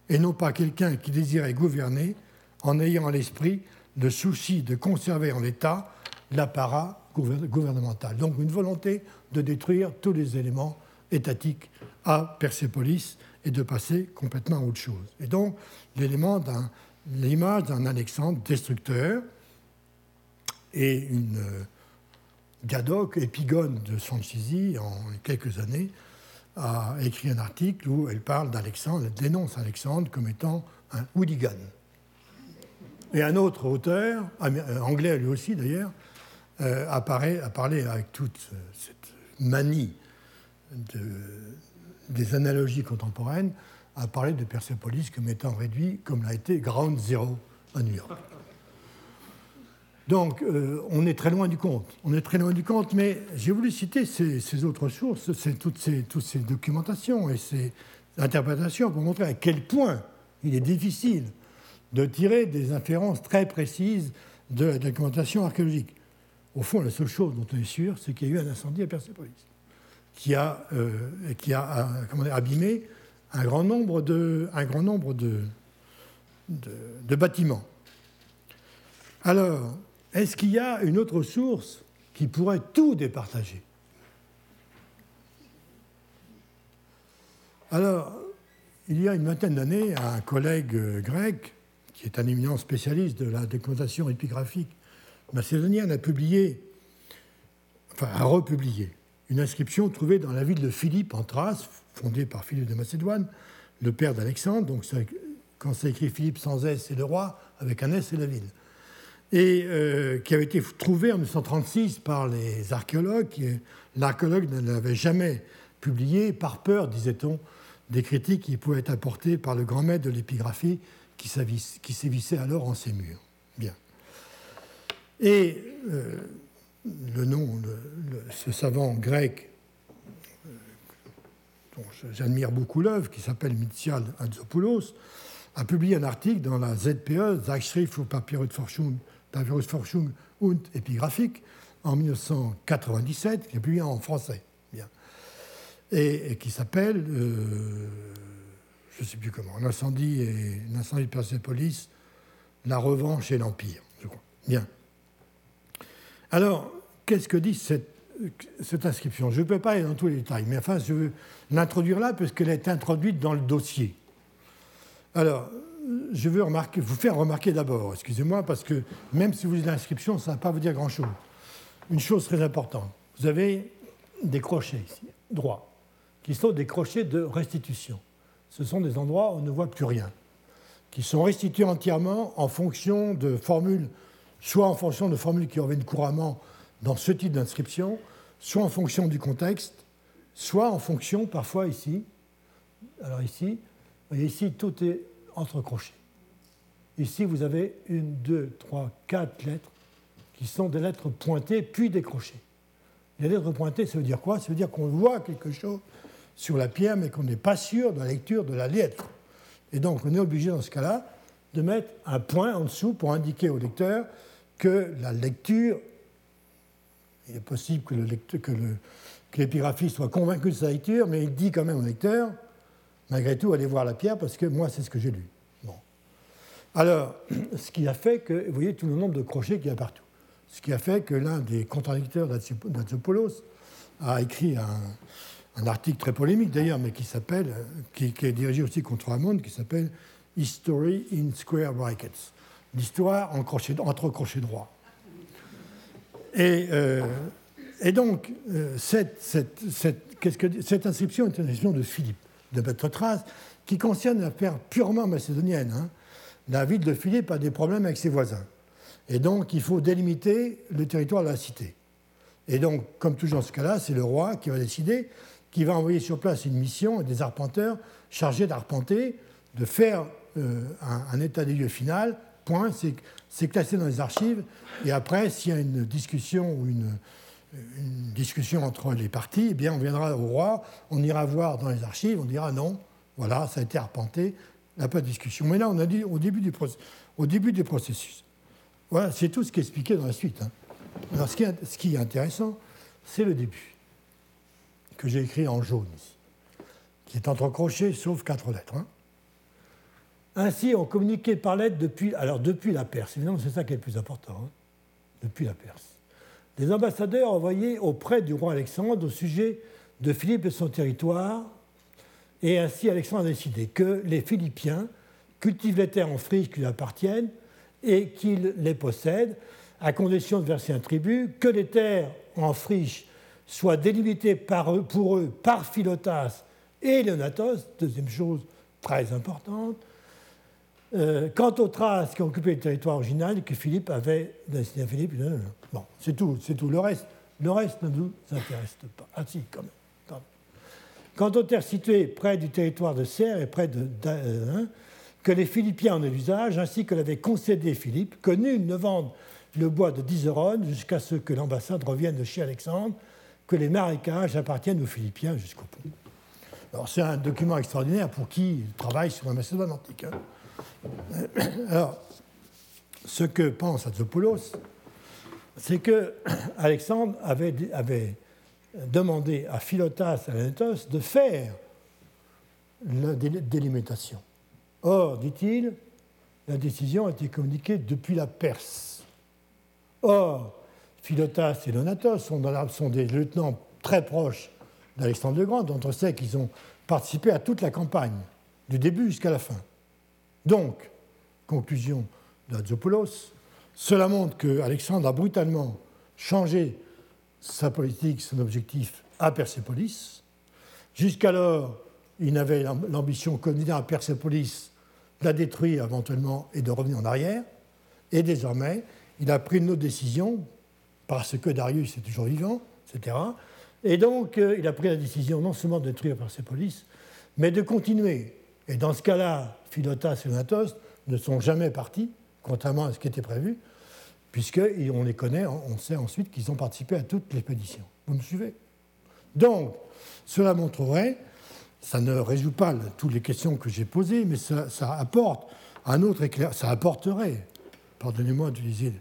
et non pas quelqu'un qui désirait gouverner en ayant à l'esprit le souci de conserver en état l'apparat gouvernemental. Donc une volonté de détruire tous les éléments étatiques à Persépolis et de passer complètement à autre chose. Et donc l'image d'un Alexandre destructeur et une euh, Gadoc, épigone de Sanchizi, en quelques années, a écrit un article où elle parle d'Alexandre, elle dénonce Alexandre comme étant un hooligan. Et un autre auteur, euh, anglais lui aussi d'ailleurs, euh, a parlé avec toute cette manie de, des analogies contemporaines, a parlé de Persepolis comme étant réduit, comme l'a été Ground Zero à New York. Donc, euh, on est très loin du compte. On est très loin du compte, mais j'ai voulu citer ces, autres sources, toutes, ces, toutes ces documentations et ces interprétations pour montrer à quel point il est difficile de tirer des inférences très précises de la documentation archéologique. Au fond, la seule chose dont on est sûr, c'est qu'il y a eu un incendie à Persépolis qui a, euh, abîmé un grand nombre de, un grand nombre de, de, bâtiments. Alors, est-ce qu'il y a une autre source qui pourrait tout départager? Alors, il y a une vingtaine d'années, un collègue grec, qui est un éminent spécialiste de la documentation épigraphique macédonienne, a publié, enfin a republié, une inscription trouvée dans la ville de Philippe en Thrace, fondée par Philippe de Macédoine, le père d'Alexandre. Donc quand c'est écrit Philippe sans S, c'est le roi, avec un S, c'est la ville. Et euh, qui avait été trouvée en 1936 par les archéologues. L'archéologue ne l'avait jamais publié par peur, disait-on, des critiques qui pouvaient être apportées par le grand maître de l'épigraphie qui sévissait alors en ces murs. Bien. Et euh, le nom, ce savant grec, euh, dont j'admire beaucoup l'œuvre, qui s'appelle Mitzial Anzopoulos, a publié un article dans la ZPE, Zeitschrift für Papyrusforschung, Papyrusforschung und Epigraphik, en 1997, qui est publié en français, bien, et, qui s'appelle, euh, je ne sais plus comment, l'incendie, et, l'incendie de Persépolis, la revanche et l'empire, je crois. Bien. Alors, qu'est-ce que dit cette, inscription? Je ne peux pas aller dans tous les détails, mais enfin, je veux l'introduire là parce qu'elle est introduite dans le dossier. Alors, je veux vous faire remarquer d'abord, excusez-moi, parce que même si vous lisez l'inscription, ça ne va pas vous dire grand-chose. Une chose très importante, vous avez des crochets ici, droits, qui sont des crochets de restitution. Ce sont des endroits où on ne voit plus rien, qui sont restitués entièrement en fonction de formules soit en fonction de formules qui reviennent couramment dans ce type d'inscription, soit en fonction du contexte, soit en fonction, parfois ici, alors ici, voyez ici, tout est entre crochets. ici vous avez une, deux, trois, quatre lettres qui sont des lettres pointées puis décrochées. Les lettres pointées, ça veut dire quoi? Ça veut dire qu'on voit quelque chose sur la pierre, mais qu'on n'est pas sûr de la lecture de la lettre. Et donc, on est obligé dans ce cas-là de mettre un point en dessous pour indiquer au lecteur que la lecture, il est possible que, le soit convaincu de sa lecture, mais il dit quand même au lecteur, malgré tout, allez voir la pierre parce que moi, c'est ce que j'ai lu. Alors, ce qui a fait que, vous voyez tout le nombre de crochets qu'il y a partout, ce qui a fait que l'un des contradicteurs d'Atsopoulos a écrit un, un article très polémique d'ailleurs, mais qui s'appelle, qui, est dirigé aussi contre Ramon, qui s'appelle History in Square Brackets, l'histoire entre crochets droits. Et, euh, donc, euh, cette, inscription est une inscription de Philippe, de Trace, qui concerne l'affaire purement macédonienne. Hein. La ville de Philippe a des problèmes avec ses voisins. Et donc, il faut délimiter le territoire de la cité. Et donc, comme toujours dans ce cas-là, c'est le roi qui va décider qui va envoyer sur place une mission et des arpenteurs chargés d'arpenter, de faire euh, un, état des lieux final. Point, c'est classé dans les archives. Et après, s'il y a une discussion ou une, discussion entre les parties, eh bien, on viendra au roi, on ira voir dans les archives, on dira non, voilà, ça a été arpenté, il n'y a pas de discussion. Mais là, on a dit au début du, au début du processus. Voilà, c'est tout ce qui est expliqué dans la suite. Hein. Alors, ce qui ce qui est intéressant, c'est le début que j'ai écrit en jaune ici, qui est entrecroché sauf quatre lettres. Hein. Ainsi, on communiquait par lettre depuis, alors depuis la Perse, évidemment c'est ça qui est le plus important, hein, depuis la Perse. Des ambassadeurs envoyés auprès du roi Alexandre au sujet de Philippe et son territoire, et ainsi Alexandre a décidé que les Philippiens cultivent les terres en friche qui lui appartiennent et qu'ils les possèdent, à condition de verser un tribut, que les terres en friche soit délimité par eux, pour eux par Philotas et Léonatos, deuxième chose très importante, euh, quant aux traces qui occupaient le territoire original que Philippe avait destiné à Philippe. Bon, c'est tout, c'est tout. Le reste, le reste ne nous intéresse pas. Ah quand. Quant aux terres situées près du territoire de Serre et près de, hein, que les Philippiens en aient l'usage, ainsi que l'avait concédé Philippe, que nul ne vende le bois de Dizeron jusqu'à ce que l'ambassade revienne de chez Alexandre, que les marécages appartiennent aux Philippiens jusqu'au pont. Alors c'est un document extraordinaire pour qui travaille sur la Macédoine antique. Hein. Alors, ce que pense Atzopoulos, c'est que Alexandre avait, demandé à Philotas Lénatos de faire la délimitation. Or, dit-il, la décision a été communiquée depuis la Perse. Or, Philotas et Donatos sont, des lieutenants très proches d'Alexandre le Grand, dont on sait qu'ils ont participé à toute la campagne, du début jusqu'à la fin. Donc, conclusion d'Adzopoulos, cela montre qu'Alexandre a brutalement changé sa politique, son objectif à Persépolis. Jusqu'alors, il n'avait l'ambition commune à Persépolis de la détruire éventuellement et de revenir en arrière. Et désormais, il a pris une autre décision parce que Darius est toujours vivant, etc. Et donc, euh, il a pris la décision non seulement de détruire Persépolis, mais de continuer. Et dans ce cas-là, Philotas et Donatos ne sont jamais partis, contrairement à ce qui était prévu, puisqu'on les connaît, on sait ensuite qu'ils ont participé à toute l'expédition. Vous me suivez? Donc, cela montrerait, ça ne résout pas toutes les questions que j'ai posées, mais ça, ça apporte un autre éclair, ça apporterait, pardonnez-moi d'utiliser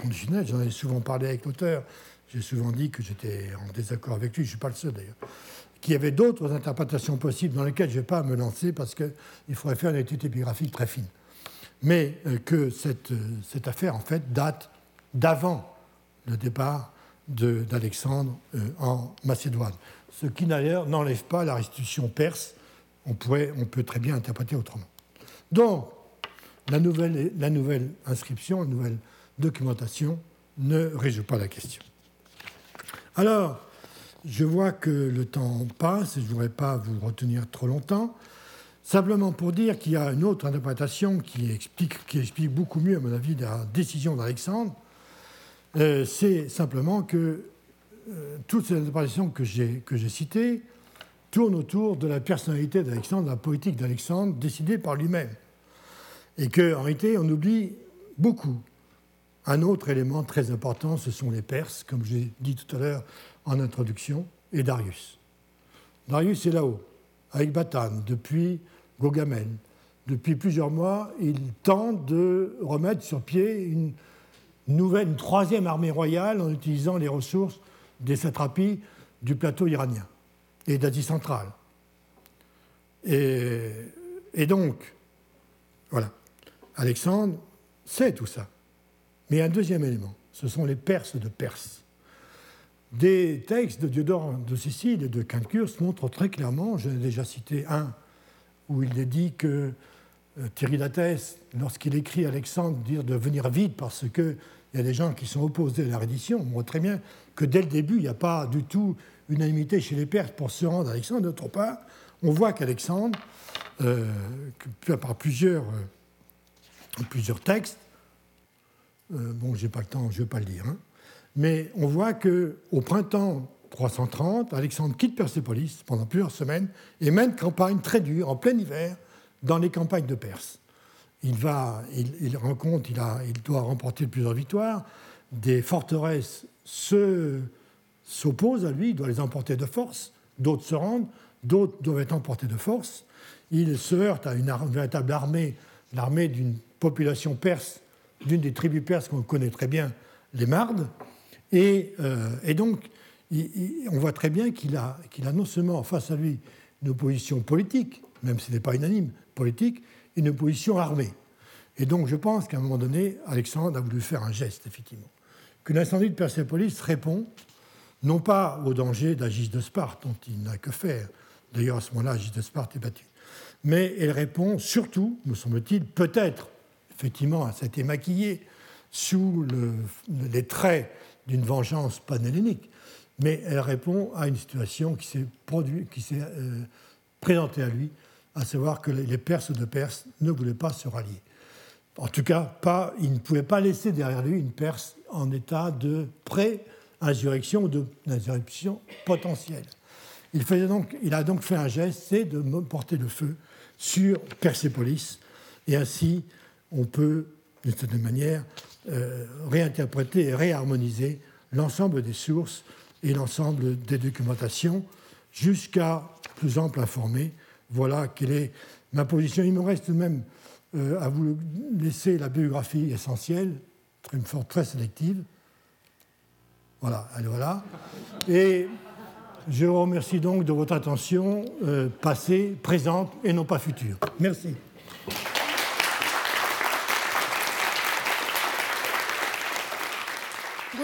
conditionnel. J'en ai souvent parlé avec l'auteur. J'ai souvent dit que j'étais en désaccord avec lui, je ne suis pas le seul d'ailleurs. Qu'il y avait d'autres interprétations possibles dans lesquelles je ne vais pas me lancer parce qu'il faudrait faire une étude épigraphique très fine. Mais euh, que cette, euh, cette, affaire, en fait, date d'avant le départ d'Alexandre euh, en Macédoine. Ce qui d'ailleurs n'enlève pas la restitution perse. On, pourrait, on peut très bien interpréter autrement. Donc, la nouvelle, la nouvelle inscription, la nouvelle documentation ne résout pas la question. Alors, je vois que le temps passe et je ne voudrais pas vous retenir trop longtemps. Simplement pour dire qu'il y a une autre interprétation qui explique, qui explique beaucoup mieux, à mon avis, la décision d'Alexandre. Euh, c'est simplement que euh, toutes ces interprétations que j'ai citées tournent autour de la personnalité d'Alexandre, de la politique d'Alexandre, décidée par lui-même. Et qu'en réalité, on oublie beaucoup. Un autre élément très important, ce sont les Perses, comme j'ai dit tout à l'heure en introduction, et Darius. Darius est là-haut, avec Batan, depuis Gogamène. Depuis plusieurs mois, il tente de remettre sur pied une nouvelle, une troisième armée royale en utilisant les ressources des satrapies du plateau iranien et d'Asie centrale. Et, et, donc, voilà, Alexandre sait tout ça. Mais un deuxième élément, ce sont les Perses de Perse. Des textes de Diodore de Sicile et de Quincurse montrent très clairement, j'en ai déjà cité un, où il est dit que euh, Tiridates, lorsqu'il écrit Alexandre, dire de venir vite parce qu'il y a des gens qui sont opposés à la reddition, on voit très bien que dès le début, il n'y a pas du tout unanimité chez les Perses pour se rendre à Alexandre. D'autre part, on voit qu'Alexandre, euh, par plusieurs, euh, plusieurs textes, euh, bon, j'ai pas le temps, je vais pas le dire, hein, mais on voit qu'au printemps 330, Alexandre quitte Persépolis pendant plusieurs semaines et mène campagne très dure, en plein hiver, dans les campagnes de Perse. Il, va, il, rencontre, il, doit remporter plusieurs victoires, des forteresses s'opposent à lui, il doit les emporter de force, d'autres se rendent, d'autres doivent être emportés de force. Il se heurte à une, véritable armée, l'armée d'une population perse, d'une des tribus perses qu'on connaît très bien, les Mardes. Et, euh, donc, on voit très bien qu'il a, a non seulement face à lui une opposition politique, même si ce n'est pas unanime, politique, une opposition armée. Et donc je pense qu'à un moment donné, Alexandre a voulu faire un geste, effectivement. Que l'incendie de Persépolis répond non pas au danger d'Agis de Sparte, dont il n'a que faire, d'ailleurs à ce moment-là, Agis de Sparte est battu, mais elle répond surtout, me semble-t-il, peut-être, effectivement, ça a été maquillé sous les traits d'une vengeance panhellénique, mais elle répond à une situation qui s'est euh, présentée à lui à savoir que les Perses de Perse ne voulaient pas se rallier. En tout cas, pas, il ne pouvait pas laisser derrière lui une Perse en état de pré-insurrection ou d'insurrection potentielle. Il, donc, il, a donc fait un geste, c'est de porter le feu sur Persépolis, et ainsi on peut, d'une certaine manière, euh, réinterpréter et réharmoniser l'ensemble des sources et l'ensemble des documentations jusqu'à plus ample informé voilà quelle est ma position. Il me reste même euh, à vous laisser la biographie essentielle, une forme très sélective. Voilà, allez, voilà. Et je vous remercie donc de votre attention euh, passée, présente et non pas future. Merci.